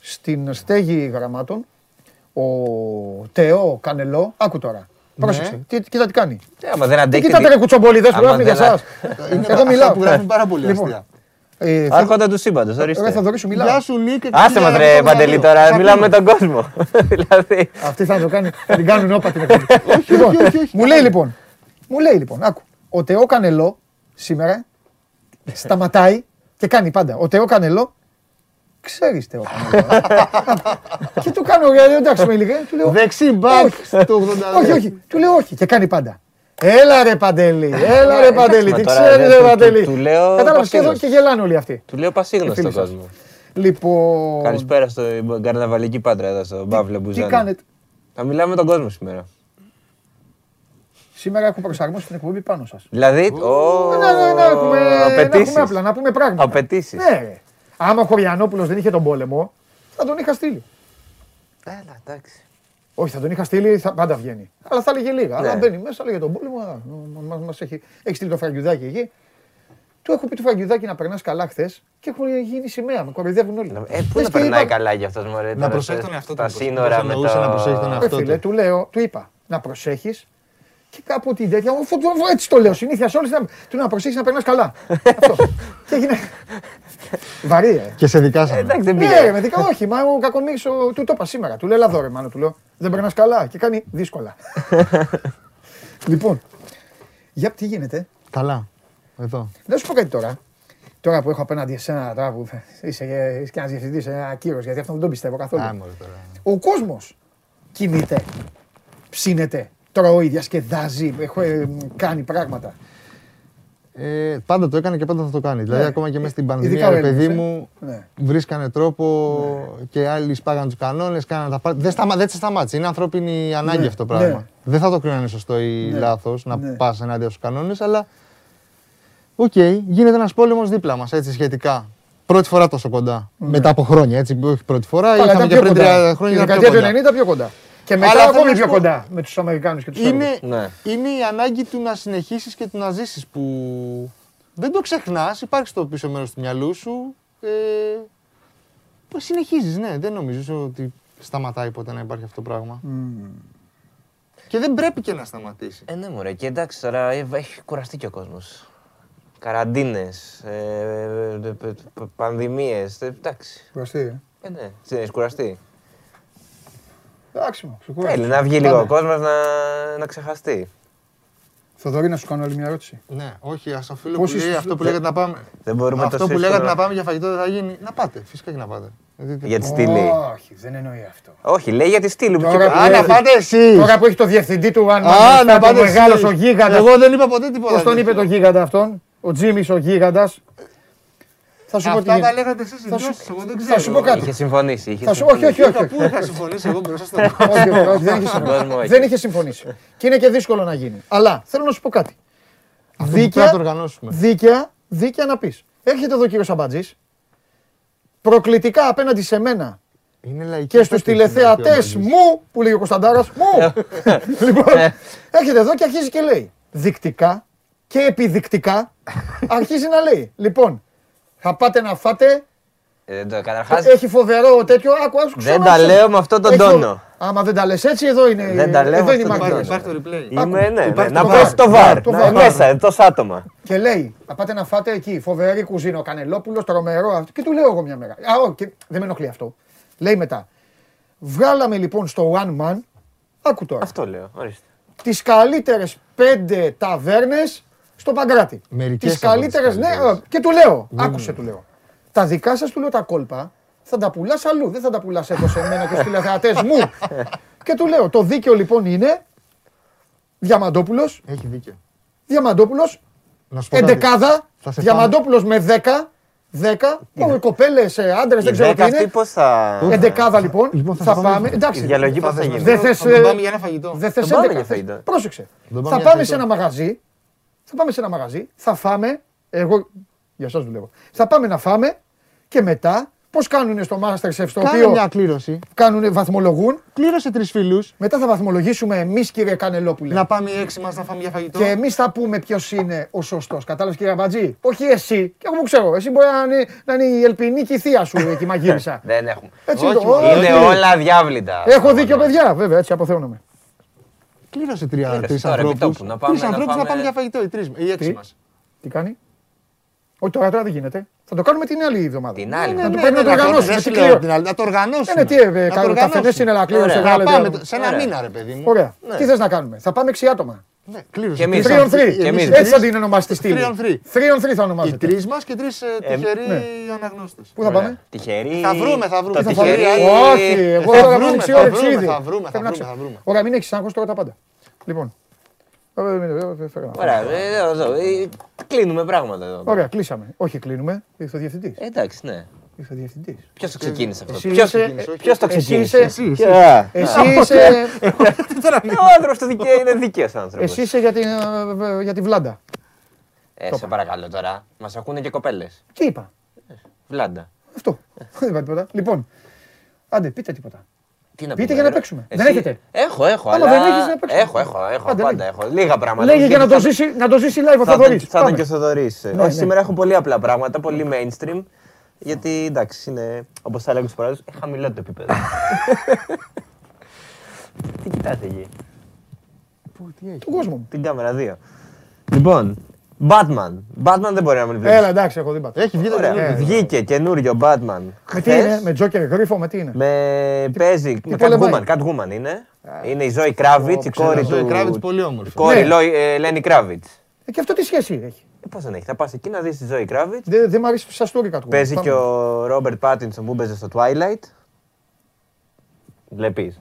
στην στέγη γραμμάτων ο Τεό Κανελό, άκου τώρα. Πρόσεξε, τι, κοίτα τι κάνει. Ε, άμα δεν Τι αντέχει. κοιτάτε ρε κουτσομπολίδες που άμα γράφουν για δεν εσάς. Είναι Εγώ αυτά μιλάω. που γράφουν πάρα πολύ Λοιπόν, αστεία. Ε, θα- Άρχοντα του σύμπαντος, Ρε ορίστε. Θοδωρή σου μιλάω. Γεια σου, Νίκ. Άσε μας ρε Παντελή τώρα, μιλάμε με τον κόσμο. Δηλαδή. Αυτή θα το κάνει, θα την κάνουν όπα την εκπομπή. Λοιπόν, όχι, όχι, Μου λέει λοιπόν, μου λέει λοιπόν, άκου, ο Τεό Κανελό σήμερα σταματάει και κάνει πάντα. Ο Τεό Κανελό, ξέρεις Τεό Κανελό. και του κάνω, «Ε, εντάξει με λίγα, του λέω, Δεξί μπακ Όχι. στο 82. όχι, όχι, του λέω όχι και κάνει πάντα. Έλα ρε Παντελή, έλα ρε Παντελή, μα τι τώρα, ξέρεις ρε, ρε του- Παντελή. του λέω Κατάλαβες και εδώ πασίγνωστος. και γελάνε όλοι αυτοί. Του λέω πασίγνωστο φίλοι στον σας. κόσμος. Λοιπόν, Καλησπέρα στο καρναβαλική πάντρα εδώ στο Μπάβλε τι Μπουζάνη. κάνετε; Θα μιλάμε με τον κόσμο σήμερα. Σήμερα έχω προσαρμόσει την εκπομπή πάνω σας. Δηλαδή, ω, Ναι, ναι, ναι, να έχουμε, να απαιτήσεις. έχουμε απλά, να πούμε πράγματα. Απαιτήσεις. Ναι, ρε. Άμα ο Χωριανόπουλος δεν είχε τον πόλεμο, θα τον είχα στείλει. Έλα, εντάξει. Όχι, θα τον είχα στείλει, θα, πάντα βγαίνει. Αλλά θα έλεγε λίγα. Αλλά Ναι. μπαίνει μέσα, λέγε τον πόλεμο. α, μα- μα- Μας έχει, έχει στείλει το φραγκιουδάκι εκεί. Του έχω πει του φραγκιουδάκι να περνάς καλά χθες και έχουν γίνει σημαία. Με κοροϊδεύουν όλοι. Ε, πού Λες να και περνάει είπα- καλά για αυτός μωρέ. Να τώρα, προσέχει στα- τον εαυτό του, Τα πώς- σύνορα πώς με εννοούσε να προσέχει τον το... εαυτό. Ρε αυτό φίλε, του. του λέω, του είπα να προσέχεις και κάπου την τέτοια. Αφού το- έτσι το λέω συνήθεια σε όλες. Του να προσέχεις να περνάς καλά. Αυτό. Και έγινε. Βαρύ, ε. Και σε δικάσαμε. Εντάξει, δεν Ναι, πήγε. ρε, με δικά, όχι, μα ο κακομίρης ο- του το είπα σήμερα. Του λέω, έλα εδώ ρε μάνο, του λέω, δεν περνάς καλά και κάνει δύσκολα. λοιπόν, για τι γίνεται, Καλά. Εδώ. να σου πω κάτι τώρα. Τώρα που έχω απέναντι εσένα, τώρα που είσαι, είσαι και ένας διευθυντής, ένα κύρος, γιατί αυτό δεν τον πιστεύω καθόλου. Α, μωρέ τώρα. Ο κόσμος κινείται, ψήνεται, τρώει, διασκεδάζει, έχω, ε, κάνει πράγματα. Ε, πάντα το έκανε και πάντα θα το κάνει. Δηλαδή, Ναι. ακόμα και μέσα στην Ειδικά πανδημία, ο ρε παιδί Έλληνας, ε. μου, Ναι. βρίσκανε τρόπο και άλλοι σπάγαν τους κανόνες, κάναν τα πάντα. Δεν, σταμα, δεν σε σταμάτησε. Είναι ανθρώπινη ανάγκη Ναι, αυτό το πράγμα. ναι. Δεν θα το κρίνανε σωστό ή Ναι, λάθος να ναι. πας ενάντια στους κανόνες, αλλά. Οκ, γίνεται ένας πόλεμος δίπλα μας, έτσι σχετικά. Πρώτη φορά τόσο κοντά. Μετά από χρόνια, έτσι. Όχι πρώτη φορά, Καλά, είχαμε ήταν και πιο πριν κοντά. τρία χρόνια. Τη ήταν πιο δεκαετία του κοντά. 90 πιο κοντά. Και μετά Αλλά θέλω ακόμη να σου πιο πω- κοντά με τους Αμερικάνους και τους Σέρβους. Είναι, Ναι. είναι η ανάγκη του να συνεχίσεις και του να ζήσεις που δεν το ξεχνάς, υπάρχει στο πίσω μέρος του μυαλού σου. Ε, που συνεχίζεις, ναι, δεν νομίζω ότι σταματάει ποτέ να υπάρχει αυτό το πράγμα. Και δεν πρέπει και να σταματήσει. Ε, ναι, μωρέ. Και εντάξει, τώρα ε, έχει κουραστεί και ο κόσμος. Καραντίνες, ε, ε, ε, ε, πανδημίες, ε, εντάξει. Κουραστεί, ε. Ε, ναι, δεν έχεις κουραστεί. Εντάξει μου, ξεκουράζεις. Θέλει να βγει Πάμε. λίγο ο κόσμος να, να ξεχαστεί. Θοδωρή, να σου κάνω άλλη μια ερώτηση. Ναι, όχι, ας το φίλο Πώς που λέει είσαι- αυτό που λέγατε να πάμε. Δεν μπορούμε αυτό το που σύστημα- λέγατε να πάμε για φαγητό δεν θα γίνει. Να πάτε, φυσικά και να πάτε. Δηλαδή, Για τη στήλη. Όχι, δεν εννοεί αυτό. Όχι, λέει για τη στήλη που Τώρα και- που Α, να έχει- πάτε εσείς! Τώρα που έχει το διευθυντή του One Man Α, Band, να ο πάτε μεγάλος εσείς. ο γίγαντας. Εγώ δεν είπα ποτέ τίποτα. Πώς τον είπε τέτοιο. το γίγαντα αυτόν, ο Τζίμις ο γίγαντας. Θα σου πω τι Αυτά τα γίνεται. λέγατε εσείς οι Θα δυο σου- σας, εγώ δεν Θα ξέρω. σου πω κάτι. Είχε συμφωνήσει. Είχε Θα σου- Όχι, συμφωνήσει. όχι, όχι. Πού είχα συμφωνήσει εγώ μπροστά στον Όχι, όχι, όχι, δεν είχε Στον κόσμο, συμφωνήσει. όχι. Δεν είχε συμφωνήσει. Και είναι και δύσκολο να γίνει. Αλλά θέλω να σου πω κάτι. Αυτό που πρέπει να το οργανώσουμε. δίκαια, δίκαια να πεις. Έρχεται εδώ ο κύριος Αμπατζής, προκλητικά απέναντι σε μένα Είναι λαϊκή και στους επέτειο τηλεθεατές σήμερα, μου, που λέει ο Κωνσταντάρας, μου. λοιπόν, έρχεται εδώ και αρχίζει και λέει. Δεικτικά και επιδεικτικά αρχίζει να λέει. Λοιπόν, θα πάτε να φάτε. Ε, το- Καταρχάς, Έχει φοβερό τέτοιο. Άκου, άκου, δεν ξανά, τα ξανά. λέω με αυτόν τον Έχει φο- τόνο. Άμα δεν τα λες έτσι, εδώ είναι, Δεν τα λέω εδώ με είναι η αυτόν τον μαγεία. τόνο. Υπάρχει το replay. Είμαι, ναι, ναι, υπάρχει να το πέσει VAR. το βαρ. Το να- VAR. Μέσα, εντός άτομα. Και λέει, θα πάτε να φάτε εκεί, φοβερή κουζίνα, ο Κανελόπουλος, τρομερό αυτό. Και του λέω εγώ μια μέρα. Α, όχι, και δεν με ενοχλεί αυτό. Λέει μετά, βγάλαμε λοιπόν στο One Man, άκου τώρα, Αυτό λέω, ορίστε. τις καλύτερες πέντε ταβέρνες στο Παγκράτη. Μερικές Τις από τις καλύτερες, ναι, καλύτερες. ε, και του λέω, άκουσε του λέω. Τα δικά σας του λέω τα κόλπα, θα τα πουλάς αλλού, δεν θα τα πουλάς εδώ σε μένα και στους τηλεθεατές μου. και του λέω, το δίκαιο λοιπόν είναι, Διαμαντόπουλος, Έχει δίκιο. Διαμαντόπουλος, Να σου πω κάτι. Εντεκάδα, Θα σε Διαμαντόπουλος με 10, 10, κοπέλες, άντρες, Οι δεν ξέρω τι δέκα αυτοί είναι. πώς θα... Εντεκάδα λοιπόν. Λοιπόν, θα θα πάμε- πάμε. Η Εντάξει. διαλογή πώς θα γίνει; Δεν θες. Θα τον πάμε για ένα φαγητό. Δεν θες Τον πάμε 11. για φαγητό. Πρόσεξε. Τον πάμε Θα για πάμε σε φαγητό. ένα μαγαζί. Θα πάμε σε ένα μαγαζί. Θα φάμε. Εγώ για εσά δουλεύω. Θα πάμε να φάμε και μετά πώς κάνουν στο Masterchef στο Κάνε οποίο μια κλήρωση. κάνουν, βαθμολογούν. Κλήρωσε τρεις φίλους. Μετά θα βαθμολογήσουμε εμείς, κύριε Κανελόπουλε. Να πάμε οι έξι μας να φάμε για φαγητό. Και εμείς θα πούμε ποιος είναι ο σωστός. Κατάλαβες κύριε Αμπατζή; Όχι εσύ. Και εγώ που ξέρω. Εσύ μπορεί να είναι, να είναι η ελπινή και η θεία σου εκεί μαγείρισα. Δεν έχουμε. Έτσι Όχι, το. μα, όχι. Είναι όλα διάβλητα. Έχω δίκιο, παιδιά. Βέβαια, έτσι αποθεώνομαι. Κλήρωσε τρία Κλήρωσε τρεις τώρα, ανθρώπους. επιτόπου, να πάμε Τρεις να ανθρώπους να φάμε- πάμε για φαγητό. Οι, τρεις, οι έξι Τι; μας. Τι κάνει; Όχι τώρα, τώρα δεν γίνεται. Θα το κάνουμε την άλλη εβδομάδα. Την άλλη. Να το Ναι, πρέπει να ναι, το ναι, οργανώσουμε. Δεν τι σου κλείω. λέω την άλλη, να το οργανώσουμε. Είναι τι, ε, Να το κα- καφενές οργανώσουμε. είναι να κλείω Ωραία. σε Να βγάλε πάμε το- σε ένα Ωραία. μήνα, ρε παιδί μου. Ωραία. Ναι. Τι θες να κάνουμε; Θα πάμε 6 άτομα. Ναι, κλήρωσε. Και εμείς. Τρεις 3 on ανθρώπους. 3. Και εμείς. Έτσι θα την ονομάσετε στη στήλη. Three on three. 3 on 3 θα Οι ονομάζετε. τρει μα και τρει τυχεροί ναι. αναγνώστε. Πού θα πάμε. Τυχερή. Θα βρούμε, θα βρούμε. Το Θα τυχερή. βρούμε. Όχι, εγώ Θα τώρα βρούμε, μου θα ξιόρεψη βρούμε, ήδη. θα βρούμε, θα Πρέπει να βρούμε, ξέρω. θα βρούμε. Ωραία, μην έχεις άγχος τώρα τα πάντα. Λοιπόν. Ε, ε, ε, ε, φέρα. Ωραία, ε, εδώ, εδώ, ε, κλείνουμε πράγματα εδώ. Ωραία, κλείσαμε. Όχι, κλείνουμε. Ήρθε ο διευθυντής. Ε, Εντάξει, ναι. Ήρθε ο διευθυντής. Ποιος το ξεκίνησε αυτό; Εσύ Ποιος- είσαι- Ποιος το εσύ ξεκίνησε; είσαι- Εσύ, εσύ. Ποια; Εσύ είσαι, Ο άνθρωπος του δικαίου είναι δίκαιος άνθρωπος. εσύ είσαι για, την, ε, για τη Βλάντα. Ε, σε παρακαλώ τώρα. Μας ακούνε και κοπέλες. Τι είπα; Βλάντα. Αυτό. Δεν είπα τίποτα. Λοιπόν, άντε, πείτε τίποτα. Τι να Πείτε πούμε, για να ρε; παίξουμε. Εσύ- Δεν έχετε; Έχω, έχω. Άμα αλλά... δεν έχεις, να παίξουμε. Έχω, έχω, έχω. Άντε, πάντα λέγε. έχω. Λίγα πράγματα. Λέγε για να το Γιατί ζήσει, να το ζήσει live ο Θα, θα, Θοδωρής. θα ήταν Πάμε. και ο Θοδωρής. Ναι, Όχι, ναι. σήμερα έχω πολύ απλά πράγματα, πολύ mainstream. Γιατί εντάξει, είναι όπως θα λέγω στους παράδειγμα, χαμηλό το επίπεδο. Τι κοιτάτε εκεί; Τον κόσμο μου. Την κάμερα 2. Λοιπόν, Batman. Batman δεν μπορεί να μην βλέπεις. Έλα, εντάξει, έχω δει πατέρα. Έχει βγει το Ωραία. καινούργιο. Βγήκε καινούριο Batman. Με τι χθες. είναι, με Τζόκερ γρίφο, με τι είναι; Με παίζει. Με πολεμάει. Catwoman. Catwoman είναι. Είναι η Ζωή Κράβιτ, η κόρη Ζωή του. Κράβιτς πολύ όμορφη. Κόρη Ναι. Λόι- ε, Λένι Κράβιτ. Ε, Και αυτό τι σχέση έχει; Πώς δεν έχει, θα πας εκεί να δεις τη Ζωή Κράβιτ. Δεν δεν μ' αρέσει σαν story κατ' Παίζει και ο Ρόμπερτ Πάτινσον που παίζει στο Twilight. Βλέπεις.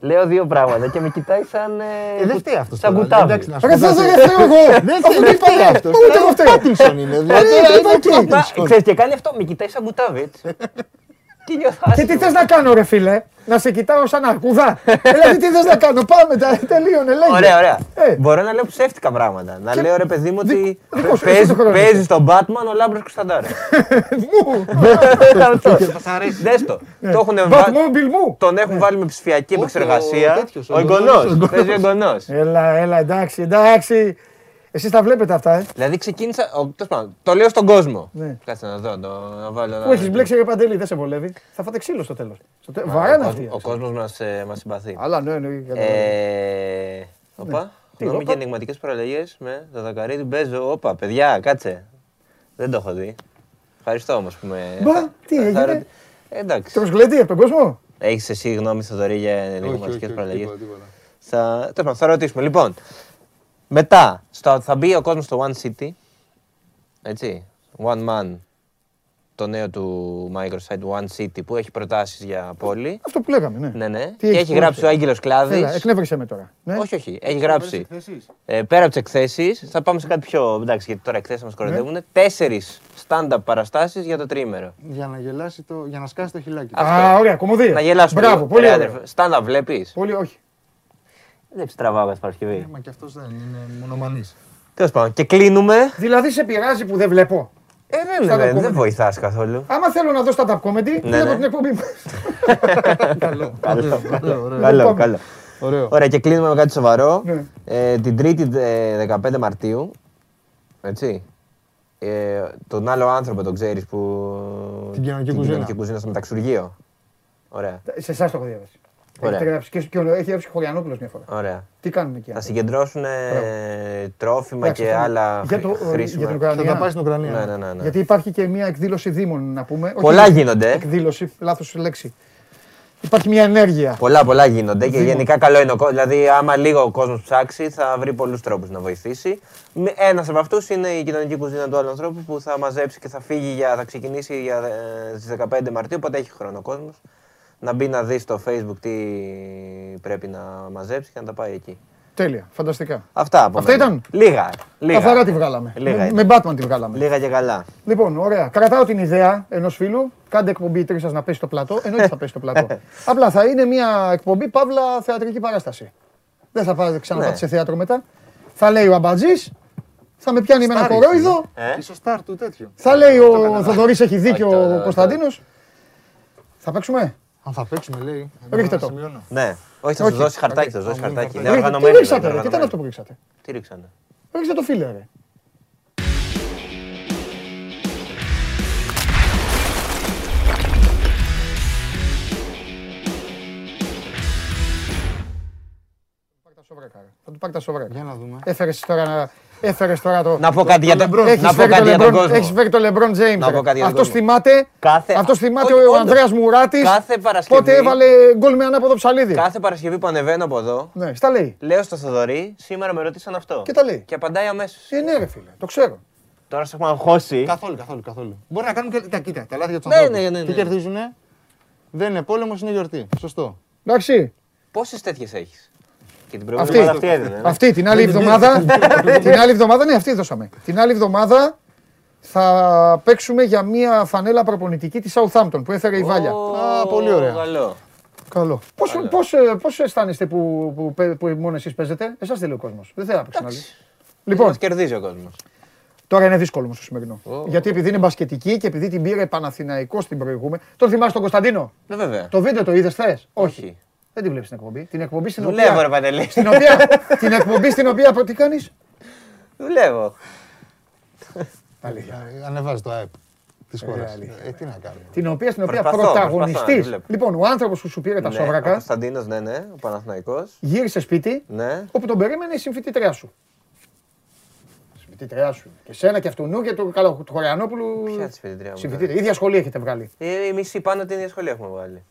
Λέω δύο πράγματα και με κοιτάει σαν. Ε, δεν φταίει αυτός. Σαν κουτάβι. Εντάξει, να σου Ρε πω θα κάτι. δεν φταίω εγώ. Δεν Αυτό φταίει, τι δεν φταίει είπατε. αυτός. Ούτε εγώ φταίω. Πάτινσον είναι. Δηλαδή, Ε, είναι είπα τι. Πάτινσον. Ξέρεις και κάνει αυτό, με κοιτάει σαν κουτάβι έτσι. Και νιώθω Και τι άσχημα. θες να κάνω ρε φίλε, να σε κοιτάω σαν αρκούδα; Δηλαδή τι θες να κάνω, πάμε, τα- τελείωνε, λέγε. Ωραία, ωραία. Ε. Μπορώ να λέω ψεύτικα πράγματα. Να Και- λέω ρε παιδί μου ότι Δικό- δικός σου, παίζει- εσύ το χρόνος. παίζεις στον Batman ο Λάμπρος Κωνσταντάρος. Μου, Αυτό. Θα σ' αρέσει. Δες το. Το έχουνε βάλει- Batmobile μου. Τον έχουν βάλει με ψηφιακή Όχι, επεξεργασία. ο τέτοιος, ο Ο εγγονός, ο εγγονός. εγγονός. Παίζει ο εγγονός. Έλα, έλα, εντάξει, εντάξει. Εσείς τα βλέπετε αυτά, ε; Δηλαδή ξεκίνησα. ο- τέλος πάντων, Το λέω στον κόσμο. Ναι. Κάτσε να δω. το- Να βάλω. Που έχεις μπλέξει ρε Παντελή, δεν σε βολεύει; Θα φάτε ξύλο στο τέλος. Στο τε- Βαράνε Ο αυτοί. κόσμος- Ο κόσμος μας συμπαθεί. Αλλά ναι, ναι. για το- Ε, Οπα. Τι, Γνώμη όπα; και ενηγματικές παραλλαγέ με το δακαρίδι παίζω. Όπα, παιδιά, κάτσε. Δεν το έχω δει. Ευχαριστώ όμως που με. Μπα, θα- τι θα έγινε; ρωτη- Ε, Εντάξει. Τρως γλέντι από τον κόσμο; Έχεις εσύ γνώμη, Θοδωρή, για Όχι, όχι, ενηγματικέ όχι, παραλλαγέ. τίποτα, τίποτα. Θα, τέλος πάντων, θα ρωτήσουμε. Λοιπόν, μετά στο, θα μπει ο κόσμος στο One City. Έτσι. One Man. Το νέο του Microsoft One City που έχει προτάσεις για πόλη. Αυτό που λέγαμε, ναι. Ναι, ναι. Τι και έχει έχει πω, γράψει; ο ε; Άγγελος Κλάδης. Έλα, εκνεύρισε με τώρα. Ναι. Όχι, όχι. Έχει γράψει. Εκθέσεις. Ε, πέρα από τις εκθέσεις, θα πάμε σε κάτι πιο. Εντάξει, γιατί τώρα εκθέσεις μας κοροϊδεύουν. Ναι. Τέσσερις stand-up παραστάσεις για το τρίμερο. Για να γελάσει το, για να σκάσει το χιλάκι. Αυτό. Α, ωραία, κομμωδία. Να γελάσουμε. Μπράβο, λίγο. πολύ Ρε, ωραίο. αδερφέ, Stand-up βλέπεις; Πολύ, όχι. Δεν τραβάω κάθε Παρασκευή. Μα και αυτός δεν είναι μονομανής. Τέλος πάντων. Και κλείνουμε. Δηλαδή σε πειράζει που δεν βλέπω. Ε, δεν, Stand-up δεν, comedy. δεν βοηθάς καθόλου. Άμα θέλω να δω stand-up comedy, βλέπω ναι. την εκπομπή μου. Καλό, καλό, ωραίο. Καλό, πάμε. καλό. Ωραίο. Ωραία, και κλείνουμε με κάτι σοβαρό. Ναι. Ε, την Τρίτη ε, 15 Μαρτίου. Έτσι. Ε, τον άλλο άνθρωπο τον ξέρεις που. Την κοινωνική την κουζίνα. κοινωνική κουζίνα στο μεταξουργείο. Ωραία. Σε εσάς το έχω διαβάσει. Ωραία. Έχετε γράψει και, και ο- έχει γράψει και ο Χωριανόπουλος μια φορά. Ωραία. Τι κάνουμε εκεί. Θα άνθρωποι; συγκεντρώσουν ε, τρόφιμα Εντάξει, και αυτό- άλλα για, το, χρή- χρήσιμα. για την Θα τα Ουκρανία. πάει στην Ουκρανία. Ναι, ναι, ναι, ναι. Γιατί υπάρχει και μια εκδήλωση δήμων, να πούμε. Όχι Πολλά γίνονται. Εκδήλωση, λάθος λέξη. Υπάρχει μια ενέργεια. Πολλά, πολλά γίνονται και Δήμο. γενικά καλό είναι ο κόσμο. Δηλαδή, άμα λίγο ο κόσμος ψάξει, θα βρει πολλούς τρόπους να βοηθήσει. Ένας από αυτούς είναι η κοινωνική κουζίνα του άλλου ανθρώπου που θα μαζέψει και θα φύγει για, θα ξεκινήσει για, ε, στις 15 Μαρτίου, οπότε έχει χρόνο ο κόσμος. Να μπει να δεις στο facebook τι πρέπει να μαζέψει και να τα πάει εκεί. Τέλεια, φανταστικά. Αυτά από Αυτά μένα. ήταν; Λίγα. λίγα. Καθαρά τη βγάλαμε. Λίγα με, είναι. με Batman τη βγάλαμε. Λίγα και καλά. Λοιπόν, ωραία. Κρατάω την ιδέα ενός φίλου. Κάντε εκπομπή τρεις σας να πέσει στο πλατό. Εννοείται θα πέσει στο πλατό. Απλά θα είναι μια εκπομπή παύλα θεατρική παράσταση. Δεν θα πάτε ξαναπάτε Ναι. σε θέατρο μετά. Θα λέει ο Αμπατζής, θα με πιάνει με ένα κορόιδο. Ε; Ίσως στάρ του τέτοιο. Θα λέει ο Θοδωρής έχει δίκιο Όχι, τώρα, ο τώρα. Κωνσταντίνος. Θα παίξουμε; Αν θα παίξουμε, λέει. Ρίχτε να το. σημειώνω. Ναι. Όχι, θα Όχι. σου δώσει χαρτάκι, θα σου δώσει Α, μην χαρτάκι. χαρτάκι. Είναι Ρίχτε- Τι οργανωμένοι. ρίξατε, είναι ρε, τι ήταν αυτό που οργανωμένοι. ρίξατε; Τι ρίξανε; Ρίξτε το φίλε, ρε. Θα του πάρει τα σοβρέκα. Για να δούμε. Έφερες τώρα, έφερες τώρα το... Να πω κάτι για τον Έχεις να πω φέρει, το κάτι για τον LeBron, κόσμο. έχεις φέρει το LeBron James. Να πω ρε. κάτι για τον Αυτός κόσμο. θυμάται, Κάθε- αυτός θυμάται Όχι, ο όντως. Ανδρέας Μουράτης Κάθε Παρασκευή- πότε έβαλε γκολ με ανάποδο ψαλίδι. Κάθε Παρασκευή που ανεβαίνω από εδώ, Ναι, στα λέει. λέω στο Θοδωρή, σήμερα με ρωτήσαν αυτό. Και τα λέει. Και απαντάει αμέσως. Ε, ναι ρε φίλε, το ξέρω. Τώρα σε έχουμε αγχώσει. Καθόλου, καθόλου, καθόλου. Μπορεί να κάνουν και τα κοίτα, τα λάθη για τους Ναι, ανθρώπους. ναι, ναι, Τι ναι. κερδίζουνε; Δεν είναι πόλεμος, είναι γιορτή. Σωστό. Εντάξει, Πόσες τέτοιες έχεις; Και την προηγούμενη Αυτή. εβδομάδα αυτή έδινε. ναι. αυτή την άλλη εβδομάδα, την άλλη εβδομάδα, ναι αυτή δώσαμε. Την άλλη εβδομάδα θα παίξουμε για μια φανέλα προπονητική της Southampton που έφερε η Βάλια. Ω, Α, πολύ ωραία. Καλό. Καλό. Πώς, πώς, ε, πώς αισθάνεστε που, που, που, που μόνος εσείς παίζετε, εσάς θέλει ο κόσμος. Δεν θέλει να παίξουν άλλοι. Λοιπόν, Λοιπόν, κερδίζει ο κόσμος. τώρα είναι δύσκολο όμως το σημερινό. Γιατί επειδή είναι μπασκετική και επειδή την πήρε Παναθηναϊκός στην προηγούμενη. Τον θυμάσαι τον Κωνσταντίνο; Ναι, βέβαια. Το βίντεο το είδες θες; Όχι. Δεν τη βλέπεις την εκπομπή. Την εκπομπή στην Δουλεύω, ρε οποία... Παντελή. Στην οποία, την εκπομπή στην οποία τι κάνεις; Δουλεύω. Αλήθεια. Ε, Ανεβάζει το ΑΕΠ της χώρας. αλήθεια. Ε, τι να κάνουμε. Την οποία στην οποία Προσπαθώ, προσπαθώ να πρωταγωνιστής. τη βλέπω. Λοιπόν, ο άνθρωπος που σου πήρε τα Ναι, Ο σόβρακα Κωνσταντίνος, ναι, ναι, ο Παναθηναϊκός. γύρισε σπίτι Ναι. όπου τον περίμενε η συμφιτήτριά σου. Η συμφιτήτριά σου. Και σένα και αυτού και του, Καλο- του Χωριανόπουλου. Ποια της συμφιτήτριά μου, Συμφιτήτρια. ίδια σχολή έχετε βγάλει. Ε, οι μισοί πάνω την ίδια σχολή έχουμε βάλει.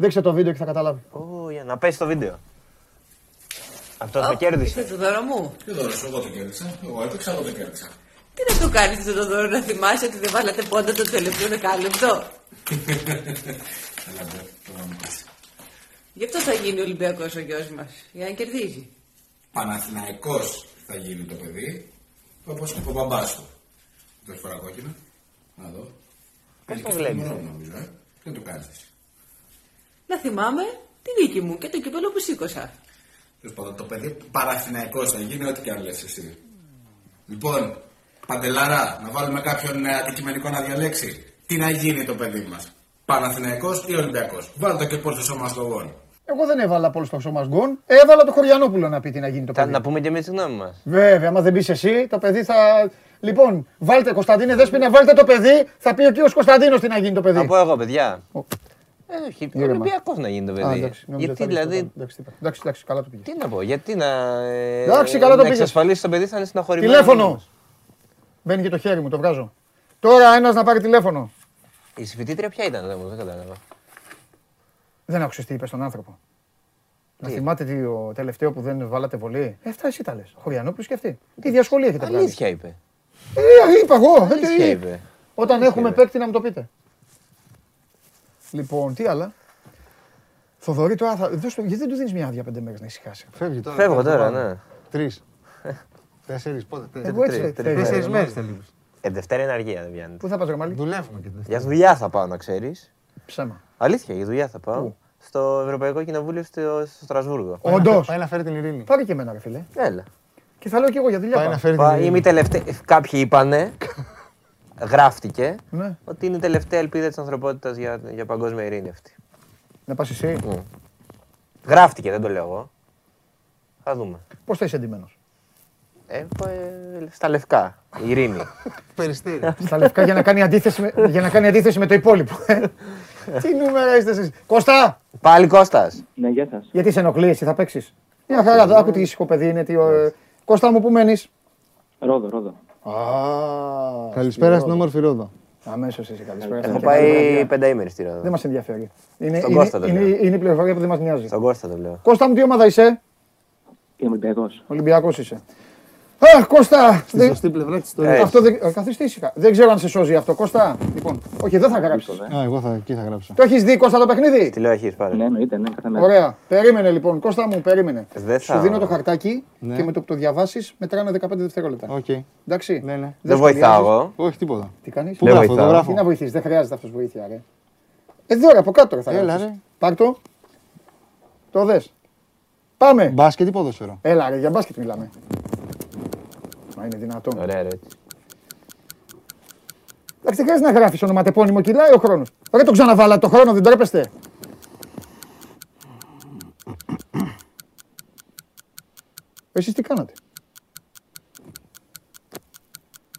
Δείξτε το βίντεο και θα καταλάβεις. Ω, για να πέσει το βίντεο. Αυτό το κέρδισε. το δώρο μου. Τι δώρο, εγώ το κέρδισα. Εγώ έπαιξα, εγώ το κέρδισα. Τι να το κάνεις αυτό το δώρο, να θυμάσαι ότι δεν βάλατε πόντα το τελευταίο δεκάλεπτο; Έλα, ντε, το να μου πεις. Γι' αυτό θα γίνει Ολυμπιακός ο γιος μας, για να κερδίζει. Παναθηναϊκός θα γίνει το παιδί, όπως και ο μπαμπάς του. Το έχει φορά κόκκινα. Να δω. Έχει το και βλέπεις; στο μωρό, νομίζω, ε. Δεν το κάνεις εσύ. Να θυμάμαι τη νίκη μου και το κύπελο που σήκωσα. Τέλος πάντων, το παιδί Παναθηναϊκός θα γίνει, ό,τι και αν λες εσύ. Λοιπόν, Παντελάρα, να βάλουμε κάποιον ε, αντικειμενικό να διαλέξει. Τι να γίνει το παιδί μας. Παναθηναϊκός ή Ολυμπιακός; Βάλτε και πόσο σώμα λογών. Εγώ δεν έβαλα πολύ στο σώμα γκον. Έβαλα το Χωριανόπουλο να πει τι να γίνει το Θα- παιδί. Να πούμε και εμείς τη γνώμη μας. Βέβαια, άμα δεν πεις εσύ, το παιδί θα. Λοιπόν, βάλτε Κωνσταντίνε Δέσποινα, βάλτε το παιδί. Θα πει ο κύριος Κωνσταντίνος τι να γίνει το παιδί. Να πω εγώ, παιδιά. Ο. Ε, όχι, Ήρεμα. Ολυμπιακός να γίνει το Α, παιδί. εντάξει, νόμιζα Γιατί θα λες το δηλαδή. πάνω. Εντάξει, τι είπα. εντάξει, εντάξει, καλά το πήγες. Τι να πω, γιατί να. ε, Εντάξει, καλά το να πήγες. εξασφαλίσεις το παιδί θα είναι συναχωρημένο. Τηλέφωνο! Μπαίνει και το χέρι μου, το βγάζω. Τώρα ένας να πάρει τηλέφωνο. Η συμφιτήτρια ποια ήταν, δεν μου δεν κατάλαβα. Δεν άκουσες τι είπες στον άνθρωπο. Να θυμάται τι, ο τελευταίο που δεν βάλατε βολή; Ε, αυτά εσύ τα λες. Χωριανόπουλος και αυτή. Τι διασχολή έχετε βγάλει. Αλήθεια είπε. Ε, είπα εγώ. ε, Αλήθεια τι- είπε. Όταν Αλήθεια έχουμε είπε. παίκτη να μου το πείτε. Λοιπόν, τι άλλα; Θοδωρή τώρα, θα, δώσ' του- γιατί δεν του δίνεις μια άδεια πέντε μέρες να ησυχάσει; Φεύγει τώρα. Φεύγω τώρα, ναι. Τρεις. Τέσσερις, πότε; τέσσερις. Εγώ έτσι τρεις, θα- τρεις θα- Τέσσερις θα- μέρες θέλεις. Ε, Δευτέρα είναι αργία, δεν πιάνεται. Πού θα πας ρε Μαλή; Δουλεύουμε και τέτοια. Για δουλειά θα πάω, να ξέρεις. Ψέμα. Αλήθεια, για δουλειά θα πάω. Πού; Στο Ευρωπαϊκό Κοινοβούλιο στο, στο Στρασβούργο. Όντως. Πάει να φέρει την ειρήνη. Πάρε και εμένα, ρε φίλε. Έλα. Και θα λέω και εγώ για δουλειά. Πάει πάω. να φέρει την Πα- Είμαι η ειρήνη. τελευταία. Κάποιοι είπανε, γράφτηκε, Ναι. ότι είναι η τελευταία ελπίδα της ανθρωπότητας για, για παγκόσμια ειρήνη αυτή. Να πας εσύ. Γράφτηκε, δεν το λέω εγώ. Θα δούμε. Πώς θα είσαι εντυμένος; Ε, πα- ε, στα λευκά. Η ειρήνη. Περιστέρι. Στα λευκά για να κάνει αντίθεση με, για να κάνει αντίθεση με το υπόλοιπο. ε. Τι νούμερα είστε εσείς. Κώστα! Πάλι Κώστας. Ναι, γεια σας. Γιατί σε ενοχλεί, εσύ θα παίξεις. Μια χαρά, Ναι. άκου τι ήσυχο παιδί είναι. Τι, ε, Κώστα μου, πού μένεις; Ρόδο, Ρόδο. Α, Καλησπέρα στην όμορφη Ρόδο. Αμέσως εσύ καλησπέρα. Έχω Και πάει καλή πενταήμερη στη Δεν Ρόδο. μας ενδιαφέρει. Είναι, Στον είναι, Κώστα το είναι, λέω. είναι η πληροφορία που δεν μας νοιάζει. Στον Κώστα το λέω. Κώστα μου, τι ομάδα είσαι; Είμαι Ολυμπιακός. Ολυμπιακός είσαι. Αχ, Κώστα! Στη δεν- σωστή πλευρά της Ε, ιστορία. Αυτό δεν. ε, Καθίστε ήσυχα. Δεν ξέρω αν σε σώζει αυτό. Κώστα, λοιπόν. Όχι, δεν θα γράψεις. Α, εγώ θα, εκεί θα γράψω. Το έχεις δει, Κώστα, το παιχνίδι; Τι λέω, έχεις πάρει. Ναι, εννοείται, ναι, κάθε μέρα. Ωραία. Περίμενε λοιπόν. Κώστα μου, περίμενε. Δεν θα- Σου δίνω το χαρτάκι Ναι. και με το που το διαβάσεις μετράνε 15 δευτερόλεπτα. Οκ. Εντάξει. Ναι, ναι. Δεν βοηθάω σχολιάζεις. εγώ. Όχι τίποτα. Τι κάνεις; Πού Δεν γράφω, βοηθάω. εδώ γράφω. Τι να βοηθήσει, δεν χρειάζεται αυτός βοήθεια, ρε. Εδώ ρε, από κάτω ρε, θα Έλα, γράψεις. ρε. Πάρ' το. Το δες. Πάμε. Μπάσκετ ή ποδόσφαιρο; Έλα, ρε, για μπάσκετ μιλάμε. Μα είναι δυνατόν. Ωραία, ρε. έτσι. Εντάξει, δεν χρειάζεται να γράφεις ονοματεπώνυμο, κυλάει ο χρόνος. Ρε, το ξαναβάλα το χρόνο, δεν τρέπεστε. Εσείς τι κάνατε;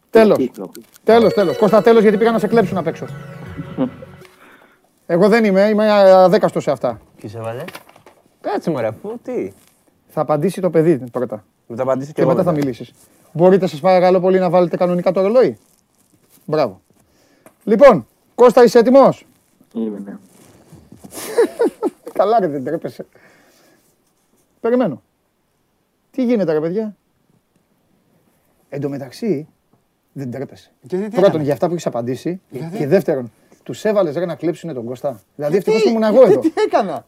Τέλος. Κύκλο. Τέλος, τέλος. Κώστα, τέλος γιατί πήγα να σε κλέψουν απ' έξω. Εγώ δεν είμαι, είμαι αδέκαστος σε αυτά. Ποιος έβαλε. Κάτσε μωρέ, πού, τι; Θα απαντήσει το παιδί πρώτα Με το απαντήσω και και εγώ. μετά θα μετά. μιλήσεις. Μπορείτε σας παρακαλώ πολύ να βάλετε κανονικά το ρολόι. Μπράβο. Λοιπόν, Κώστα είσαι έτοιμος; Είμαι, ναι. Καλά ρε δεν τρέπεσαι. Περιμένω. Τι γίνεται ρε παιδιά; Εν τω μεταξύ δεν τρέπεσαι. Γιατί τι Πρώτον έκανα; για αυτά που έχεις απαντήσει και δεύτερον τους έβαλες ρε να κλέψουν τον Κώστα. Δηλαδή ευτυχώς που ήμουν εγώ εδώ. Τι έκανα;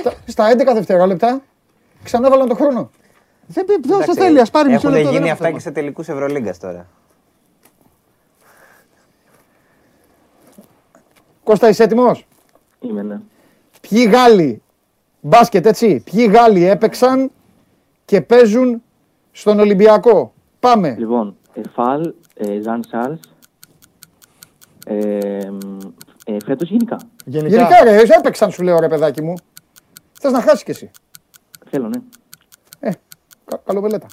Στα- Στα 11 δευτερόλεπτα ξανά βάλαν τον χρόνο. Δεν πει, δώσε Εντάξει, θέλει, ας πάρει μισό Έχουν λεπτό. δεν γίνει έχω αυτά θέμα. και σε τελικούς Ευρωλίγκας τώρα. Κώστα είσαι έτοιμος; Είμαι, ναι. Ποιοι Γάλλοι, μπάσκετ έτσι, ποιοι Γάλλοι έπαιξαν και παίζουν στον Ολυμπιακό; Πάμε. Λοιπόν, Εφάλ, ε, Ζαν Σάρλς, ε, μ, ε, φέτος γενικά. Γενικά. Γενικά ρε, έπαιξαν σου λέω ρε παιδάκι μου. Θες να χάσεις κι εσύ. Θέλω, ναι. Ε, κα, καλοβελέτα.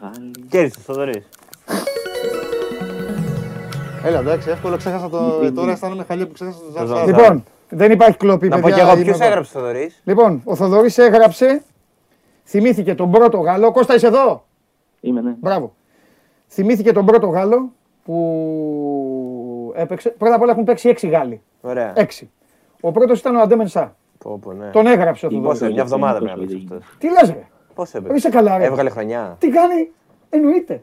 Γάλλοι. Κέρδισε, Θοδωρής. Έλα, εντάξει, εύκολο ξέχασα το. Τώρα αισθάνομαι χαλιά που ξέχασα το Ζαν Ζαν Σάρλ. Λοιπόν, δεν υπάρχει κλοπή, Να πω παιδιά. κι εγώ είμαι ποιος εδώ. έγραψε Θοδωρής; Λοιπόν, ο Θοδωρής έγραψε, θυμήθηκε τον πρώτο Γάλλο. Κώστα είσαι εδώ; Είμαι, ναι. Μπράβο. Θυμήθηκε τον πρώτο Γάλλο που έπαιξε. Πρώτα απ' όλα έχουν παίξει έξι Γάλλοι. Ωραία. Έξι. Ο πρώτος ήταν ο Αντέμεν Σά. Πω, πω, ναι. Τον έγραψε ο Θοδωρής. Πόσο, μια εβδομάδα Πόσο πρέπει να είναι. παίξει αυτό. Τι λες ρε; Πώς έπαιξε. Είσαι καλά ρε. Έβγαλε χρονιά. Τι κάνει. Εννοείται.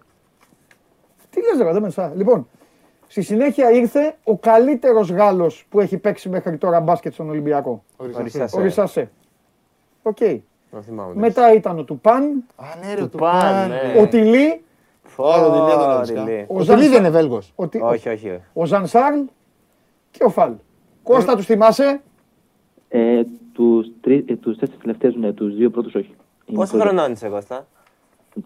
Τι λες ρε Αντέμεν Σά. Λοιπόν, στη συνέχεια ήρθε ο καλύτερος Γάλλος που έχει παίξει μέχρι τώρα μπάσκετ στον Ολυμπιακό. Ορισάσαι. Ο Ρισασέ. Οκ. Να θυμάμαι. Μετά ήταν ο Τουπάν, Α, ναι, ρε, Του του παν, παν. ναι. ο Τιλί, Πω, Άρα, ο Τιλί τον έδειξα. Τιλί. ο Ο Ζαν Τιλί Σα- δεν είναι Βέλγος. ο Τι- Όχι, όχι. όχι. ο Ζαν Σάρλ και ο Φαλ. Κώστα τους θυμάσαι; Ε, τους, τρει, ε, τους τέσσερις τελευταίους, ναι, τους δύο πρώτους όχι. Είναι Πόσο πολύ- χρονών είσαι, Κώστα;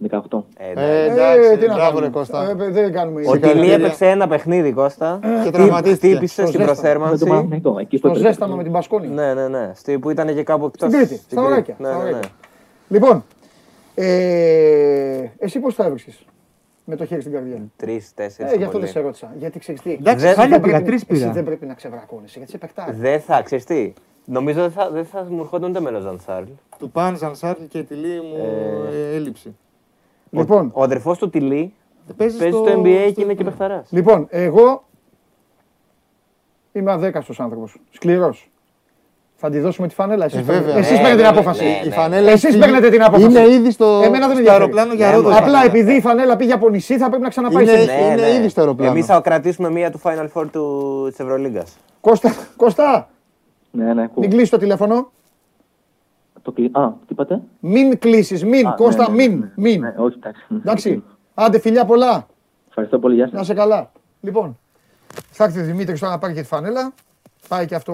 18. Ε, Ε, εντάξει. εντάξει, τι να μπράβο, ρε κάνουμε. Κώστα. Ε, δεν κάνουμε. Ο Τιλί Συγχαρητήρια. έπαιξε ένα παιχνίδι, Κώστα. Και τραυματίστηκε. Χτύπησε Στο στην ζέσταμα. Με το προσθέρμανση. Παναθηναϊκό, εκεί Το που έπαιζε. ζέσταμα με την Πασκόνη. Ναι, ναι, ναι. Στη, που ήταν και κάπου εκτός. Στην Κρήτη, στα ωράκια, Ναι, στα ναι, ναι. ωράκια. Λοιπόν, ε, εσύ πώς θα έβρισκες με το χέρι στην καρδιά; Τρεις, τέσσερις. Ε, γι' αυτό δεν σε ρώτησα. Γιατί ξέρεις τι. Εντάξει, Δεν- χάλια δεν πήγα, πρέπει- τρεις Εσύ πήγα. δεν πρέπει να ξεβρακώνεσαι γιατί σε παιχτάρι. Δεν θα, ξέρεις τι; Νομίζω δεν θα, δεν θα μου ερχόταν ούτε με ο Ζαν Σάρλ. Του παν, Ζαν Σάρλ και Τιλί μου ε, έλλειψη. Λοιπόν, Ο αδερφός του Τιλί Παίζει παίζει στο NBA και είναι και παιχταράς. λοιπόν, εγώ είμαι αδέκαστος άνθρωπος. Σκληρός. Θα τη δώσουμε τη φανέλα. Εσείς, Ε, παίρνετε- βέβαια. εσείς Ναι, παίρνετε ναι, την απόφαση. ναι, Η ναι. φανέλα Εσείς έχει- παίρνετε την απόφαση. Είναι ήδη στο, Εμένα δεν με στο ενδιαφέρει. αεροπλάνο για Ναι, Ρόδο. μα- Απλά επειδή η φανέλα πήγε από νησί θα πρέπει να ξαναπάει Είναι- σε νησί. είναι ήδη στο αεροπλάνο. Εμείς θα κρατήσουμε μία του Final Four του... της Ευρωλίγκας. Κώστα, Κώστα, Ναι, ναι, ακούω. μην κλείσεις το τηλέφωνο. Το κλει... Α, τι είπατε; Μην κλείσεις, μην, Α, Κώστα, ναι, ναι, μην, ναι. μην. Ναι, όχι, εντάξει. Εντάξει. Άντε, φιλιά πολλά. Ευχαριστώ πολύ, γεια Να σας. σε καλά. Λοιπόν, θα έρθει ο Δημήτρης τώρα να πάρει και τη φανέλα. Πάει και αυτό.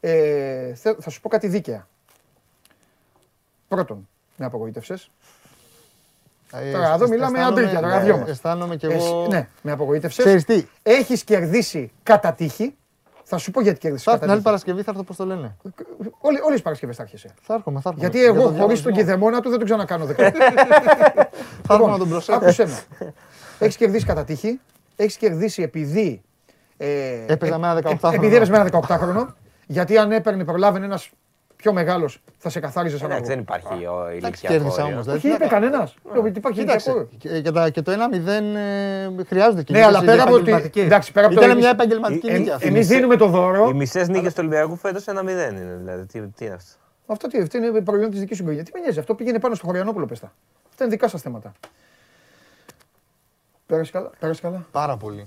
Ε, θε- θα σου πω κάτι δίκαια. Πρώτον, με απογοήτευσες. Ε, Τώρα, εδώ μιλάμε αισθάνομαι- αντρίκια, τώρα, ναι, δυο μας. Αισθάνομαι κι εγώ. ναι, με απογοήτευσες. Ξέρεις τι, Έχεις κερδίσει κατά τύχη. Θα σου πω γιατί κέρδισε θα έρθει κατά την άλλη τύχη. Παρασκευή, θα έρθω πώς το λένε. Όλες τι Παρασκευές θα έρχεσαι. Θα έρχομαι, θα έρχομαι. Γιατί Για εγώ το χωρίς τον διαγωνισμό. κηδεμόνα του δεν τον ξανακάνω δεκτό. Θα έρχομαι να τον προσέχω. Άκουσέ με. Έχεις κερδίσει κατά τύχη. Έχεις κερδίσει επειδή. Ε, Έπαιζα με ένα ε, 18χρονο. Επειδή έπαιζε με ένα 18χρονο. γιατί αν έπαιρνε, προλάβαινε ένας πιο μεγάλος, θα σε καθάριζες σαν Εντάξει, δεν αργό. υπάρχει ο Εντάξει, ηλικιακό. κέρδισα όριος. όμω. Όχι, είπε κανένας. Υπάρχει Κοίταξε. ηλικιακό. Και, και, τα- και το 1-0 ε, χρειάζονται και Ναι, αλλά πέρα από ότι. Εντάξει, πέρα από το. Ήταν μια επαγγελματική Ε, νίκη αυτή. Εμείς δίνουμε το Οι δώρο. μισές νίκες του Ολυμπιακού φέτος 1-0 είναι δηλαδή. Τι, τι είναι αυτό; Αυτό τι, αυτό είναι προϊόν της δικής σου οικογένεια. Τι με νοιάζει, αυτό πήγαινε πάνω στο Χωριανόπουλο πέστα. Αυτά είναι δικά σας θέματα. Πέρασε καλά. Πέρασε καλά. Πάρα πολύ.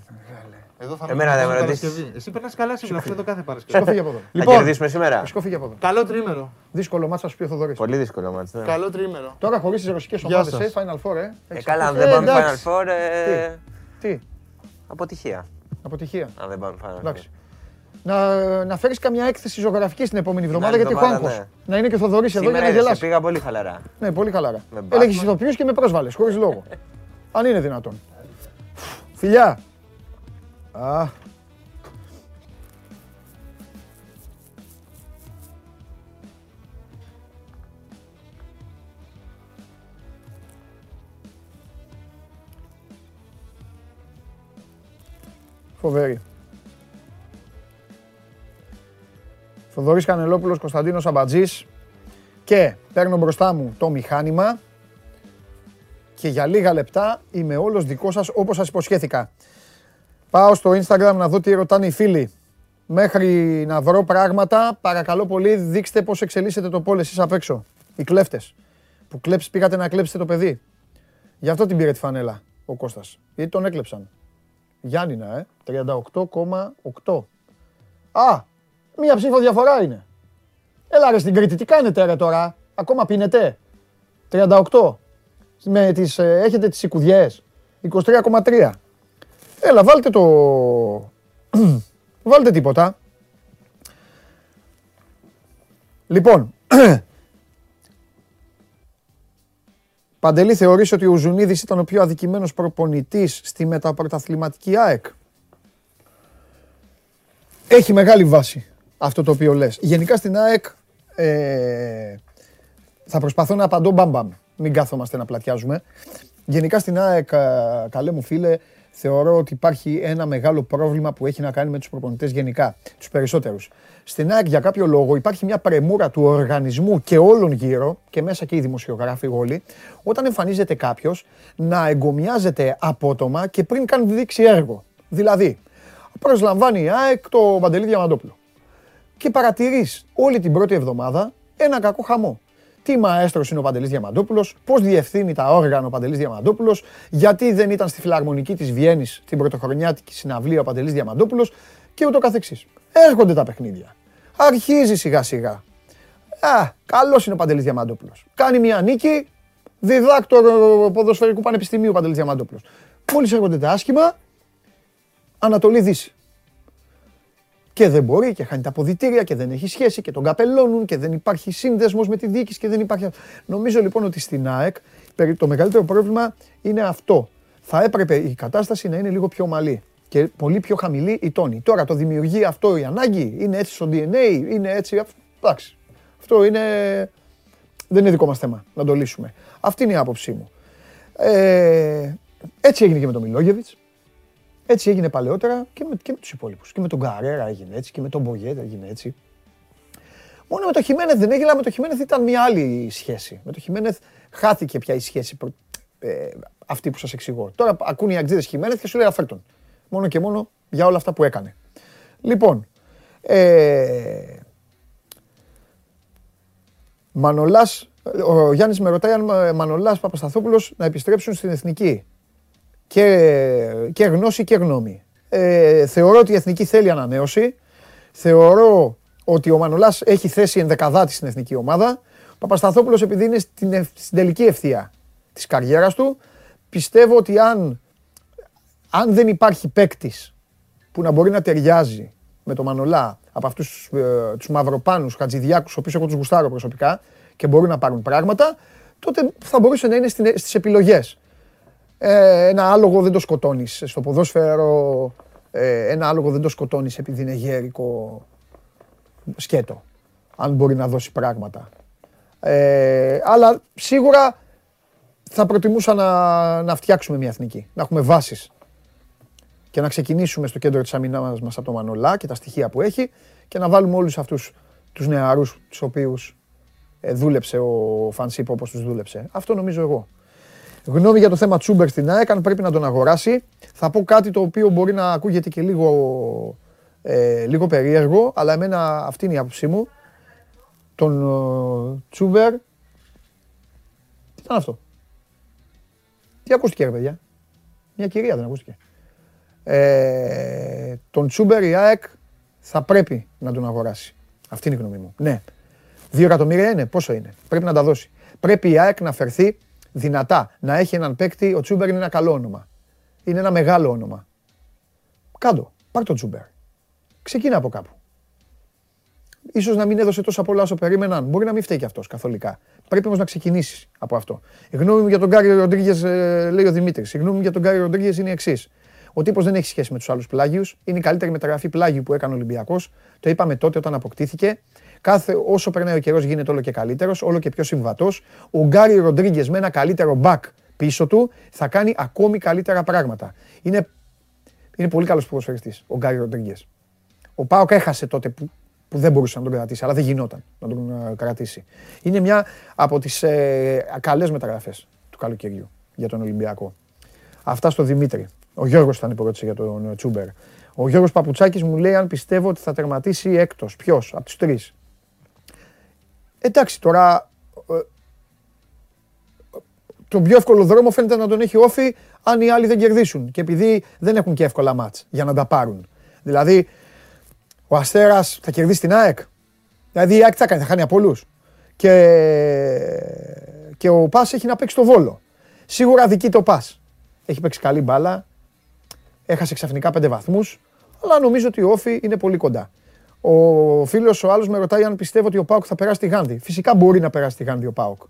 Εδώ θα Εμένα δεν με περνάς ρωτήσεις. Παρασκευή. Εσύ περνάς καλά σήμερα, αυτό το κάθε Παρασκευή. Σκόφι από εδώ. Θα κερδίσουμε σήμερα. Σκόφι από εδώ. Καλό τρίμερο. Δύσκολο μάτσα σου πει ο Θοδωρής. Πολύ δύσκολο μάτς. ναι. Καλό τρίμερο. Τώρα χωρίς τις ρωσικές Γεια ομάδες, σας. ε, Final Four, ε. Ε, Έχεις καλά, αν ακούσει. δεν πάμε εντάξει. Final Four, ε, Τι, αποτυχία. αποτυχία. Αν δεν πάμε Final Four. Εντάξει. Να, να φέρεις καμιά έκθεση ζωγραφική την επόμενη εβδομάδα άλλη γιατί έχω εβδομάδα, άγχος. ναι. Να είναι και ο Θοδωρής εδώ για Σήμερα να είδες, γελάσει. πήγα πολύ χαλαρά. Ναι, πολύ χαλαρά. Με Batman. Έλεγε ηθοποιούς και με πρόσβαλες, χωρίς λόγο. Αν είναι δυνατόν. Φιλιά. Α. Φοβερή. Θοδωρής Κανελόπουλος, Κωνσταντίνος Αμπατζής και παίρνω μπροστά μου το μηχάνημα και για λίγα λεπτά είμαι όλος δικός σας όπως σας υποσχέθηκα. Πάω στο Instagram να δω τι ρωτάνε οι φίλοι. Μέχρι να βρω πράγματα, παρακαλώ πολύ δείξτε πώς εξελίσσεται το πόλ εσείς απ' έξω. Οι κλέφτες που κλέψ, πήγατε να κλέψετε το παιδί. Γι' αυτό την πήρε τη φανέλα ο Κώστας. Γιατί τον έκλεψαν. Γιάννηνα, ε. 38,8. Α, μία ψήφο διαφορά είναι. Έλα ρε στην Κρήτη, τι κάνετε ρε τώρα; Ακόμα πίνετε; 38. Με τις, ε, έχετε τις οικουδιές. 23,3. Έλα, βάλτε το... βάλτε τίποτα. Λοιπόν, Παντελή, θεωρείς ότι ο Ζουνίδης ήταν ο πιο αδικημένος προπονητής στη μεταπρωταθληματική ΑΕΚ; Έχει μεγάλη βάση αυτό το οποίο λες. Γενικά στην ΑΕΚ ε, θα προσπαθώ να απαντώ μπαμπαμ. Μην κάθομαστε να πλατιάζουμε. Γενικά στην ΑΕΚ, α, καλέ μου φίλε, θεωρώ ότι υπάρχει ένα μεγάλο πρόβλημα που έχει να κάνει με τους προπονητές γενικά, τους περισσότερους. Στην ΑΕΚ για κάποιο λόγο υπάρχει μια πρεμούρα του οργανισμού και όλων γύρω, και μέσα και οι δημοσιογράφοι όλοι, όταν εμφανίζεται κάποιος να εγκομιάζεται απότομα και πριν καν δείξει έργο. Δηλαδή, προσλαμβάνει η ΑΕΚ το Παντελή Διαμαντόπουλο και παρατηρείς όλη την πρώτη εβδομάδα ένα κακό χαμό. Τι μαέστρος είναι ο Παντελής Διαμαντόπουλος, πώς διευθύνει τα όργανα ο Παντελής Διαμαντόπουλος, γιατί δεν ήταν στη φιλαρμονική της Βιέννης την πρωτοχρονιάτικη συναυλία ο Παντελής Διαμαντόπουλος και ούτω καθεξής. Έρχονται τα παιχνίδια. Αρχίζει σιγά σιγά. Α, καλός είναι ο Παντελής Διαμαντόπουλος. Κάνει μια νίκη, διδάκτορ ε, ποδοσφαιρικού πανεπιστημίου ο Παντελής Διαμαντόπουλος. Μόλις έρχονται τα άσχημα, Ανατολή Δύση και δεν μπορεί και χάνει τα αποδητήρια και δεν έχει σχέση και τον καπελώνουν και δεν υπάρχει σύνδεσμος με τη διοίκηση και δεν υπάρχει... Νομίζω λοιπόν ότι στην ΑΕΚ περί- το μεγαλύτερο πρόβλημα είναι αυτό. Θα έπρεπε η κατάσταση να είναι λίγο πιο ομαλή και πολύ πιο χαμηλή η τόνη. Τώρα το δημιουργεί αυτό η ανάγκη, είναι έτσι στο DNA, είναι έτσι... αυ- Εντάξει, αυτό είναι... Δεν είναι δικό μας θέμα να το λύσουμε. Αυτή είναι η άποψή μου. Ε, έτσι έγινε και με τον Μιλόγεβιτς. Έτσι έγινε παλαιότερα και με, και με τους υπόλοιπους. Και με τον Καρέρα έγινε έτσι και με τον Μπογέτα έγινε έτσι. Μόνο με το Χιμένεθ δεν έγινε, αλλά με το Χιμένεθ ήταν μια άλλη σχέση. Με το Χιμένεθ χάθηκε πια η σχέση προ- ε, αυτή που σας εξηγώ. Τώρα ακούνε οι αγγλίδες Χιμένεθ και σου λέει αφέρτον. Μόνο και μόνο για όλα αυτά που έκανε. Λοιπόν, ε, Μανολάς, ο Γιάννης με ρωτάει αν ε, Μανολάς Παπασταθόπουλος να επιστρέψουν στην Εθνική και, και γνώση και γνώμη. Ε, θεωρώ ότι η Εθνική θέλει ανανέωση. Θεωρώ ότι ο Μανολάς έχει θέση ενδεκαδάτη στην Εθνική ομάδα. Ο Παπασταθόπουλος επειδή είναι στην, ευ- στην τελική ευθεία της καριέρας του, πιστεύω ότι αν, αν δεν υπάρχει παίκτης που να μπορεί να ταιριάζει με τον Μανολά από αυτούς ε, τους μαυροπάνους χατζηδιάκους, ο οποίους εγώ τους γουστάρω προσωπικά και μπορούν να πάρουν πράγματα, τότε θα μπορούσε να είναι στην- στις επιλογές ε, ένα άλογο δεν το σκοτώνεις στο ποδόσφαιρο, ε, ένα άλογο δεν το σκοτώνεις επειδή είναι γέρικο σκέτο, αν μπορεί να δώσει πράγματα. Ε, αλλά σίγουρα θα προτιμούσα να, να φτιάξουμε μια εθνική, να έχουμε βάσεις και να ξεκινήσουμε στο κέντρο της αμυνάς μας από το Μανολά και τα στοιχεία που έχει και να βάλουμε όλους αυτούς τους νεαρούς τους οποίους ε, δούλεψε ο Φανσίπ όπως τους δούλεψε. Αυτό νομίζω εγώ. Γνώμη για το θέμα Τσούμπερ στην ΑΕΚ, αν πρέπει να τον αγοράσει. Θα πω κάτι το οποίο μπορεί να ακούγεται και λίγο, ε, λίγο περίεργο, αλλά εμένα αυτή είναι η άποψή μου. τον ε, Τσούμπερ. Τι ήταν αυτό; Τι ακούστηκε ρε παιδιά; Μια κυρία δεν ακούστηκε. Ε, τον Τσούμπερ η ΑΕΚ θα πρέπει να τον αγοράσει. Αυτή είναι η γνώμη μου. Ναι. Δύο εκατομμύρια είναι. Πόσο είναι; Πρέπει να τα δώσει. Πρέπει η ΑΕΚ να φερθεί δυνατά. Να έχει έναν παίκτη. Ο Τσούμπερ είναι ένα καλό όνομα. Είναι ένα μεγάλο όνομα. Κάντο. Πάρ τον Τσούμπερ. Ξεκίνα από κάπου. Ίσως να μην έδωσε τόσα πολλά όσο περίμεναν. Μπορεί να μην φταίει και αυτός καθολικά. Πρέπει όμως να ξεκινήσεις από αυτό. Η γνώμη μου για τον Γκάριο Ροντρίγκες, λέει ο Δημήτρης. Η γνώμη μου για τον Γκάριο Ροντρίγκες είναι η εξής. Ο τύπος δεν έχει σχέση με τους άλλους πλάγιους. Είναι η καλύτερη μεταγραφή πλάγιου που έκανε ο Ολυμπιακός. Το είπαμε τότε όταν αποκτήθηκε. Κάθε, όσο περνάει ο καιρός γίνεται όλο και καλύτερος, όλο και πιο συμβατός. Ο Γκάριο Ροντρίγκες με ένα καλύτερο back πίσω του θα κάνει ακόμη καλύτερα πράγματα. Είναι, είναι πολύ καλός ποδοσφαιριστής ο Γκάριο Ροντρίγκες. Ο Πάοκ έχασε τότε που, που δεν μπορούσε να τον κρατήσει, αλλά δεν γινόταν να τον ε, κρατήσει. Είναι μια από τις ε, καλές μεταγραφές του καλοκαιριού για τον Ολυμπιακό. Αυτά στο Δημήτρη. Ο Γιώργος ήταν υπορώτησε για τον ε, Τσούμπερ. Ο Γιώργος Παπουτσάκης μου λέει αν πιστεύω ότι θα τερματίσει έκτος. Ποιος, από τους τρεις. Εντάξει, τώρα ε, τον πιο εύκολο δρόμο φαίνεται να τον έχει όφη αν οι άλλοι δεν κερδίσουν. Και επειδή δεν έχουν και εύκολα μάτς για να τα πάρουν. Δηλαδή, ο Αστέρας θα κερδίσει την ΑΕΚ. Δηλαδή η ΑΕΚ τι θα κάνει, θα χάνει από όλους. Και, και ο Πας έχει να παίξει το Βόλο. Σίγουρα δική το Πας. Έχει παίξει καλή μπάλα. Έχασε ξαφνικά πέντε βαθμούς. Αλλά νομίζω ότι ο Όφη είναι πολύ κοντά. Ο φίλος ο άλλος με ρωτάει αν πιστεύω ότι ο Πάοκ θα περάσει τη Γάνδη. Φυσικά μπορεί να περάσει τη Γάνδη ο Πάοκ.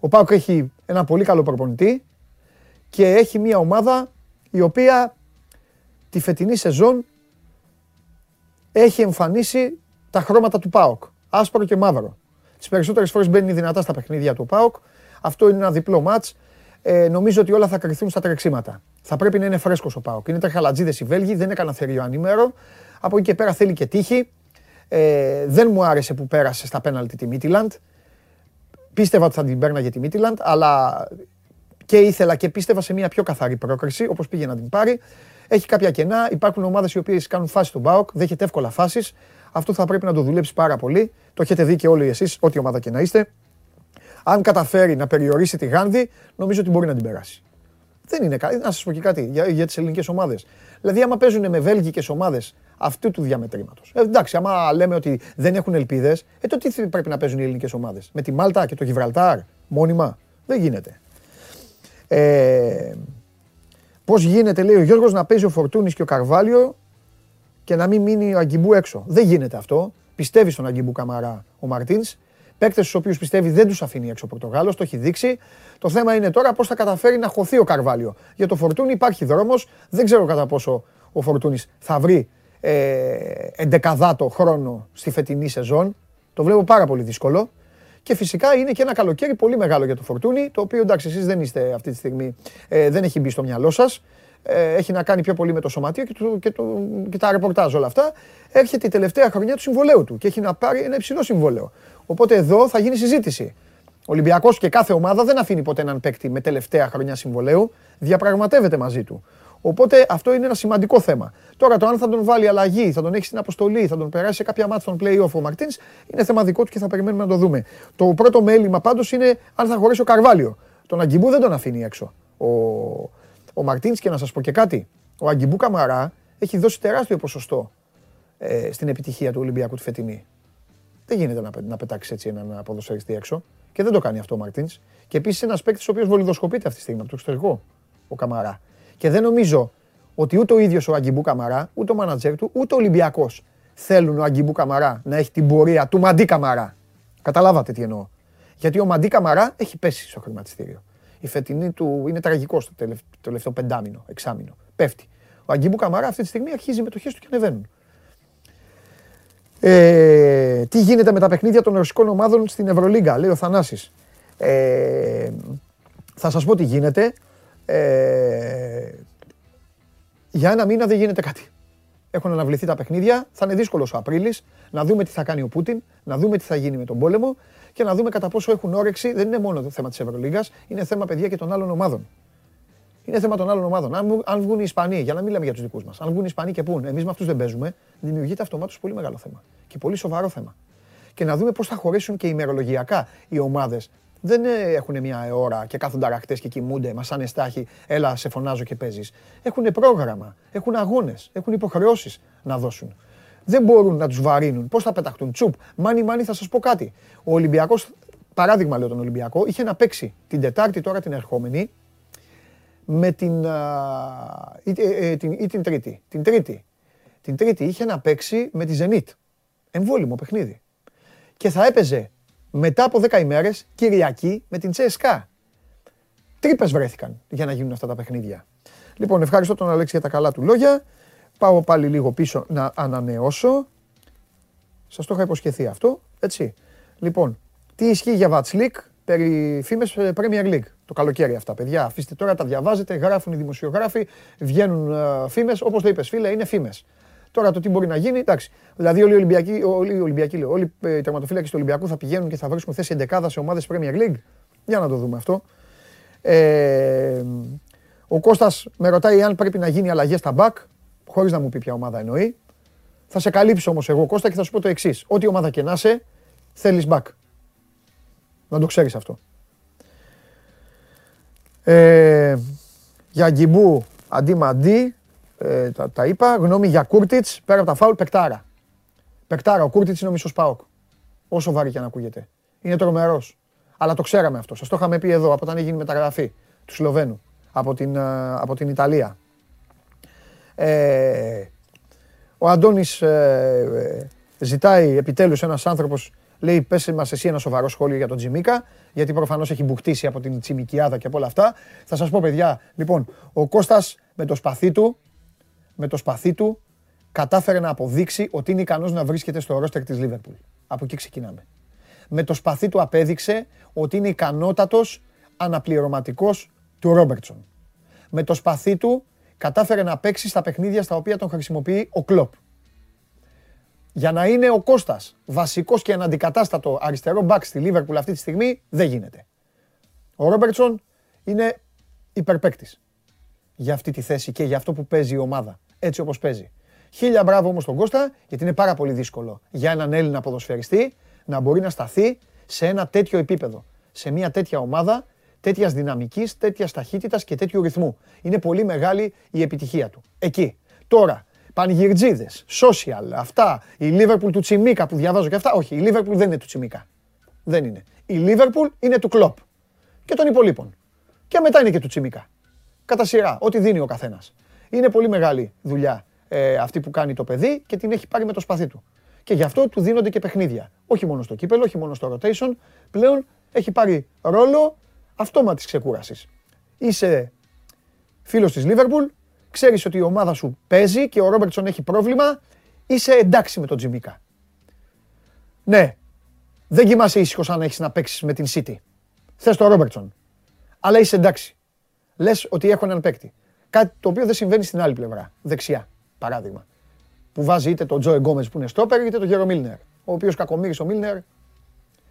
Ο Πάοκ έχει ένα πολύ καλό προπονητή και έχει μια ομάδα η οποία τη φετινή σεζόν έχει εμφανίσει τα χρώματα του ΠΑΟΚ. Άσπρο και μαύρο. Τις περισσότερες φορές μπαίνει δυνατά στα παιχνίδια του ΠΑΟΚ. Αυτό είναι ένα διπλό μάτς. Ε, νομίζω ότι όλα θα κρυθούν στα τρεξίματα. Θα πρέπει να είναι φρέσκος ο ΠΑΟΚ. Είναι τρεχαλατζίδες οι Βέλγοι, δεν έκανα θερίο ανήμερο. Από εκεί και πέρα θέλει και τύχη. Ε, δεν μου άρεσε που πέρασε στα πέναλτι τη Μίτιλαντ. Πίστευα ότι θα την πέρναγε τη Μίτιλαντ, αλλά και ήθελα και πίστευα σε μια πιο καθαρή πρόκριση, όπως πήγε να την πάρει. Έχει κάποια κενά. Υπάρχουν ομάδες οι οποίες κάνουν φάση στον Μπάουκ, δέχεται εύκολα φάσεις. Αυτό θα πρέπει να το δουλέψει πάρα πολύ. Το έχετε δει και όλοι εσείς, ό,τι ομάδα και να είστε. Αν καταφέρει να περιορίσει τη Γάνδη, νομίζω ότι μπορεί να την περάσει. Δεν είναι κάτι. Να σας πω και κάτι για, για τις ελληνικές ομάδες. Δηλαδή, άμα παίζουν με βέλγικες ομάδες αυτού του διαμετρήματος. Ε, εντάξει, άμα λέμε ότι δεν έχουν ελπίδες, ε, το τι πρέπει να παίζουν οι ελληνικές ομάδες; Με τη Μάλτα και το Γιβραλτάρ, μόνιμα; Δεν γίνεται. Ε, Πώς γίνεται, λέει ο Γιώργος, να παίζει ο Φορτούνης και ο Καρβάλιο και να μην μείνει ο Αγκιμπού έξω; Δεν γίνεται αυτό. Πιστεύει στον Αγκιμπού Καμαρά ο Μαρτίνς. Παίκτες στους οποίους πιστεύει δεν τους αφήνει έξω ο Πορτογάλος, το έχει δείξει. Το θέμα είναι τώρα πώς θα καταφέρει να χωθεί ο Καρβάλιο. Για το Φορτούνη υπάρχει δρόμος. Δεν ξέρω κατά πόσο ο Φορτούνης θα βρει ε, εντεκαδάτο χρόνο στη φετινή σεζόν. Το βλέπω πάρα πολύ δύσκολο. Και φυσικά είναι και ένα καλοκαίρι πολύ μεγάλο για το Φορτούνι, το οποίο εντάξει, εσείς δεν είστε αυτή τη στιγμή, ε, δεν έχει μπει στο μυαλό σας. Ε, έχει να κάνει πιο πολύ με το σωματείο και, το, και, το, και τα ρεπορτάζ όλα αυτά. Έρχεται η τελευταία χρονιά του συμβολέου του και έχει να πάρει ένα υψηλό συμβόλαιο. Οπότε εδώ θα γίνει συζήτηση. Ο Ολυμπιακός και κάθε ομάδα δεν αφήνει ποτέ έναν παίκτη με τελευταία χρονιά συμβολέου, διαπραγματεύεται μαζί του. Οπότε αυτό είναι ένα σημαντικό θέμα. Τώρα το αν θα τον βάλει αλλαγή, θα τον έχει στην αποστολή, θα τον περάσει σε κάποια μάτια στον play-off ο Μαρτίνς, είναι θέμα δικό του και θα περιμένουμε να το δούμε. Το πρώτο μέλημα πάντως είναι αν θα χωρίσει ο Καρβάλιο. Τον Αγκιμπού δεν τον αφήνει έξω. Ο, ο Μαρτίνς και να σας πω και κάτι. Ο Αγκιμπού Καμαρά έχει δώσει τεράστιο ποσοστό ε, στην επιτυχία του Ολυμπιακού τη φετινή. Δεν γίνεται να, να πετάξεις έτσι έναν ποδοσφαιριστή έξω. Και δεν το κάνει αυτό ο Μαρτίνς. Και επίσης ένας παίκτης ο οποίος βολιδοσκοπείται αυτή τη στιγμή από το εξωτερικό, ο Καμαρά. Και δεν νομίζω ότι ούτε ο ίδιος ο Αγκιμπού Καμαρά, ούτε ο μάνατζερ του, ούτε ο Ολυμπιακός θέλουν ο Αγκιμπού Καμαρά να έχει την πορεία του Μαντί Καμαρά. Καταλάβατε τι εννοώ. Γιατί ο Μαντί Καμαρά έχει πέσει στο χρηματιστήριο. Η φετινή του είναι τραγικό στο τελευταίο πεντάμινο, εξάμινο. Πέφτει. Ο Αγκιμπού Καμαρά αυτή τη στιγμή αρχίζει οι μετοχές του και ανεβαίνουν. Ε, τι γίνεται με τα παιχνίδια των ρωσικών ομάδων στην Ευρωλίγκα, λέει ο Θανάσης. Ε, θα σας πω τι γίνεται. Ε, για ένα μήνα δεν γίνεται κάτι. Έχουν αναβληθεί τα παιχνίδια. Θα είναι δύσκολος ο Απρίλης να δούμε τι θα κάνει ο Πούτιν, να δούμε τι θα γίνει με τον πόλεμο και να δούμε κατά πόσο έχουν όρεξη. Δεν είναι μόνο το θέμα της Ευρωλίγας, είναι θέμα παιδιά και των άλλων ομάδων. Είναι θέμα των άλλων ομάδων. Αν, αν βγουν οι Ισπανοί, για να μην λέμε για τους δικούς μας, αν βγουν οι Ισπανοί και πούν, εμείς με αυτούς δεν παίζουμε, δημιουργείται αυτομάτως πολύ μεγάλο θέμα. Και πολύ σοβαρό θέμα. και να δούμε πώς θα χωρέσουν και ημερολογιακά οι ομάδες. Δεν ε, έχουν μια ώρα και κάθονται αραχτές και κοιμούνται, μας σαν εστάχη, έλα σε φωνάζω και παίζεις. Έχουν πρόγραμμα, έχουν αγώνες, έχουν υποχρεώσεις να δώσουν. Δεν μπορούν να τους βαρύνουν. Πώς θα πεταχτούν, τσουπ. Μάνι, μάνι, θα σας πω κάτι. Ο Ολυμπιακός, παράδειγμα λέω τον Ολυμπιακό, είχε να παίξει την Τετάρτη τώρα την ερχόμενη με την. α, ή, ε, ε, την, ή την Τρίτη. Την Τρίτη. Την Τρίτη είχε να παίξει με τη Zenit. Εμβόλυμο παιχνίδι. Και θα έπαιζε μετά από 10 ημέρες Κυριακή με την Τσέσκα. Τρύπες βρέθηκαν για να γίνουν αυτά τα παιχνίδια. Λοιπόν, ευχαριστώ τον Αλέξη για τα καλά του λόγια. Πάω πάλι λίγο πίσω να ανανεώσω. Σας το είχα υποσχεθεί αυτό, έτσι. Λοιπόν, τι ισχύει για Βατσλίκ περί φήμες ε, Premier League; Το καλοκαίρι αυτά, παιδιά. Αφήστε τώρα, τα διαβάζετε, γράφουν οι δημοσιογράφοι, βγαίνουν ε, φήμες. Όπως το είπες, φίλε, είναι φήμες. Τώρα το τι μπορεί να γίνει, εντάξει. Δηλαδή όλοι οι Ολυμπιακοί, όλοι οι, Ολυμπιακοί, λέω, όλοι ε, οι τερματοφύλακες του Ολυμπιακού θα πηγαίνουν και θα βρίσκουν θέση εντεκάδα σε ομάδες Premier League. Για να το δούμε αυτό. Ε, ο Κώστας με ρωτάει αν πρέπει να γίνει αλλαγές στα back, χωρίς να μου πει ποια ομάδα εννοεί. Θα σε καλύψω όμως εγώ Κώστα και θα σου πω το εξής. Ό,τι ομάδα και να είσαι, θέλεις back. Να το ξέρεις αυτό. Ε, για Γκιμπού αντί μαντί, ε, τα, τα είπα. Γνώμη για Κούρτιτς, πέρα από τα φάουλ, πεκτάρα. Πεκτάρα, ο Κούρτιτς είναι ο μισός ΠΑΟΚ. Όσο βάρη και αν ακούγεται. Είναι τρομερός. Αλλά το ξέραμε αυτό. Σας το είχαμε πει εδώ από όταν έγινε η μεταγραφή του Σλοβαίνου από την, ε, από την Ιταλία. Ε, ο Αντώνης ε, ε, ζητάει επιτέλους ένας άνθρωπος Λέει, πες μας εσύ ένα σοβαρό σχόλιο για τον Τζιμίκα, γιατί προφανώς έχει μπουχτίσει από την Τσιμικιάδα και από όλα αυτά. Θα σας πω, παιδιά, λοιπόν, ο Κώστας με το σπαθί του, με το σπαθί του, κατάφερε να αποδείξει ότι είναι ικανός να βρίσκεται στο ρόστερ της Λίβερπουλ. Από εκεί ξεκινάμε. Με το σπαθί του απέδειξε ότι είναι ικανότατος αναπληρωματικός του Ρόμπερτσον. Με το σπαθί του κατάφερε να παίξει στα παιχνίδια στα οποία τον χρησιμοποιεί ο Κλόπ. Για να είναι ο Κώστας βασικός και αναντικατάστατο αριστερό μπακ στη Λίβερπουλ αυτή τη στιγμή δεν γίνεται. Ο Ρόμπερτσον είναι υπερπαίκτης για αυτή τη θέση και για αυτό που παίζει η ομάδα. Έτσι όπως παίζει. Χίλια μπράβο όμως τον Κώστα, γιατί είναι πάρα πολύ δύσκολο για έναν Έλληνα ποδοσφαιριστή να μπορεί να σταθεί σε ένα τέτοιο επίπεδο. Σε μια τέτοια ομάδα, τέτοιας δυναμικής, τέτοιας ταχύτητας και τέτοιου ρυθμού. Είναι πολύ μεγάλη η επιτυχία του. Εκεί. Τώρα, πανηγυρτζίδες, social, αυτά, η Liverpool του Τσιμίκα που διαβάζω και αυτά. Όχι, η Liverpool δεν είναι του Τσιμίκα. Δεν είναι. Η Liverpool είναι του Κλοπ και των υπολείπων. Και μετά είναι και του Τσιμίκα. Κατά σειρά, ό,τι δίνει ο καθένας. Είναι πολύ μεγάλη δουλειά ε, αυτή που κάνει το παιδί και την έχει πάρει με το σπαθί του. Και γι' αυτό του δίνονται και παιχνίδια. Όχι μόνο στο κύπελο, όχι μόνο στο rotation. Πλέον έχει πάρει ρόλο αυτόματης ξεκούρασης. Είσαι φίλος της Liverpool, ξέρεις ότι η ομάδα σου παίζει και ο Ρόμπερτσον έχει πρόβλημα, είσαι εντάξει με τον Τζιμίκα. Ναι, δεν κοιμάσαι ήσυχος αν έχεις να παίξεις με την City. Θες τον Ρόμπερτσον. Αλλά είσαι εντάξει. Λες ότι έχω έναν παίκτη. Κάτι το οποίο δεν συμβαίνει στην άλλη πλευρά. Δεξιά, παράδειγμα. Που βάζει είτε τον Τζο Εγκόμες που είναι στόπερ, είτε τον Γέρο Μίλνερ. Ο οποίος κακομύρης ο Μίλνερ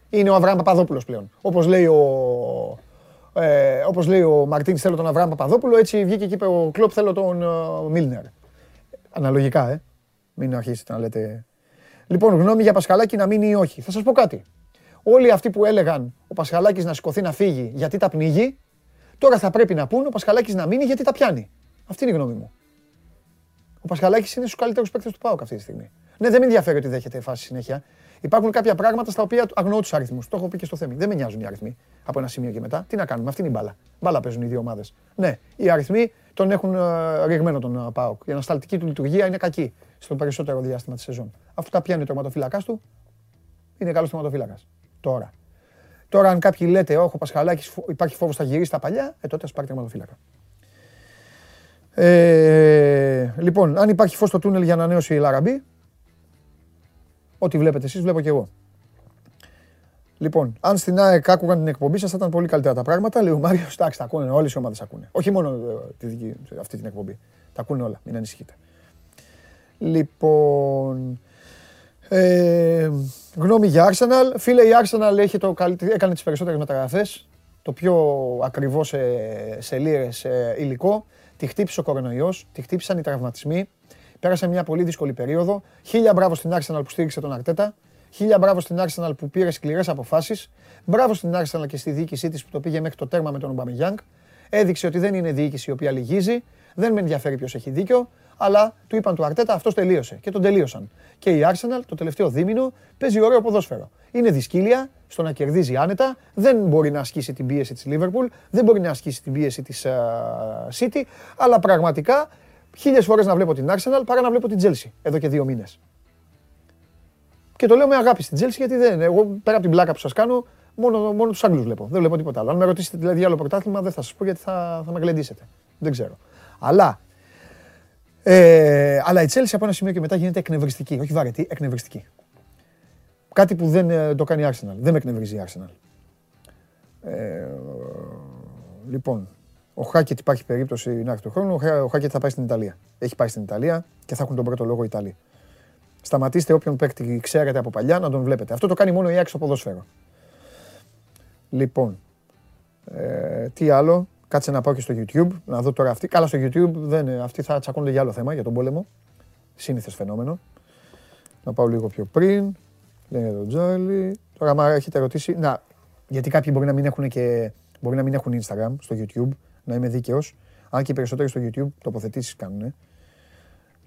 είναι ο Αβραάμ Παπαδόπουλος πλέον. Όπως λέει ο, ε, όπως λέει ο Μαρτίν, θέλω τον Αβραάμ Παπαδόπουλο, έτσι βγήκε και είπε ο Κλόπ, θέλω τον ε, Μίλνερ. Αναλογικά, ε. Μην αρχίσετε να λέτε. Λοιπόν, γνώμη για Πασχαλάκη να μείνει ή όχι. Θα σας πω κάτι. Όλοι αυτοί που έλεγαν ο Πασχαλάκης να σηκωθεί να φύγει γιατί τα πνίγει, τώρα θα πρέπει να πούν ο Πασχαλάκης να μείνει γιατί τα πιάνει. Αυτή είναι η γνώμη μου. Ο Πασχαλάκης είναι στους καλύτερους παίκτες του ΠΑΟΚ αυτή τη στιγμή. Ναι, δεν με ενδιαφέρει ότι δέχεται φάση συνέχεια. Υπάρχουν κάποια πράγματα στα οποία αγνοώ τους αριθμούς. Το έχω πει και στο θέμα. Δεν με νοιάζουν οι αριθμοί από ένα σημείο και μετά. Τι να κάνουμε, αυτή είναι η μπάλα. Μπάλα παίζουν οι δύο ομάδες. Ναι, οι αριθμοί τον έχουν ε, ρηγμένο τον ε, Πάοκ. Η ανασταλτική του λειτουργία είναι κακή στο περισσότερο διάστημα της σεζόν. Αυτό τα πιάνει ο τερματοφύλακας του. Είναι καλός τερματοφύλακας. Τώρα. Τώρα, αν κάποιοι λέτε, Όχι, ο Πασχαλάκης υπάρχει φόβος θα γυρίσει τα παλιά, ε, τότε ας πάρει τερματοφύλακα. Ε, λοιπόν, αν υπάρχει φως στο τούνελ για ανανέωση η Λαραμπή, Ό,τι βλέπετε εσείς βλέπω και εγώ. Λοιπόν, αν στην ΑΕΚ άκουγαν την εκπομπή σας, θα ήταν πολύ καλύτερα τα πράγματα. Λέει ο Μάριος, εντάξει, τα ακούνε, όλε οι ομάδες ακούνε. Όχι μόνο ε, τη δική, αυτή την εκπομπή. Τα ακούνε όλα, μην ανησυχείτε. Λοιπόν. Ε, γνώμη για Arsenal. Φίλε, η Arsenal έχει το, έκανε τις περισσότερες μεταγραφές. Το πιο ακριβώ σε, σε λίρες ε, υλικό. Τη χτύπησε ο κορονοϊός, τη χτύπησαν οι τραυματισμοί. Πέρασε μια πολύ δύσκολη περίοδο. Χίλια μπράβο στην Arsenal που στήριξε τον Αρτέτα. Χίλια μπράβο στην Arsenal που πήρε σκληρές αποφάσεις. Μπράβο στην Arsenal και στη διοίκησή της που το πήγε μέχρι το τέρμα με τον Ομπαμεγιάνγκ. Έδειξε ότι δεν είναι διοίκηση η οποία λυγίζει. Δεν με ενδιαφέρει ποιος έχει δίκιο. Αλλά του είπαν του Αρτέτα αυτός τελείωσε. Και τον τελείωσαν. Και η Arsenal το τελευταίο δίμηνο παίζει ωραίο ποδόσφαιρο. Είναι δυσκύλια στο να κερδίζει άνετα. Δεν μπορεί να ασκήσει την πίεση της Liverpool. Δεν μπορεί να ασκήσει την πίεση της City. Αλλά πραγματικά χίλιες φορές να βλέπω την Arsenal παρά να βλέπω την Chelsea εδώ και δύο μήνες. Και το λέω με αγάπη στην Chelsea γιατί δεν. Εγώ πέρα από την πλάκα που σας κάνω, μόνο, μόνο τους Άγγλους βλέπω. Δεν βλέπω τίποτα άλλο. Αν με ρωτήσετε δηλαδή άλλο πρωτάθλημα, δεν θα σας πω γιατί θα, θα με γλεντήσετε. Δεν ξέρω. Αλλά, ε, αλλά η Chelsea από ένα σημείο και μετά γίνεται εκνευριστική. Όχι βαρετή, εκνευριστική. Κάτι που δεν ε, το κάνει η Arsenal. Δεν με εκνευρίζει η Arsenal. Ε, λοιπόν, ο Χάκετ υπάρχει περίπτωση να έρθει του χρόνου. Ο Χάκετ θα πάει στην Ιταλία. Έχει πάει στην Ιταλία και θα έχουν τον πρώτο λόγο οι Ιταλοί. Σταματήστε όποιον παίκτη ξέρετε από παλιά να τον βλέπετε. Αυτό το κάνει μόνο η Άκη στο ποδόσφαιρο. Λοιπόν, ε, τι άλλο; Κάτσε να πάω και στο YouTube, να δω τώρα αυτή. Καλά στο YouTube, δεν, αυτοί θα τσακώνονται για άλλο θέμα, για τον πόλεμο. Σύνηθες φαινόμενο. Να πάω λίγο πιο πριν. Λένε εδώ Τζάλι. Τώρα, άμα έχετε ρωτήσει, να, γιατί κάποιοι μπορεί να μην έχουν και μπορεί να μην έχουν Instagram στο YouTube, να είμαι δίκαιος. Αν και οι περισσότεροι στο YouTube τοποθετήσεις κάνουν.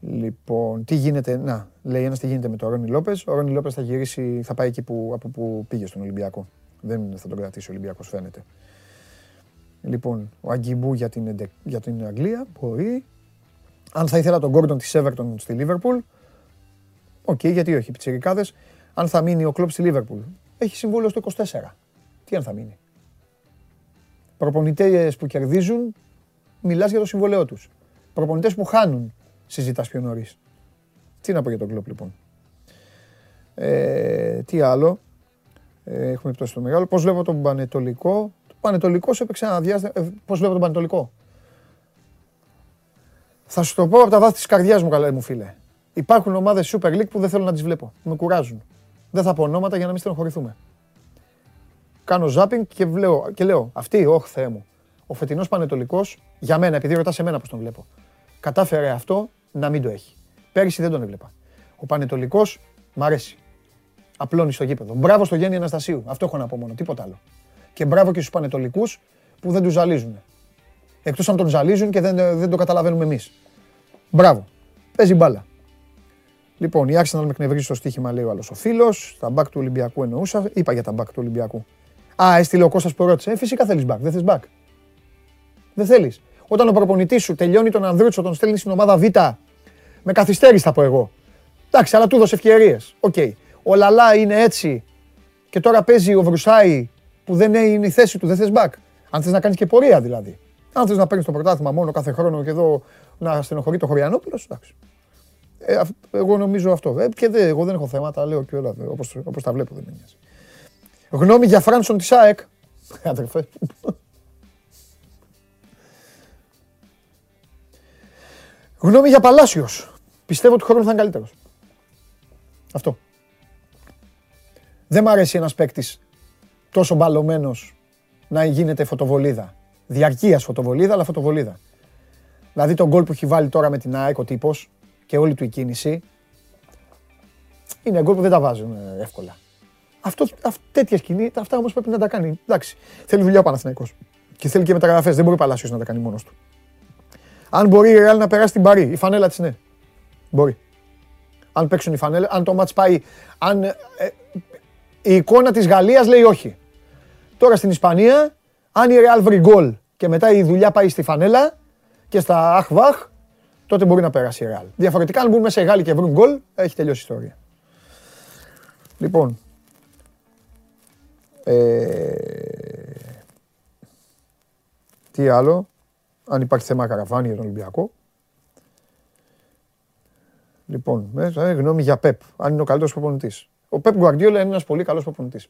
Λοιπόν, τι γίνεται, να, λέει ένας τι γίνεται με τον Ρόνι Λόπες. Ο Ρόνι Λόπες θα γυρίσει, θα πάει εκεί που, από που πήγε στον Ολυμπιακό. Δεν θα τον κρατήσει ο Ολυμπιακός, φαίνεται. Λοιπόν, ο Αγκιμπού για την, για την Αγγλία μπορεί. Αν θα ήθελα τον Γκόρντον της Everton στη Λίβερπουλ, ok, okay, γιατί όχι, πιτσιρικάδες. Αν θα μείνει ο Κλοπ στη Λίβερπουλ, έχει συμβόλαιο στο 24. Τι αν θα μείνει; Προπονητές που κερδίζουν, μιλάς για το συμβόλαιό τους. Προπονητές που χάνουν, συζητάς πιο νωρίς. Τι να πω για τον Κλοπ λοιπόν. Ε, τι άλλο; Ε, έχουμε πτώσει το μεγάλο. Πώς βλέπω τον Πανετολικό; Το Πανετολικός έπαιξε ένα διάστημα. Ε, πώς βλέπω τον Πανετολικό; Θα σου το πω από τα βάθη της καρδιάς μου, καλά μου φίλε. Υπάρχουν ομάδες Super League που δεν θέλω να τις βλέπω. Με κουράζουν. Δεν θα πω ονόματα για να μην στενοχωρηθούμε. Κάνω ζάπινγκ και, βλέπω, και λέω, αυτή, όχι Θεέ μου. Ο φετινός Πανετολικός, για μένα, επειδή ρωτάς εμένα πώς τον βλέπω, κατάφερε αυτό να μην το έχει. Πέρυσι δεν τον έβλεπα. Ο Πανετολικός μ' αρέσει. Απλώνει στο γήπεδο. Μπράβο στο Γέννη Αναστασίου. Αυτό έχω να πω μόνο. Τίποτα άλλο. Και μπράβο και στους Πανετολικούς που δεν τους ζαλίζουν. Εκτός αν τον ζαλίζουν και δεν, δεν το καταλαβαίνουμε εμείς. Μπράβο. Παίζει μπάλα. Λοιπόν, η Arsenal με εκνευρίζει στο στοίχημα, λέει ο άλλος ο φίλος. Τα μπακ του Ολυμπιακού εννοούσα. Είπα για τα μπακ του Ολυμπιακού. Α, έστειλε ο Κώστας που ρώτησε. Ε, φυσικά θέλεις μπακ. Δεν θες μπακ. Δεν θέλεις. Όταν ο προπονητής σου τελειώνει τον Ανδρούτσο, τον στέλνει στην ομάδα Β. Με καθυστέρηση θα πω εγώ. Εντάξει, αλλά του έδωσε ευκαιρίες. Οκ. Ο Λαλά είναι έτσι και τώρα παίζει ο Βρουσάι που δεν είναι η θέση του, δεν θες μπακ. Αν θες να κάνεις και πορεία δηλαδή. Αν θες να παίρνεις το πρωτάθλημα μόνο κάθε χρόνο και εδώ να στενοχωρεί το Χωριανόπουλος, εντάξει. Ε, εγώ νομίζω αυτό. Ε, και δε, εγώ δεν έχω θέματα, λέω και όλα όπως, όπως τα βλέπω δεν είναι. Γνώμη για Φράνσον της ΑΕΚ. Αδερφέ. Γνώμη για Παλάσιος. Πιστεύω ότι ο χρόνο θα είναι καλύτερος. Αυτό. Δεν μ' αρέσει ένας παίκτης τόσο μπαλωμένος να γίνεται φωτοβολίδα. Διαρκείας φωτοβολίδα, αλλά φωτοβολίδα. Δηλαδή τον γκολ που έχει βάλει τώρα με την ΑΕΚ ο τύπος και όλη του η κίνηση. Είναι γκολ που δεν τα βάζουν ε, εύκολα. Αυτό, αυ, τέτοια σκηνή, αυτά όμως πρέπει να τα κάνει. Εντάξει. Θέλει δουλειά ο Παναθηναϊκός. Και θέλει και μεταγραφές. Δεν μπορεί ο Παλάσιος να τα κάνει μόνος του. Αν μπορεί η Real να περάσει την Παρή, η φανέλα της ναι. Μπορεί. Αν παίξουν η φανέλα, αν το μάτς πάει, αν ε, η εικόνα της Γαλλίας λέει όχι. Τώρα στην Ισπανία, αν η Real βρει γκολ και μετά η δουλειά πάει στη φανέλα και στα αχβάχ, τότε μπορεί να περάσει η Real. Διαφορετικά, αν μπουν μέσα οι Γάλλοι και βρουν γκολ, έχει τελειώσει η ιστορία. Λοιπόν, ε, τι άλλο αν υπάρχει θέμα καραβάνι για τον Ολυμπιακό. Λοιπόν, ε, γνώμη για Πεπ, αν είναι ο καλύτερος προπονητής. Ο Πεπ Γκουαρντιόλα είναι ένας πολύ καλός προπονητής.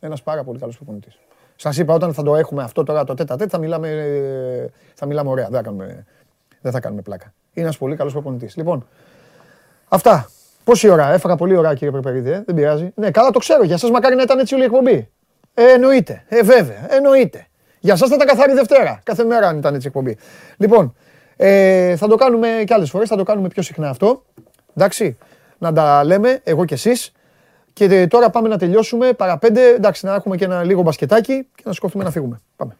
Ένας πάρα πολύ καλός προπονητής. Σας είπα, όταν θα το έχουμε αυτό τώρα το τέτα τέτα, θα μιλάμε, θα μιλάμε ωραία. Δεν θα κάνουμε, δεν θα κάνουμε πλάκα. Είναι ένας πολύ καλός προπονητής. Λοιπόν, αυτά. Πόση ώρα, έφαγα πολύ ώρα κύριε Περπερίδη, ε; δεν πειράζει. Ναι, καλά το ξέρω. Για σας μακάρι να ήταν έτσι όλη η εκπομπή. Ε, εννοείται. Ε, βέβαια, εννοείται. Για σας θα τα καθάρει Δευτέρα. Κάθε μέρα αν ήταν έτσι εκπομπή. Λοιπόν, ε, θα το κάνουμε και άλλες φορές, θα το κάνουμε πιο συχνά αυτό. Εντάξει, να τα λέμε εγώ και εσείς. Και ε, τώρα πάμε να τελειώσουμε. Παρά πέντε, εντάξει, να έχουμε και ένα λίγο μπασκετάκι και να σκόφτουμε να φύγουμε. Πάμε.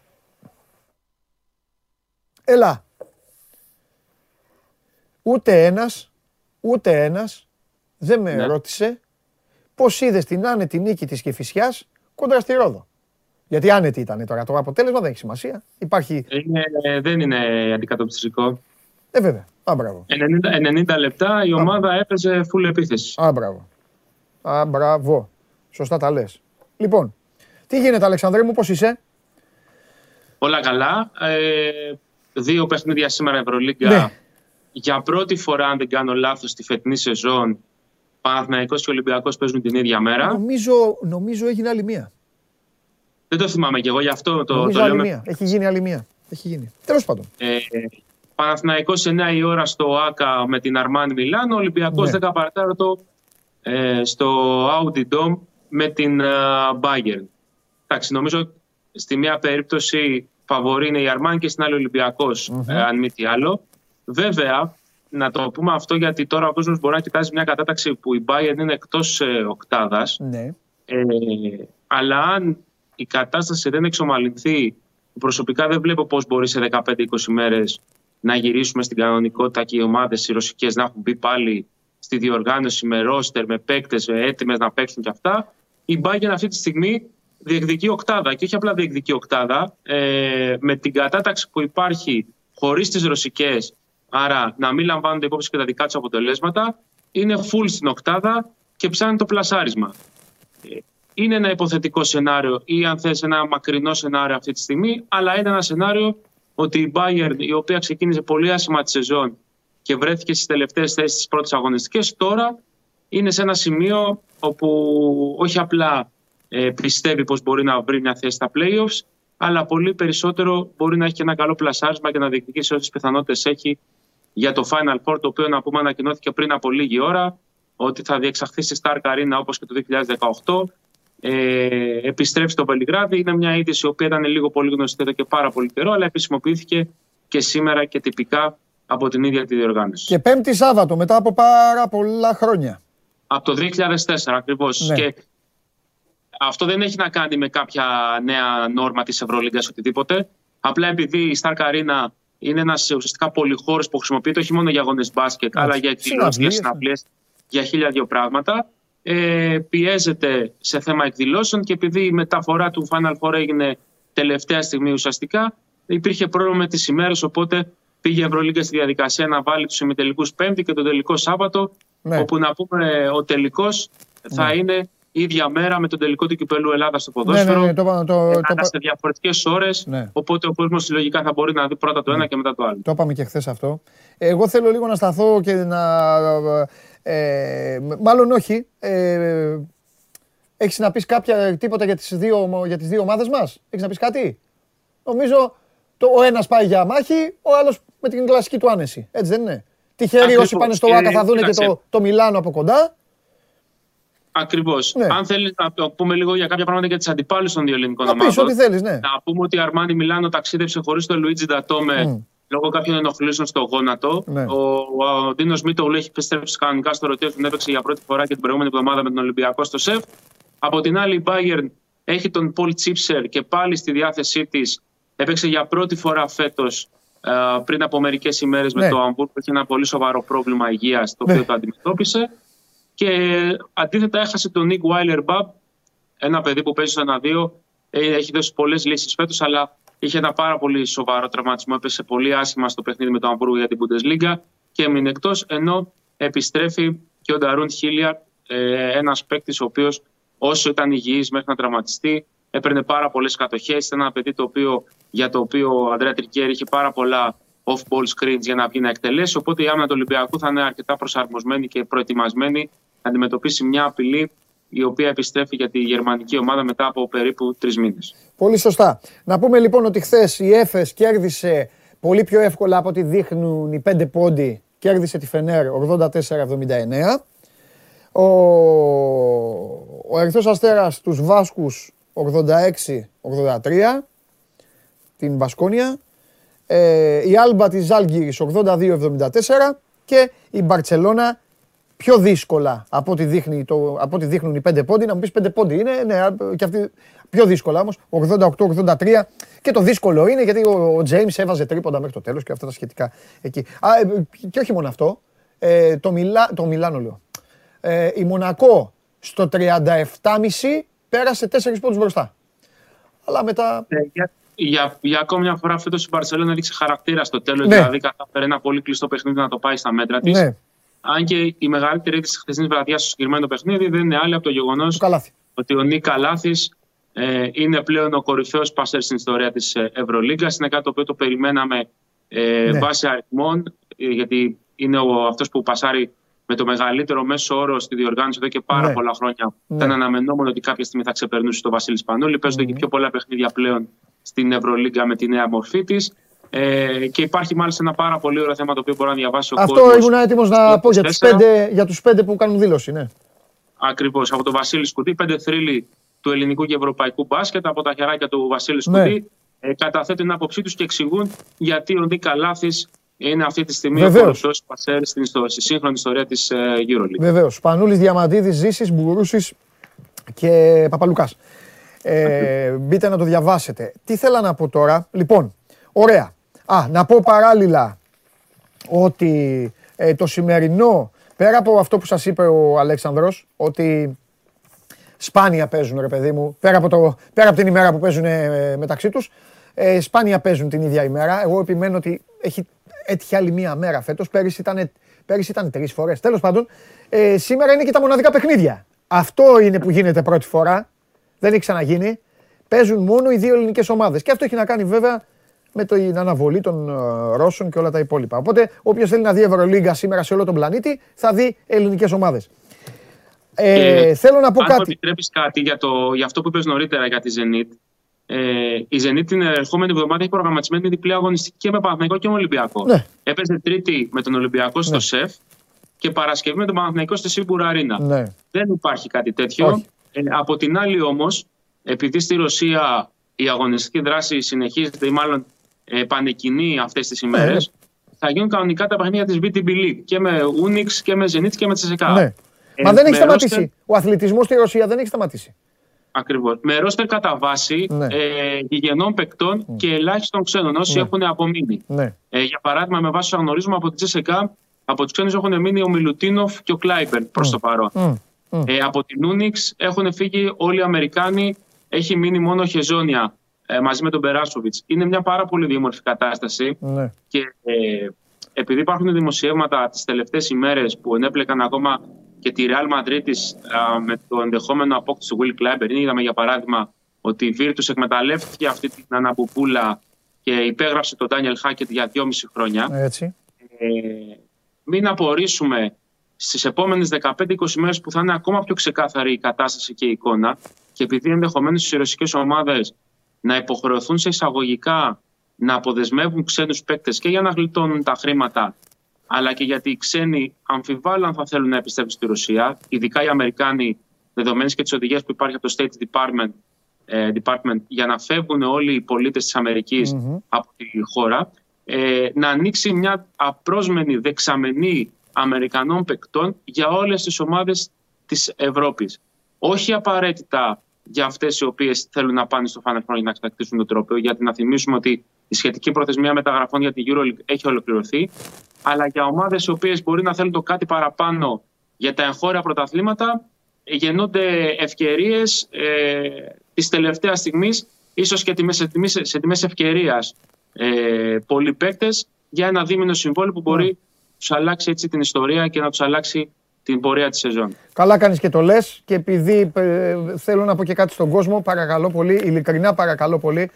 Έλα. Ούτε ένας, ούτε ένας δεν με Ναι. ρώτησε πώς είδες την άνετη νίκη της Κηφισιάς κόντρα στη Ρόδο. Γιατί άνετη ήταν τώρα. Το αποτέλεσμα δεν έχει σημασία. Υπάρχει. Είναι, δεν είναι αντικατοπτριστικό. Ε, βέβαια. Α, μπράβο. 90, 90 λεπτά η ομάδα έπαιζε full επίθεση. Α, μπράβο. Α, μπράβο. Σωστά τα λες. Λοιπόν, τι γίνεται, Αλεξανδρέ μου, πώς είσαι; Όλα καλά. Ε, δύο παιχνίδια σήμερα Ευρωλίγκα. Ναι. Για πρώτη φορά, αν δεν κάνω λάθος, στη φετινή σεζόν, Παναθηναϊκός και Ολυμπιακός παίζουν την ίδια μέρα. Νομίζω, νομίζω έγινε άλλη μία. Δεν το θυμάμαι και εγώ, γι' αυτό το, νομίζω το άλλη λέω. με- μία. Έχει γίνει άλλη μία. Έχει γίνει. Τέλος πάντων. Ε, Παναθηναϊκός 9 η ώρα στο ΆΚΑ με την Αρμάνι Μιλάνο, Ολυμπιακός Ναι. 10 παρατέταρτο ε, στο Audi Dome με την ε, Bayern. Εντάξει, νομίζω στη μία περίπτωση φαβορή είναι η Αρμάνι και στην άλλη Ολυμπιακός, ε, αν μη τι άλλο. Βέβαια, να το πούμε αυτό γιατί τώρα ο κόσμος μπορεί να κοιτάζει μια κατάταξη που η Bayern είναι εκτός ε, οκτάδας. Ναι. Ε, αλλά αν η κατάσταση δεν εξομαλυνθεί, προσωπικά δεν βλέπω πώς μπορεί σε 15-20 μέρες να γυρίσουμε στην κανονικότητα και οι ομάδες οι ρωσικές να έχουν μπει πάλι στη διοργάνωση με ρόστερ, με παίκτες με έτοιμες να παίξουν και αυτά. Η Bayern αυτή τη στιγμή διεκδικεί οκτάδα και όχι απλά διεκδικεί οκτάδα, ε, με την κατάταξη που υπάρχει χωρίς τις ρωσικές, άρα να μην λαμβάνονται υπόψη και τα δικά τους αποτελέσματα, είναι full στην οκτάδα και ψάχνει το πλασάρισμα είναι ένα υποθετικό σενάριο ή αν θες ένα μακρινό σενάριο αυτή τη στιγμή, αλλά είναι ένα σενάριο ότι η Bayern, η οποία ξεκίνησε πολύ άσχημα τη σεζόν και βρέθηκε στις τελευταίες θέσεις της πρώτης αγωνιστικές, τώρα είναι σε ένα σημείο όπου όχι απλά ε, πιστεύει πως μπορεί να βρει μια θέση στα playoffs, αλλά πολύ περισσότερο μπορεί να έχει και ένα καλό πλασάρισμα και να διεκδικήσει όσες πιθανότητες έχει για το Final Four, το οποίο να πούμε ανακοινώθηκε πριν από λίγη ώρα, ότι θα διεξαχθεί στη Stark Arena όπως και το 2018. Ε, επιστρέψει στο Βελιγράδι. Είναι μια είδηση η οποία ήταν λίγο πολύ γνωστή εδώ και πάρα πολύ καιρό, αλλά επισημοποιήθηκε και σήμερα και τυπικά από την ίδια τη διοργάνωση. Και Πέμπτη Σάββατο, μετά από πάρα πολλά χρόνια. Από το 2004 ακριβώς. Ναι. Και αυτό δεν έχει να κάνει με κάποια νέα νόρμα της Ευρωλίγκας οτιδήποτε. Απλά επειδή η Stark Arena είναι ένας ουσιαστικά πολυχώρος που χρησιμοποιείται όχι μόνο για αγώνες μπάσκετ, αλλά για εκδηλώσεις, για Συναυλίες, συναυλίες, για χίλια δύο πράγματα. Ε, πιέζεται σε θέμα εκδηλώσεων και επειδή η μεταφορά του Final Four έγινε τελευταία στιγμή ουσιαστικά, υπήρχε πρόβλημα με τις ημέρες, οπότε πήγε η Ευρωλίγκα στη διαδικασία να βάλει τους ημιτελικούς Πέμπτη και τον τελικό Σάββατο, Ναι. όπου να πούμε ο τελικός θα Ναι. είναι ίδια μέρα με τον τελικό του κυπέλου Ελλάδας στο Ναι, ποδόσφαιρο. ναι, ναι, το, είπα- το, ε, το, αλλά σε διαφορετικές ώρες. Ναι. Οπότε ο κόσμος συλλογικά θα μπορεί να δει πρώτα το ένα και μετά το άλλο. Το είπαμε και χθες αυτό. Εγώ θέλω λίγο να σταθώ και να. Ε, μάλλον όχι. Ε, Έχεις να πεις κάποια τίποτα για τις δύο, για τις δύο ομάδες μας; Έχεις να πεις κάτι; Νομίζω το, ο ένας πάει για μάχη, ο άλλος με την κλασική του άνεση. Έτσι δεν είναι. Τυχεροί Ακριβώς. όσοι πάνε στο Ε, ΆΚΑ θα δουν και κοίταξε. το, το Μιλάνο από κοντά. Ακριβώς. Ναι. Αν θέλεις να το πούμε λίγο για κάποια πράγματα για τις αντιπάλους των δύο ελληνικών Να πεις ομάδων. ό,τι θέλεις, ναι. Να πούμε ότι η Αρμάνι Μιλάνο ταξίδεψε χωρίς τον Λουίτζι Ντατόμε Μμ. λόγω κάποιων ενοχλήσεων στο γόνατο. Ναι. Ο, ο Ντίνο Μίτογλου έχει επιστρέψει κανονικά στο ρωτήριο, τον έπαιξε για πρώτη φορά και την προηγούμενη εβδομάδα με τον Ολυμπιακό στο ΣΕΦ. Από την άλλη, η Bayern έχει τον Πολ Τσίψερ και πάλι στη διάθεσή της έπαιξε για πρώτη φορά φέτος πριν από μερικές ημέρες Ναι. με το Αμβούργο. Είχε ένα πολύ σοβαρό πρόβλημα υγείας το Ναι. οποίο το αντιμετώπισε. Και αντίθετα έχασε τον Νίκ Βάιλερ Μπαμπ, ένα παιδί που παίζει στο 1-2. Ε, Έχει δώσει πολλές λύσεις φέτος, αλλά είχε ένα πάρα πολύ σοβαρό τραυματισμό. Έπεσε πολύ άσχημα στο παιχνίδι με το Αμβούργο για την Bundesliga και έμεινε εκτός. Ενώ επιστρέφει και ο Νταρούν Χίλιαρ, ένας παίκτης ο οποίος όσο ήταν υγιής μέχρι να τραυματιστεί, έπαιρνε πάρα πολλές κατοχές. Ήταν ένα παιδί το οποίο, για το οποίο ο Αντρέα Τρικέρ είχε πάρα πολλά off-ball screens για να βγει να εκτελέσει. Οπότε η άμυνα του Ολυμπιακού θα είναι αρκετά προσαρμοσμένη και προετοιμασμένη να αντιμετωπίσει μια απειλή η οποία επιστρέφει για τη γερμανική ομάδα μετά από περίπου τρεις μήνες. Πολύ σωστά. Να πούμε λοιπόν ότι χθες η Έφες κέρδισε πολύ πιο εύκολα από ό,τι δείχνουν οι πέντε πόντι. Κέρδισε τη Φενέρ 84-79. Ο, ο Ερυθρός Αστέρας τους Βάσκους 86-83. Την Μπασκόνια. Ε, η Άλμπα της Ζάλγκυρης 82-74 και η Μπαρτσελώνα πιο δύσκολα από ό,τι, δείχνει το, από ό,τι δείχνουν οι πέντε πόντι. Να μου πεις πέντε πόντι είναι, ναι, και αυτή, πιο δύσκολα όμως. 88-83. Και το δύσκολο είναι γιατί ο, ο James έβαζε τρίποντα μέχρι το τέλος και αυτά τα σχετικά εκεί. Α, ε, και όχι μόνο αυτό. Ε, το, Μιλά, το Μιλάνο λέω. Ε, η Μονακό στο 37,5 πέρασε 4 πόντους μπροστά. Αλλά μετά. Ε, για, για, για ακόμη μια φορά φέτος η Μπαρσελόνα έδειξε χαρακτήρα στο τέλος. Ναι. Δηλαδή κατάφερε ένα πολύ κλειστό παιχνίδι να το πάει στα μέτρα της. Ναι, Αν και η μεγαλύτερη είδηση της χθεσινής βραδιάς στο συγκεκριμένο παιχνίδι δεν είναι άλλη από το γεγονός το καλάθι. ότι ο Νίκα Λάθη ε, είναι πλέον ο κορυφαίος πάσερ στην ιστορία της Ευρωλίγκας. Είναι κάτι το οποίο το περιμέναμε ε, Ναι. βάσει αριθμών, ε, γιατί είναι αυτός που πασάρει με το μεγαλύτερο μέσο όρο στη διοργάνωση εδώ και πάρα Ναι. πολλά χρόνια. Ναι. Ήταν αναμενόμενο ότι κάποια στιγμή θα ξεπερνούσε το Βασίλη Σπανούλη. Παίζονται και πιο πολλά παιχνίδια πλέον στην Ευρωλίγκα με τη νέα μορφή της. Ε, και υπάρχει μάλιστα ένα πάρα πολύ ωραίο θέμα το οποίο μπορεί να διαβάσει ο Αυτό κόσμος. ήμουν έτοιμος να πω για τους, Τέσσερα. πέντε, για τους πέντε που κάνουν δήλωση. Ναι. Ακριβώς. Από τον Βασίλη Σκουτή, πέντε θρύλοι του ελληνικού και ευρωπαϊκού μπάσκετ από τα χεράκια του Βασίλη Ναι. Σκουτή. Ε, καταθέτουν την άποψή τους και εξηγούν γιατί ο Νίκα Λάθη είναι αυτή τη στιγμή Βεβαίως. ο κορυφαίο πασέρ στην ιστο- στη σύγχρονη ιστορία της EuroLeague. Βεβαίως. Πανούλης, Διαμαντίδης, Ζήσης, Μπουρούση και Παπαλουκάς. Ε, μπείτε να το διαβάσετε. Τι θέλω να πω τώρα; Λοιπόν, ωραία. Α, να πω παράλληλα ότι ε, το σημερινό, πέρα από αυτό που σας είπε ο Αλέξανδρος, ότι σπάνια παίζουν ρε παιδί μου, πέρα από, το, πέρα από την ημέρα που παίζουν ε, μεταξύ τους, ε, σπάνια παίζουν την ίδια ημέρα. Εγώ επιμένω ότι έχει έτυχε άλλη μία μέρα φέτος, πέρυσι ήταν, πέρυσι ήταν τρεις φορές. Τέλος πάντων, ε, σήμερα είναι και τα μοναδικά παιχνίδια. Αυτό είναι που γίνεται πρώτη φορά, δεν έχει ξαναγίνει. Παίζουν μόνο οι δύο ελληνικές ομάδες. Και αυτό έχει να κάνει βέβαια με την αναβολή των ε, Ρώσων και όλα τα υπόλοιπα. Οπότε, όποιος θέλει να δει Ευρωλίγκα σήμερα σε όλο τον πλανήτη, θα δει ελληνικές ομάδες. Ε, Και θέλω να πω αν μου κάτι. επιτρέπεις κάτι για, το, για αυτό που είπες νωρίτερα για τη Zenit. Ε, η Zenit την ερχόμενη εβδομάδα έχει προγραμματισμένη διπλή αγωνιστική και με Παναθηναϊκό και με Ολυμπιακό. Ναι. Έπαιζε Τρίτη με τον Ολυμπιακό στο Ναι. ΣΕΦ και Παρασκευή με τον Παναθηναϊκό στη Σίμπουρα Αρίνα. Ναι. Δεν υπάρχει κάτι τέτοιο. Όχι. Ε, από την άλλη όμως, επειδή στη Ρωσία η αγωνιστική δράση συνεχίζεται ή μάλλον ε, πανεκκινεί αυτές τις ημέρες, Ναι. θα γίνουν κανονικά τα παιχνίδια της VTB League και με Unix και με Zenit και με Τσεσεκά. Ναι. Μα δεν έχει με σταματήσει. ρόστερ- Ο αθλητισμός στη Ρωσία δεν έχει σταματήσει. Ακριβώς. Με ρόστερ κατά βάση Ναι. ε, γηγενών παικτών και ελάχιστων ξένων, όσοι Ναι. έχουν απομείνει. Ναι. Ε, για παράδειγμα, με βάση όσα γνωρίζουμε από τη Τζεσεκά, από τους ξένους έχουν μείνει ο Μιλουτίνοφ και ο Κλάιμπερν προς το παρόν. Μμ, μμ. Ε, από την Ούνιξ έχουν φύγει όλοι οι Αμερικάνοι, έχει μείνει μόνο ο Χεζόνια ε, μαζί με τον Περάσοβιτς. Είναι μια πάρα πολύ διαμορφή κατάσταση Ναι. και ε, επειδή υπάρχουν δημοσιεύματα τις τελευταίες ημέρες που ενέπλεκαν ακόμα και τη Real Madrid της, α, με το ενδεχόμενο απόκτηση του Will Clyburn. Είδαμε για παράδειγμα ότι η Virtus εκμεταλλεύτηκε αυτή την αναπουπούλα και υπέγραψε τον Daniel Hackett για 2,5 χρόνια. Έτσι. Ε, μην απορρίσουμε στις επόμενες 15-20 μέρες που θα είναι ακόμα πιο ξεκάθαρη η κατάσταση και η εικόνα και επειδή ενδεχομένως οι ρωσικές ομάδες να υποχρεωθούν σε εισαγωγικά να αποδεσμεύουν ξένους παίκτες και για να γλιτώνουν τα χρήματα αλλά και γιατί οι ξένοι αμφιβάλλουν αν θα θέλουν να επιστρέψουν στη Ρωσία, ειδικά οι Αμερικάνοι, δεδομένε και τι οδηγίε που υπάρχει από το State Department, ε, Department για να φεύγουν όλοι οι πολίτες της αμερικης από τη χώρα, ε, να ανοίξει μια απρόσμενη δεξαμενή Αμερικανών παικτών για όλες τις ομάδες της Ευρώπης. Όχι απαραίτητα για αυτές οι οποίες θέλουν να πάνε στο Final Four για να κατακτήσουν το τρόπαιο, γιατί να θυμίσουμε ότι η σχετική προθεσμία μεταγραφών για την EuroLeague έχει ολοκληρωθεί, αλλά για ομάδες οι οποίες μπορεί να θέλουν το κάτι παραπάνω για τα εγχώρια πρωταθλήματα, ε, γεννούνται ευκαιρίες ε, της τελευταίας στιγμής, ίσως και τιμές- σε τιμές, σε τιμές ευκαιρίας ε, πολλοί παίκτες για ένα δίμηνο συμβόλαιο που μπορεί να τους αλλάξει έτσι την ιστορία και να τους αλλάξει την πορεία της σεζόν. Καλά κάνεις και το λες και επειδή ε, θέλω να πω και κάτι στον κόσμο, παρακαλώ πολύ, ειλικρινά παρακαλώ πολύ,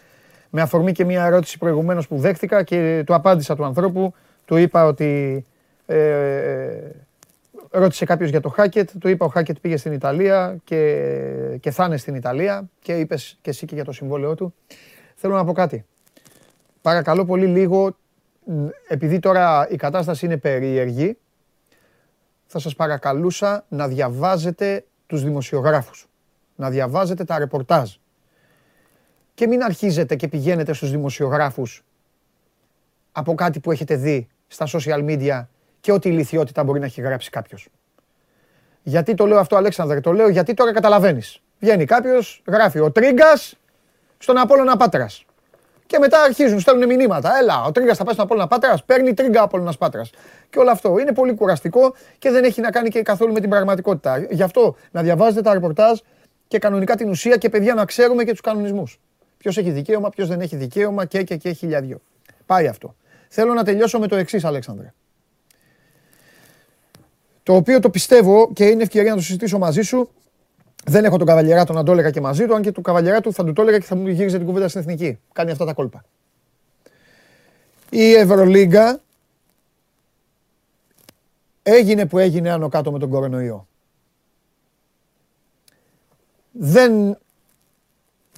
με αφορμή και μια ερώτηση προηγουμένως που δέχτηκα και του απάντησα του ανθρώπου, του είπα ότι ε, ρώτησε κάποιος για το Χάκετ, του είπα ο Χάκετ πήγε στην Ιταλία και, και θα είναι στην Ιταλία και είπες και εσύ και για το συμβόλαιό του. Θέλω να πω κάτι. Παρακαλώ πολύ λίγο, μ, επειδή τώρα η κατάσταση είναι περίεργη, θα σας παρακαλούσα να διαβάζετε τους δημοσιογράφους, να διαβάζετε τα ρεπορτάζ. Και μην αρχίζετε και πηγαίνετε στους δημοσιογράφους από κάτι που έχετε δει στα social media και ό,τι ηλικιότητα μπορεί να έχει γράψει κάποιος. Γιατί το λέω αυτό, Αλέξανδρε, το λέω γιατί τώρα καταλαβαίνεις. Βγαίνει κάποιος, γράφει ο Τρίγκας στον Απόλλωνα Πάτρας. Και μετά αρχίζουν, στέλνουν μηνύματα. Έλα, ο Τρίγκα θα πάει στον Απόλλωνα Πάτρας, παίρνει Τρίγκα Απόλλωνας Πάτρας. Και όλο αυτό είναι πολύ κουραστικό και δεν έχει να κάνει και καθόλου με την πραγματικότητα. Γι' αυτό να διαβάζετε τα ρεπορτάζ και κανονικά την ουσία και παιδιά να ξέρουμε και τους κανονισμούς. Ποιος έχει δικαίωμα, ποιος δεν έχει δικαίωμα και, και, και χιλιαδιό. Πάει αυτό. Θέλω να τελειώσω με το εξής, Αλέξανδρε. Το οποίο το πιστεύω και είναι ευκαιρία να το συζητήσω μαζί σου. Δεν έχω τον Καβαλιεράτο να το έλεγα και μαζί του, αν και του Καβαλιεράτου θα του το έλεγα και θα μου γύριζε την κουβέντα στην εθνική. Κάνει αυτά τα κόλπα. Η Ευρωλίγκα έγινε που έγινε άνω κάτω με τον κορονοϊό. Δεν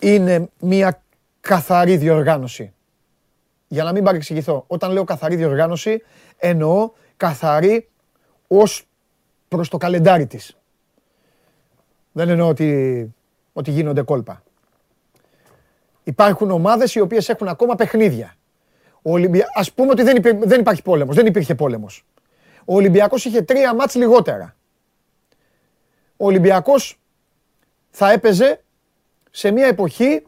είναι μια καθαρή διοργάνωση. Για να μην παρεξηγηθώ, όταν λέω καθαρή διοργάνωση, εννοώ καθαρή ως προς το καλεντάρι της. Δεν εννοώ ότι, ότι γίνονται κόλπα. Υπάρχουν ομάδες οι οποίες έχουν ακόμα παιχνίδια. Ο Ολυμπια... Ας πούμε ότι δεν, υπή... δεν υπάρχει πόλεμος, δεν υπήρχε πόλεμος. Ο Ολυμπιακός είχε τρία μάτς λιγότερα. Ο Ολυμπιακός θα έπαιζε σε μια εποχή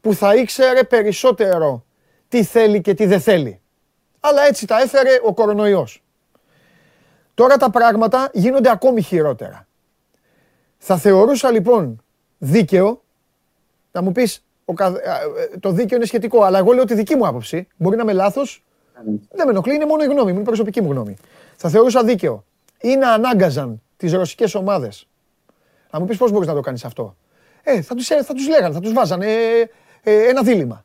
που θα ήξερε περισσότερο τι θέλει και τι δεν θέλει. Αλλά έτσι τα έφερε ο κορονοϊός. Τώρα τα πράγματα γίνονται ακόμη χειρότερα. Θα θεωρούσα λοιπόν δίκαιο, να μου πεις το δίκαιο είναι σχετικό, αλλά εγώ λέω τη δική μου άποψη, μπορεί να είμαι λάθος, δεν με ενοχλεί, είναι μόνο η γνώμη μου, είναι προσωπική μου γνώμη. Θα θεωρούσα δίκαιο ή να ανάγκαζαν τις ρωσικές ομάδες. Να μου πεις πώς μπορείς να το κάνεις αυτό. Ε, θα τους, θα τους λέγανε, θα τους βάζανε ε, ε, ένα δίλημα.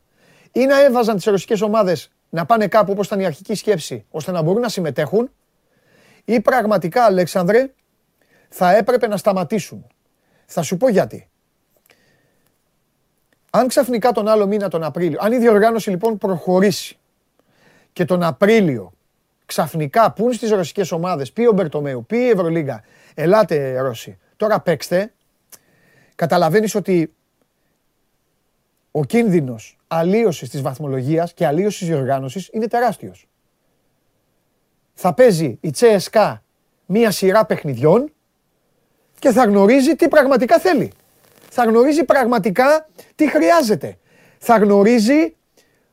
Ή να έβαζαν τις ρωσικές ομάδες να πάνε κάπου όπως ήταν η αρχική σκέψη, ώστε να μπορούν να συμμετέχουν, ή πραγματικά, Αλέξανδρε, θα έπρεπε να σταματήσουν. Θα σου πω γιατί. Αν ξαφνικά τον άλλο μήνα, τον Απρίλιο, αν η διοργάνωση λοιπόν προχωρήσει και τον Απρίλιο ξαφνικά πούν στις ρωσικές ομάδες, πει ο Μπερτομέου, πει η Ευρωλίγκα, ελάτε Ρώσοι, τώρα παίξτε, καταλαβαίνεις ότι ο κίνδυνος αλλίωσης της βαθμολογίας και αλλίωσης της διοργάνωσης είναι τεράστιος. Θα παίζει η Τσέσκα μία σειρά παιχνιδιών και θα γνωρίζει τι πραγματικά θέλει. Θα γνωρίζει πραγματικά τι χρειάζεται. Θα γνωρίζει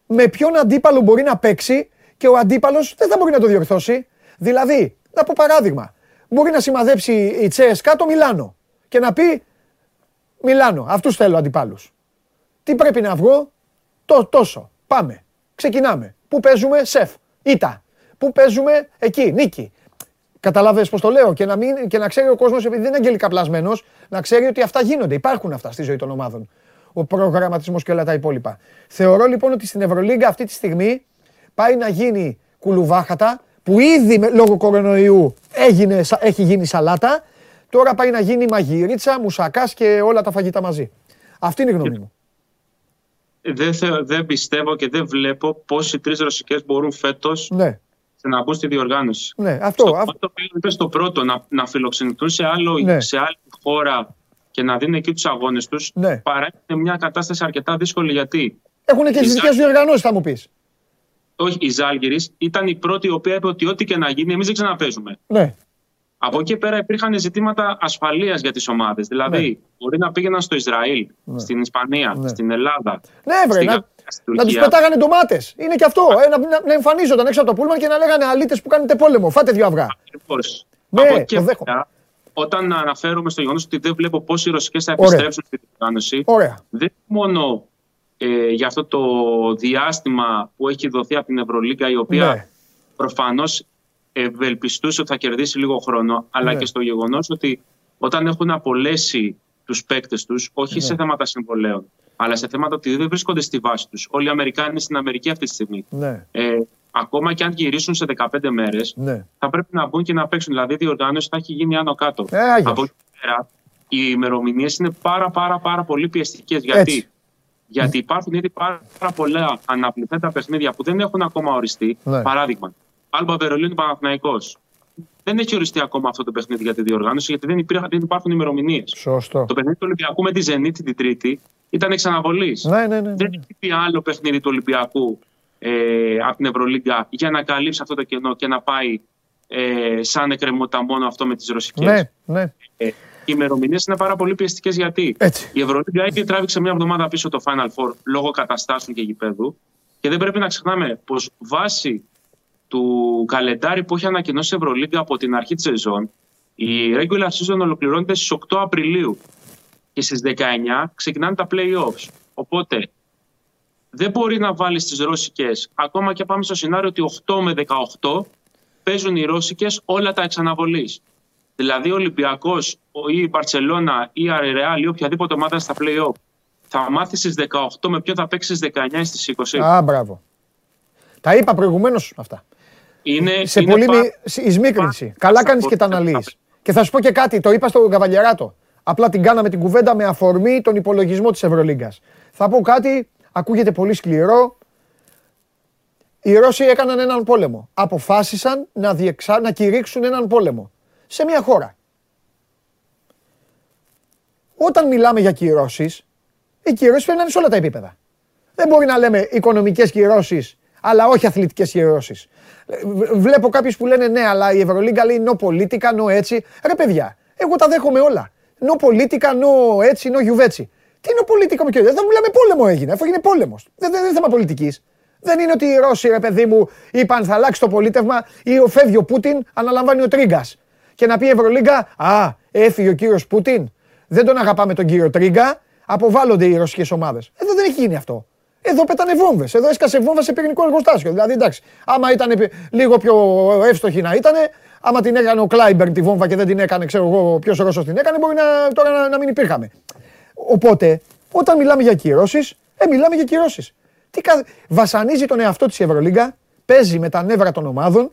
με ποιον αντίπαλο μπορεί να παίξει και ο αντίπαλος δεν θα μπορεί να το διορθώσει. Δηλαδή, να πω παράδειγμα, μπορεί να σημαδέψει η Τσέσκα το Μιλάνο και να πει Μιλάνο, αυτούς θέλω αντιπάλους. Τι πρέπει να βγω, το, τόσο. Πάμε. Ξεκινάμε. Πού παίζουμε, σεφ. Ήτα. Πού παίζουμε, εκεί, νίκη. Καταλαβες πώς το λέω και να, μην, και να ξέρει ο κόσμος, επειδή δεν είναι αγγελικά πλασμένος, να ξέρει ότι αυτά γίνονται. Υπάρχουν αυτά στη ζωή των ομάδων. Ο προγραμματισμός και όλα τα υπόλοιπα. Θεωρώ λοιπόν ότι στην Ευρωλίγκα αυτή τη στιγμή πάει να γίνει κουλουβάχατα που ήδη λόγω κορονοϊού έγινε, έχει γίνει σαλάτα. Τώρα πάει να γίνει μαγειρίτσα, μουσακάς και όλα τα φαγητά μαζί. Αυτή είναι η γνώμη μου δεν, δεν πιστεύω και δεν βλέπω πώς οι τρεις ρωσικές μπορούν φέτος ναι. Να μπουν στη διοργάνωση. Ναι, αυτό. Στο αυτό. Το είπε στο πρώτο, να, να φιλοξενηθούν σε, άλλο, Ναι. σε άλλη χώρα και να δίνουν εκεί τους αγώνες τους, Ναι. παρά είναι μια κατάσταση αρκετά δύσκολη. Γιατί Έχουν και Η τις δικές Ζάλγκη- διοργανώσεις, θα μου πεις. όχι, η Ζάλγκηρη ήταν η πρώτη η οποία είπε ότι ό,τι και να γίνει, εμείς δεν ξαναπέζουμε. Ναι. Από εκεί πέρα υπήρχαν ζητήματα ασφαλείας για τις ομάδες. Δηλαδή, μπορεί να πήγαιναν στο Ισραήλ, στην Ισπανία, Ναι. στην Ελλάδα. Ναι, βρε, στη να, Γαλλία, στην να τους Τουρκία. πετάγανε ντομάτες. Είναι και αυτό. Ε, να, να, να εμφανίζονταν έξω από το πούλμαν και να λέγανε αλήτες που κάνετε πόλεμο. Φάτε δύο αυγά. Ακριβώς. Ναι, Από εκεί το και δέχομαι. πέρα, όταν αναφέρομαι στο γεγονός ότι δεν βλέπω πώς οι ρωσικές θα Ωραία. επιστρέψουν στη διοργάνωση, Ωραία. δεν είναι μόνο ε, για αυτό το διάστημα που έχει δοθεί από την Ευρωλίγκα, η οποία Ναι. προφανώς ευελπιστούσε ότι θα κερδίσει λίγο χρόνο, αλλά Ναι. και στο γεγονός ότι όταν έχουν απολέσει τους παίκτες τους, όχι Ναι. σε θέματα συμβολέων, αλλά σε θέματα ότι δεν βρίσκονται στη βάση τους. Όλοι οι Αμερικάνοι είναι στην Αμερική αυτή τη στιγμή. Ναι. Ε, ακόμα και αν γυρίσουν σε 15 μέρες, Ναι. θα πρέπει να μπουν και να παίξουν. Δηλαδή, η διοργάνωση θα έχει γίνει άνω κάτω. Ε, Άγιος. Από εκεί πέρα, οι ημερομηνίες είναι πάρα, πάρα, πάρα πολύ πιεστικές. Έτσι. Γιατί; Γιατί υπάρχουν ήδη πάρα, πάρα πολλά αναπληθέντα παιχνίδια που δεν έχουν ακόμα οριστεί. Ναι. Παράδειγμα, Άλμπα Βερολίνου Παναθηναϊκός. Δεν έχει οριστεί ακόμα αυτό το παιχνίδι για τη διοργάνωση, γιατί δεν, υπήρχαν, δεν υπάρχουν ημερομηνίες. Σωστό. Το παιχνίδι του Ολυμπιακού με τη Ζενίτη την Τρίτη ήταν εξαναβολής. Ναι, ναι, ναι. Δεν έχει πει άλλο παιχνίδι του Ολυμπιακού ε, από την Ευρωλίγκα για να καλύψει αυτό το κενό και να πάει ε, σαν εκκρεμότητα μόνο αυτό με τις ρωσικές. Ναι, ναι. Ε, οι ημερομηνίες είναι πάρα πολύ πιεστικές γιατί Έτσι. η Ευρωλίγκα ήδη τράβηξε μια εβδομάδα πίσω το Final Four λόγω καταστάσεων και γηπέδου. Και δεν πρέπει να ξεχνάμε πως βάσει του καλεντάρι που έχει ανακοινώσει η Ευρωλίγκα από την αρχή της σεζόν, η regular season ολοκληρώνεται στις 8 Απριλίου και στις 19 ξεκινάνε τα playoffs. Οπότε δεν μπορεί να βάλεις τις ρώσικες, ακόμα και πάμε στο σενάριο ότι 8 με 18 παίζουν οι ρώσικες όλα τα εξαναβολής. Δηλαδή ο Ολυμπιακός ή η Μπαρσελόνα ή η Ρεάλ ή οποιαδήποτε ομάδα στα playoff θα μάθει στις 18 με ποιον θα παίξει στις 19 ή στις 20. Α, μπράβο. Τα είπα προηγουμένως αυτά. Είναι, σε είναι πολύ πα- μη- σε- εισμίκρινση. Καλά κάνεις και τα αναλύεις. Και θα σου πω και κάτι, το είπα στον Καβαλιαράτο. Απλά την κάναμε την κουβέντα με αφορμή τον υπολογισμό της Ευρωλίγκας. Θα πω κάτι, ακούγεται πολύ σκληρό. Οι Ρώσοι έκαναν έναν πόλεμο. Αποφάσισαν να, διεξα... να κηρύξουν έναν πόλεμο σε μια χώρα. Όταν μιλάμε για κυρώσεις, οι κυρώσεις πρέπει να είναι σε όλα τα επίπεδα. Δεν μπορεί να λέμε οικονομικές κυρώσεις, αλλά όχι αθλητικές κυρώσει. Βλέπω κάποιους που λένε ναι, αλλά η Ευρωλίγκα λέει no politica, no έτσι. Ρε παιδιά, εγώ τα δέχομαι όλα. No politica, no έτσι, no γιουβέτσι. Τι no politica μου κύριε, δεν μιλάμε πόλεμο έγινε, αφού έγινε πόλεμος. Δεν, δεν είναι θέμα πολιτικής. Δεν είναι ότι οι Ρώσοι, ρε παιδί μου, είπαν θα αλλάξει το πολίτευμα ή ο φεύγει ο Πούτιν, αναλαμβάνει ο Τρίγκας. Και να πει η Ευρωλίγκα, Α, έφυγε ο κύριος Πούτιν, δεν τον αγαπάμε τον κύριο Τρίγκα, αποβάλλονται οι ρωσικές ομάδες. Εδώ δεν έχει γίνει αυτό. Εδώ πέτανε βόμβες. Εδώ έσκασε βόμβα σε πυρηνικό εργοστάσιο. Δηλαδή, εντάξει, άμα ήταν επι- λίγο πιο εύστοχη να ήταν, άμα την έκανε ο Κλάιμπερν τη βόμβα και δεν την έκανε, ξέρω εγώ, ποιος Ρώσος την έκανε, μπορεί να, τώρα να, να μην υπήρχαμε. Οπότε, όταν μιλάμε για κυρώσεις, ε, μιλάμε για κυρώσεις. Τι κα... Βασανίζει τον εαυτό της η Ευρωλίγκα, παίζει με τα νεύρα των ομάδων,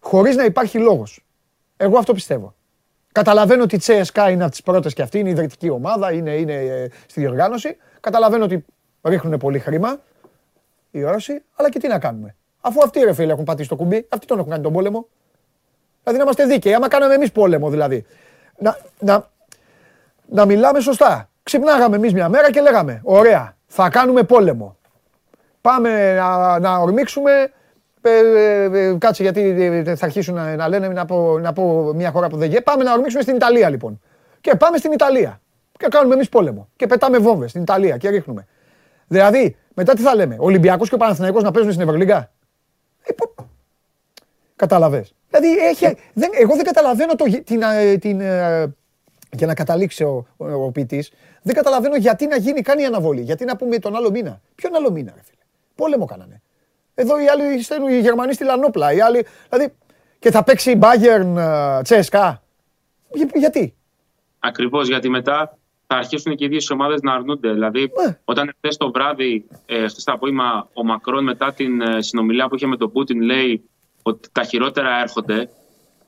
χωρίς να υπάρχει λόγος. Εγώ αυτό πιστεύω. Καταλαβαίνω ότι η Τσέσκα είναι από τις πρώτες και αυτή, είναι η ιδρυτική ομάδα, είναι, είναι ε, στη διοργάνωση. Καταλαβαίνω ότι ρίχνουν πολύ χρήμα οι Ρώσοι, αλλά και τι να κάνουμε. Αφού αυτοί ρε φίλε έχουν πατήσει το κουμπί, αυτοί τον έχουν κάνει τον πόλεμο. Δηλαδή να είμαστε δίκαιοι, άμα κάναμε εμείς πόλεμο δηλαδή. Να, να, να μιλάμε σωστά. Ξυπνάγαμε εμείς μια μέρα και λέγαμε: Ωραία, θα κάνουμε πόλεμο. Πάμε να, να ορμήξουμε. Ε, ε, ε, κάτσε γιατί ε, θα αρχίσουν να, να λένε να πω, να πω μια χώρα που δεν γίνεται. Πάμε να ορμήξουμε στην Ιταλία λοιπόν. Και πάμε στην Ιταλία. Και κάνουμε εμείς πόλεμο. Και πετάμε βόμβες στην Ιταλία και ρίχνουμε. Δηλαδή, μετά τι θα λέμε, Ο Ολυμπιακός και ο Παναθηναϊκός να παίζουν στην Ευρωλίγκα; Ε, Κατάλαβες. Δηλαδή, έχει, δεν, εγώ δεν καταλαβαίνω το, γε- την, ε, την, ε, για να καταλήξει ο, ο, ο ποιητής, δεν καταλαβαίνω γιατί να γίνει καν η αναβολή. Γιατί να πούμε τον άλλο μήνα. Ποιον άλλο μήνα, ρε φίλε; Πόλεμο κάνανε. Εδώ οι άλλοι στέλνουν, οι Γερμανοί στείλαν όπλα. Οι άλλοι, δηλαδή, και θα παίξει η Bayern ε, Τσέσκα. Για- γιατί; Ακριβώς γιατί μετά θα αρχίσουν και οι δύο ομάδες να αρνούνται. Δηλαδή, όταν χθε το βράδυ, ε, χθες το απόγευμα, ο Μακρόν μετά την ε, συνομιλία που είχε με τον Πούτιν λέει ότι τα χειρότερα έρχονται.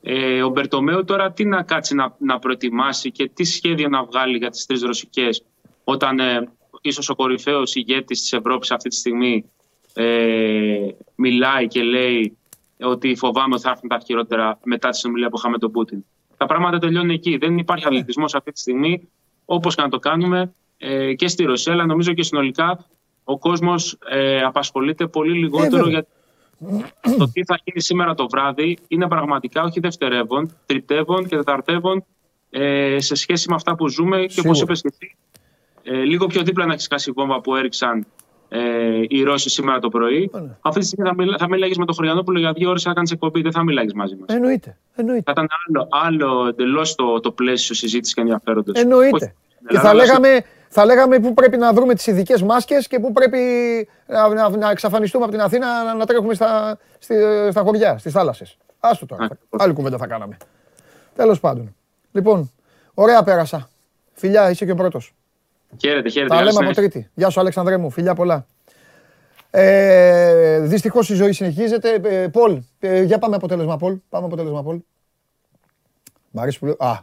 Ε, ο Μπερτομέου τώρα τι να κάτσει να, να προετοιμάσει και τι σχέδιο να βγάλει για τις τρεις ρωσικές όταν ε, ίσως ο κορυφαίος ηγέτης της Ευρώπης αυτή τη στιγμή ε, μιλάει και λέει ότι φοβάμαι ότι θα έρθουν τα χειρότερα μετά τη συνομιλία που είχαμε με τον Πούτιν. Τα πράγματα τελειώνουν εκεί. Δεν υπάρχει αθλητισμός αυτή τη στιγμή, όπως και να το κάνουμε ε, και στη Ρωσία, αλλά νομίζω και συνολικά ο κόσμος ε, απασχολείται πολύ λιγότερο για το τι θα γίνει σήμερα το βράδυ. Είναι πραγματικά όχι δευτερεύον, τριτεύον και τεταρτεύον ε, σε σχέση με αυτά που ζούμε και όπως Σίγουρα. είπες και εσύ, ε, λίγο πιο δίπλα να έχει σκάσει η βόμβα που έριξαν ε, οι Ρώσοι σήμερα το πρωί. Αυτή τη στιγμή θα, μιλά, θα μιλάγεις με τον Χωριανόπουλο για δύο ώρες να κάνεις εκπομπή, δεν θα μιλάγεις μαζί μας. Εννοείται. Εννοείται. Θα ήταν άλλο, άλλο εντελώς το, το πλαίσιο συζήτησης και ενδιαφέροντος. Εννοείται. Και θα λέγαμε, θα λέγαμε πού πρέπει να βρούμε τις ειδικές μάσκες και πού πρέπει να, να, να εξαφανιστούμε από την Αθήνα να, να τρέχουμε στα, στη, στα χωριά, στις θάλασσες. Άστο τώρα. Άλλη κουβέντα θα κάναμε. Τέλος πάντων. Λοιπόν, ωραία πέρασα. Φιλιά, είσαι και ο πρώτος. Χαίρετε, χαίρετε. Τα καλή λέμε από συνέχεια. τρίτη. Γεια σου Αλέξανδρέ μου. Φιλιά πολλά. Ε, Δυστυχώς η ζωή συνεχίζεται. Ε, Πολ, ε, για πάμε αποτέλεσμα Πολ. Πάμε αποτέλεσμα Πολ. Μ' αρέσει που λέω. Α,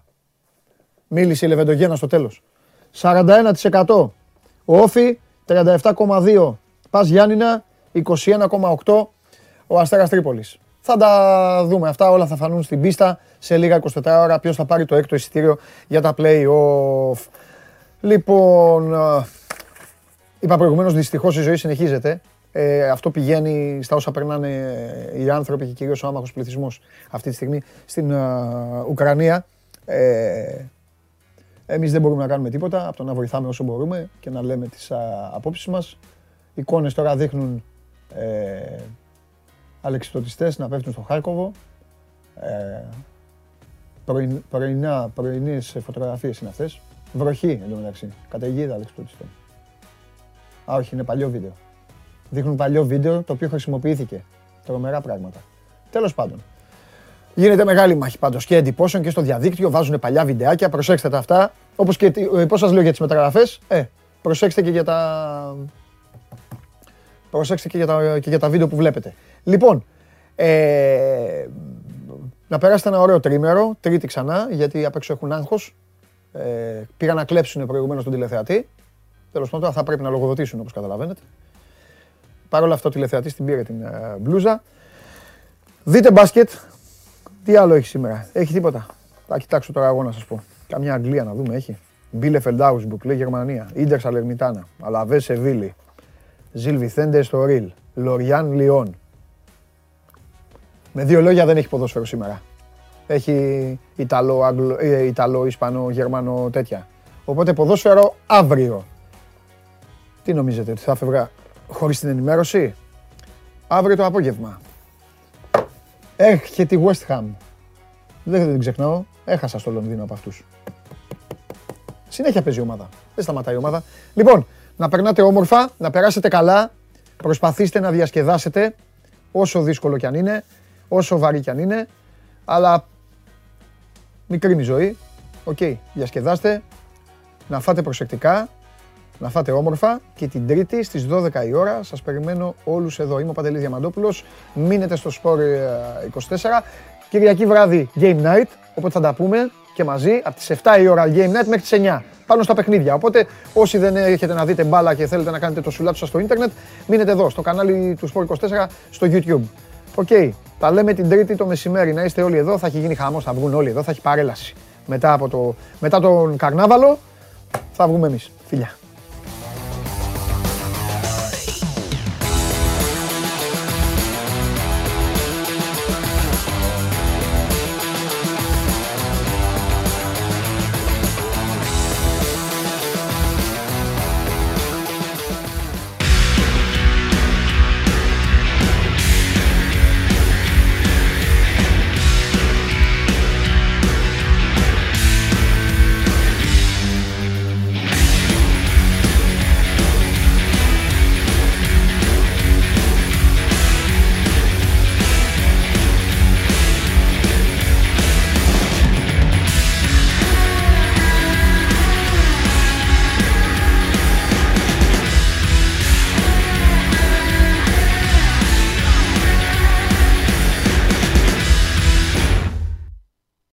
μίλησε η Λεβεντογένα στο τέλος. 41% Όφι, 37,2 Πας Γιάννηνα, 21,8 ο Αστέρας Τρίπολης. Θα τα δούμε αυτά, όλα θα φανούν στην πίστα σε λίγα 24 ώρα ποιος θα πάρει το έκτο εισιτήριο για τα play-off. Λοιπόν, ε, είπα προηγουμένως δυστυχώς η ζωή συνεχίζεται. Ε, αυτό πηγαίνει στα όσα περνάνε οι άνθρωποι και κυρίως ο άμαχος πληθυσμός αυτή τη στιγμή στην ε, Ουκρανία. Ε, εμείς δεν μπορούμε να κάνουμε τίποτα από το να βοηθάμε όσο μπορούμε και να λέμε τις α, απόψεις μας. Εικόνες τώρα δείχνουν ε, αλεξιπτωτιστές να πέφτουν στο Χάρκοβο. Ε, πρωιν, πρωινά, πρωινές φωτογραφίες είναι αυτές. Βροχή εντωμεταξύ. Καταιγίδα αλεξιπτωτιστών. Α, όχι, είναι παλιό βίντεο. Δείχνουν παλιό βίντεο το οποίο χρησιμοποιήθηκε. Τρομερά πράγματα. Τέλος πάντων. Γίνεται μεγάλη μάχη πάντως και εντυπώσεων και στο διαδίκτυο. Βάζουν παλιά βιντεάκια. Προσέξτε τα αυτά. Όπως και ε, πώς σας λέω για τις μεταγραφές; Ε, προσέξτε και για τα... Προσέξτε και για τα, και για τα βίντεο που βλέπετε. Λοιπόν, ε, να περάσετε ένα ωραίο τρίμερο, τρίτη ξανά, γιατί απ' έξω έχουν άγχος. Ε, πήγαν να κλέψουν προηγουμένως τον τηλεθεατή. Τέλος πάντων, θα πρέπει να λογοδοτήσουν όπως καταλαβαίνετε. Παρ' όλα αυτό ο τηλεθεατής την πήρε την ε, μπλούζα. Δείτε μπάσκετ. Τι άλλο έχεις σήμερα; Έχει τίποτα; Θα κοιτάξω τώρα εγώ να σας πω. Καμιά Αγγλία να δούμε έχει. Μπίλεφελντ Άουγκσμπουργκ, λέει Γερμανία. Ίντερ Σαλερμιτάνα. Αλαβές Σεβίλη. Ζιλ Βιθέντε Εστορίλ. Λοριάν Λιόν. Με δύο λόγια δεν έχει ποδόσφαιρο σήμερα. Έχει Ιταλό, Αγγλο, ε, Ιταλό, Ισπανό, Γερμανό, τέτοια. Οπότε ποδόσφαιρο αύριο. Τι νομίζετε, ότι θα φεύγα χωρίς την ενημέρωση; Αύριο το απόγευμα. Έχει τη West Ham. Δεν την ξεχνάω. Έχασα στο Λονδίνο από αυτούς. Συνέχεια παίζει η ομάδα. Δεν σταματάει η ομάδα. Λοιπόν, να περνάτε όμορφα, να περάσετε καλά. Προσπαθήστε να διασκεδάσετε όσο δύσκολο κι αν είναι, όσο βαρύ κι αν είναι. Αλλά μικρή είναι η ζωή. Οκ, διασκεδάστε. Να φάτε προσεκτικά, να φάτε όμορφα και την Τρίτη στις 12 η ώρα σας περιμένω όλους εδώ. Είμαι ο Παντελής Διαμαντόπουλος, μείνετε στο Sport 24. Κυριακή βράδυ Game Night, οπότε θα τα πούμε και μαζί από τις 7 η ώρα Game Night μέχρι τις 9 πάνω στα παιχνίδια. Οπότε όσοι δεν έχετε να δείτε μπάλα και θέλετε να κάνετε το σουλάτι σας στο ίντερνετ, μείνετε εδώ στο κανάλι του Sport 24 στο YouTube. Ok, okay. τα λέμε την Τρίτη το μεσημέρι, να είστε όλοι εδώ, θα έχει γίνει χαμός, θα βγουν όλοι εδώ, θα έχει παρέλαση. Μετά, από το, μετά τον καρνάβαλο θα βγούμε εμείς. Φιλιά.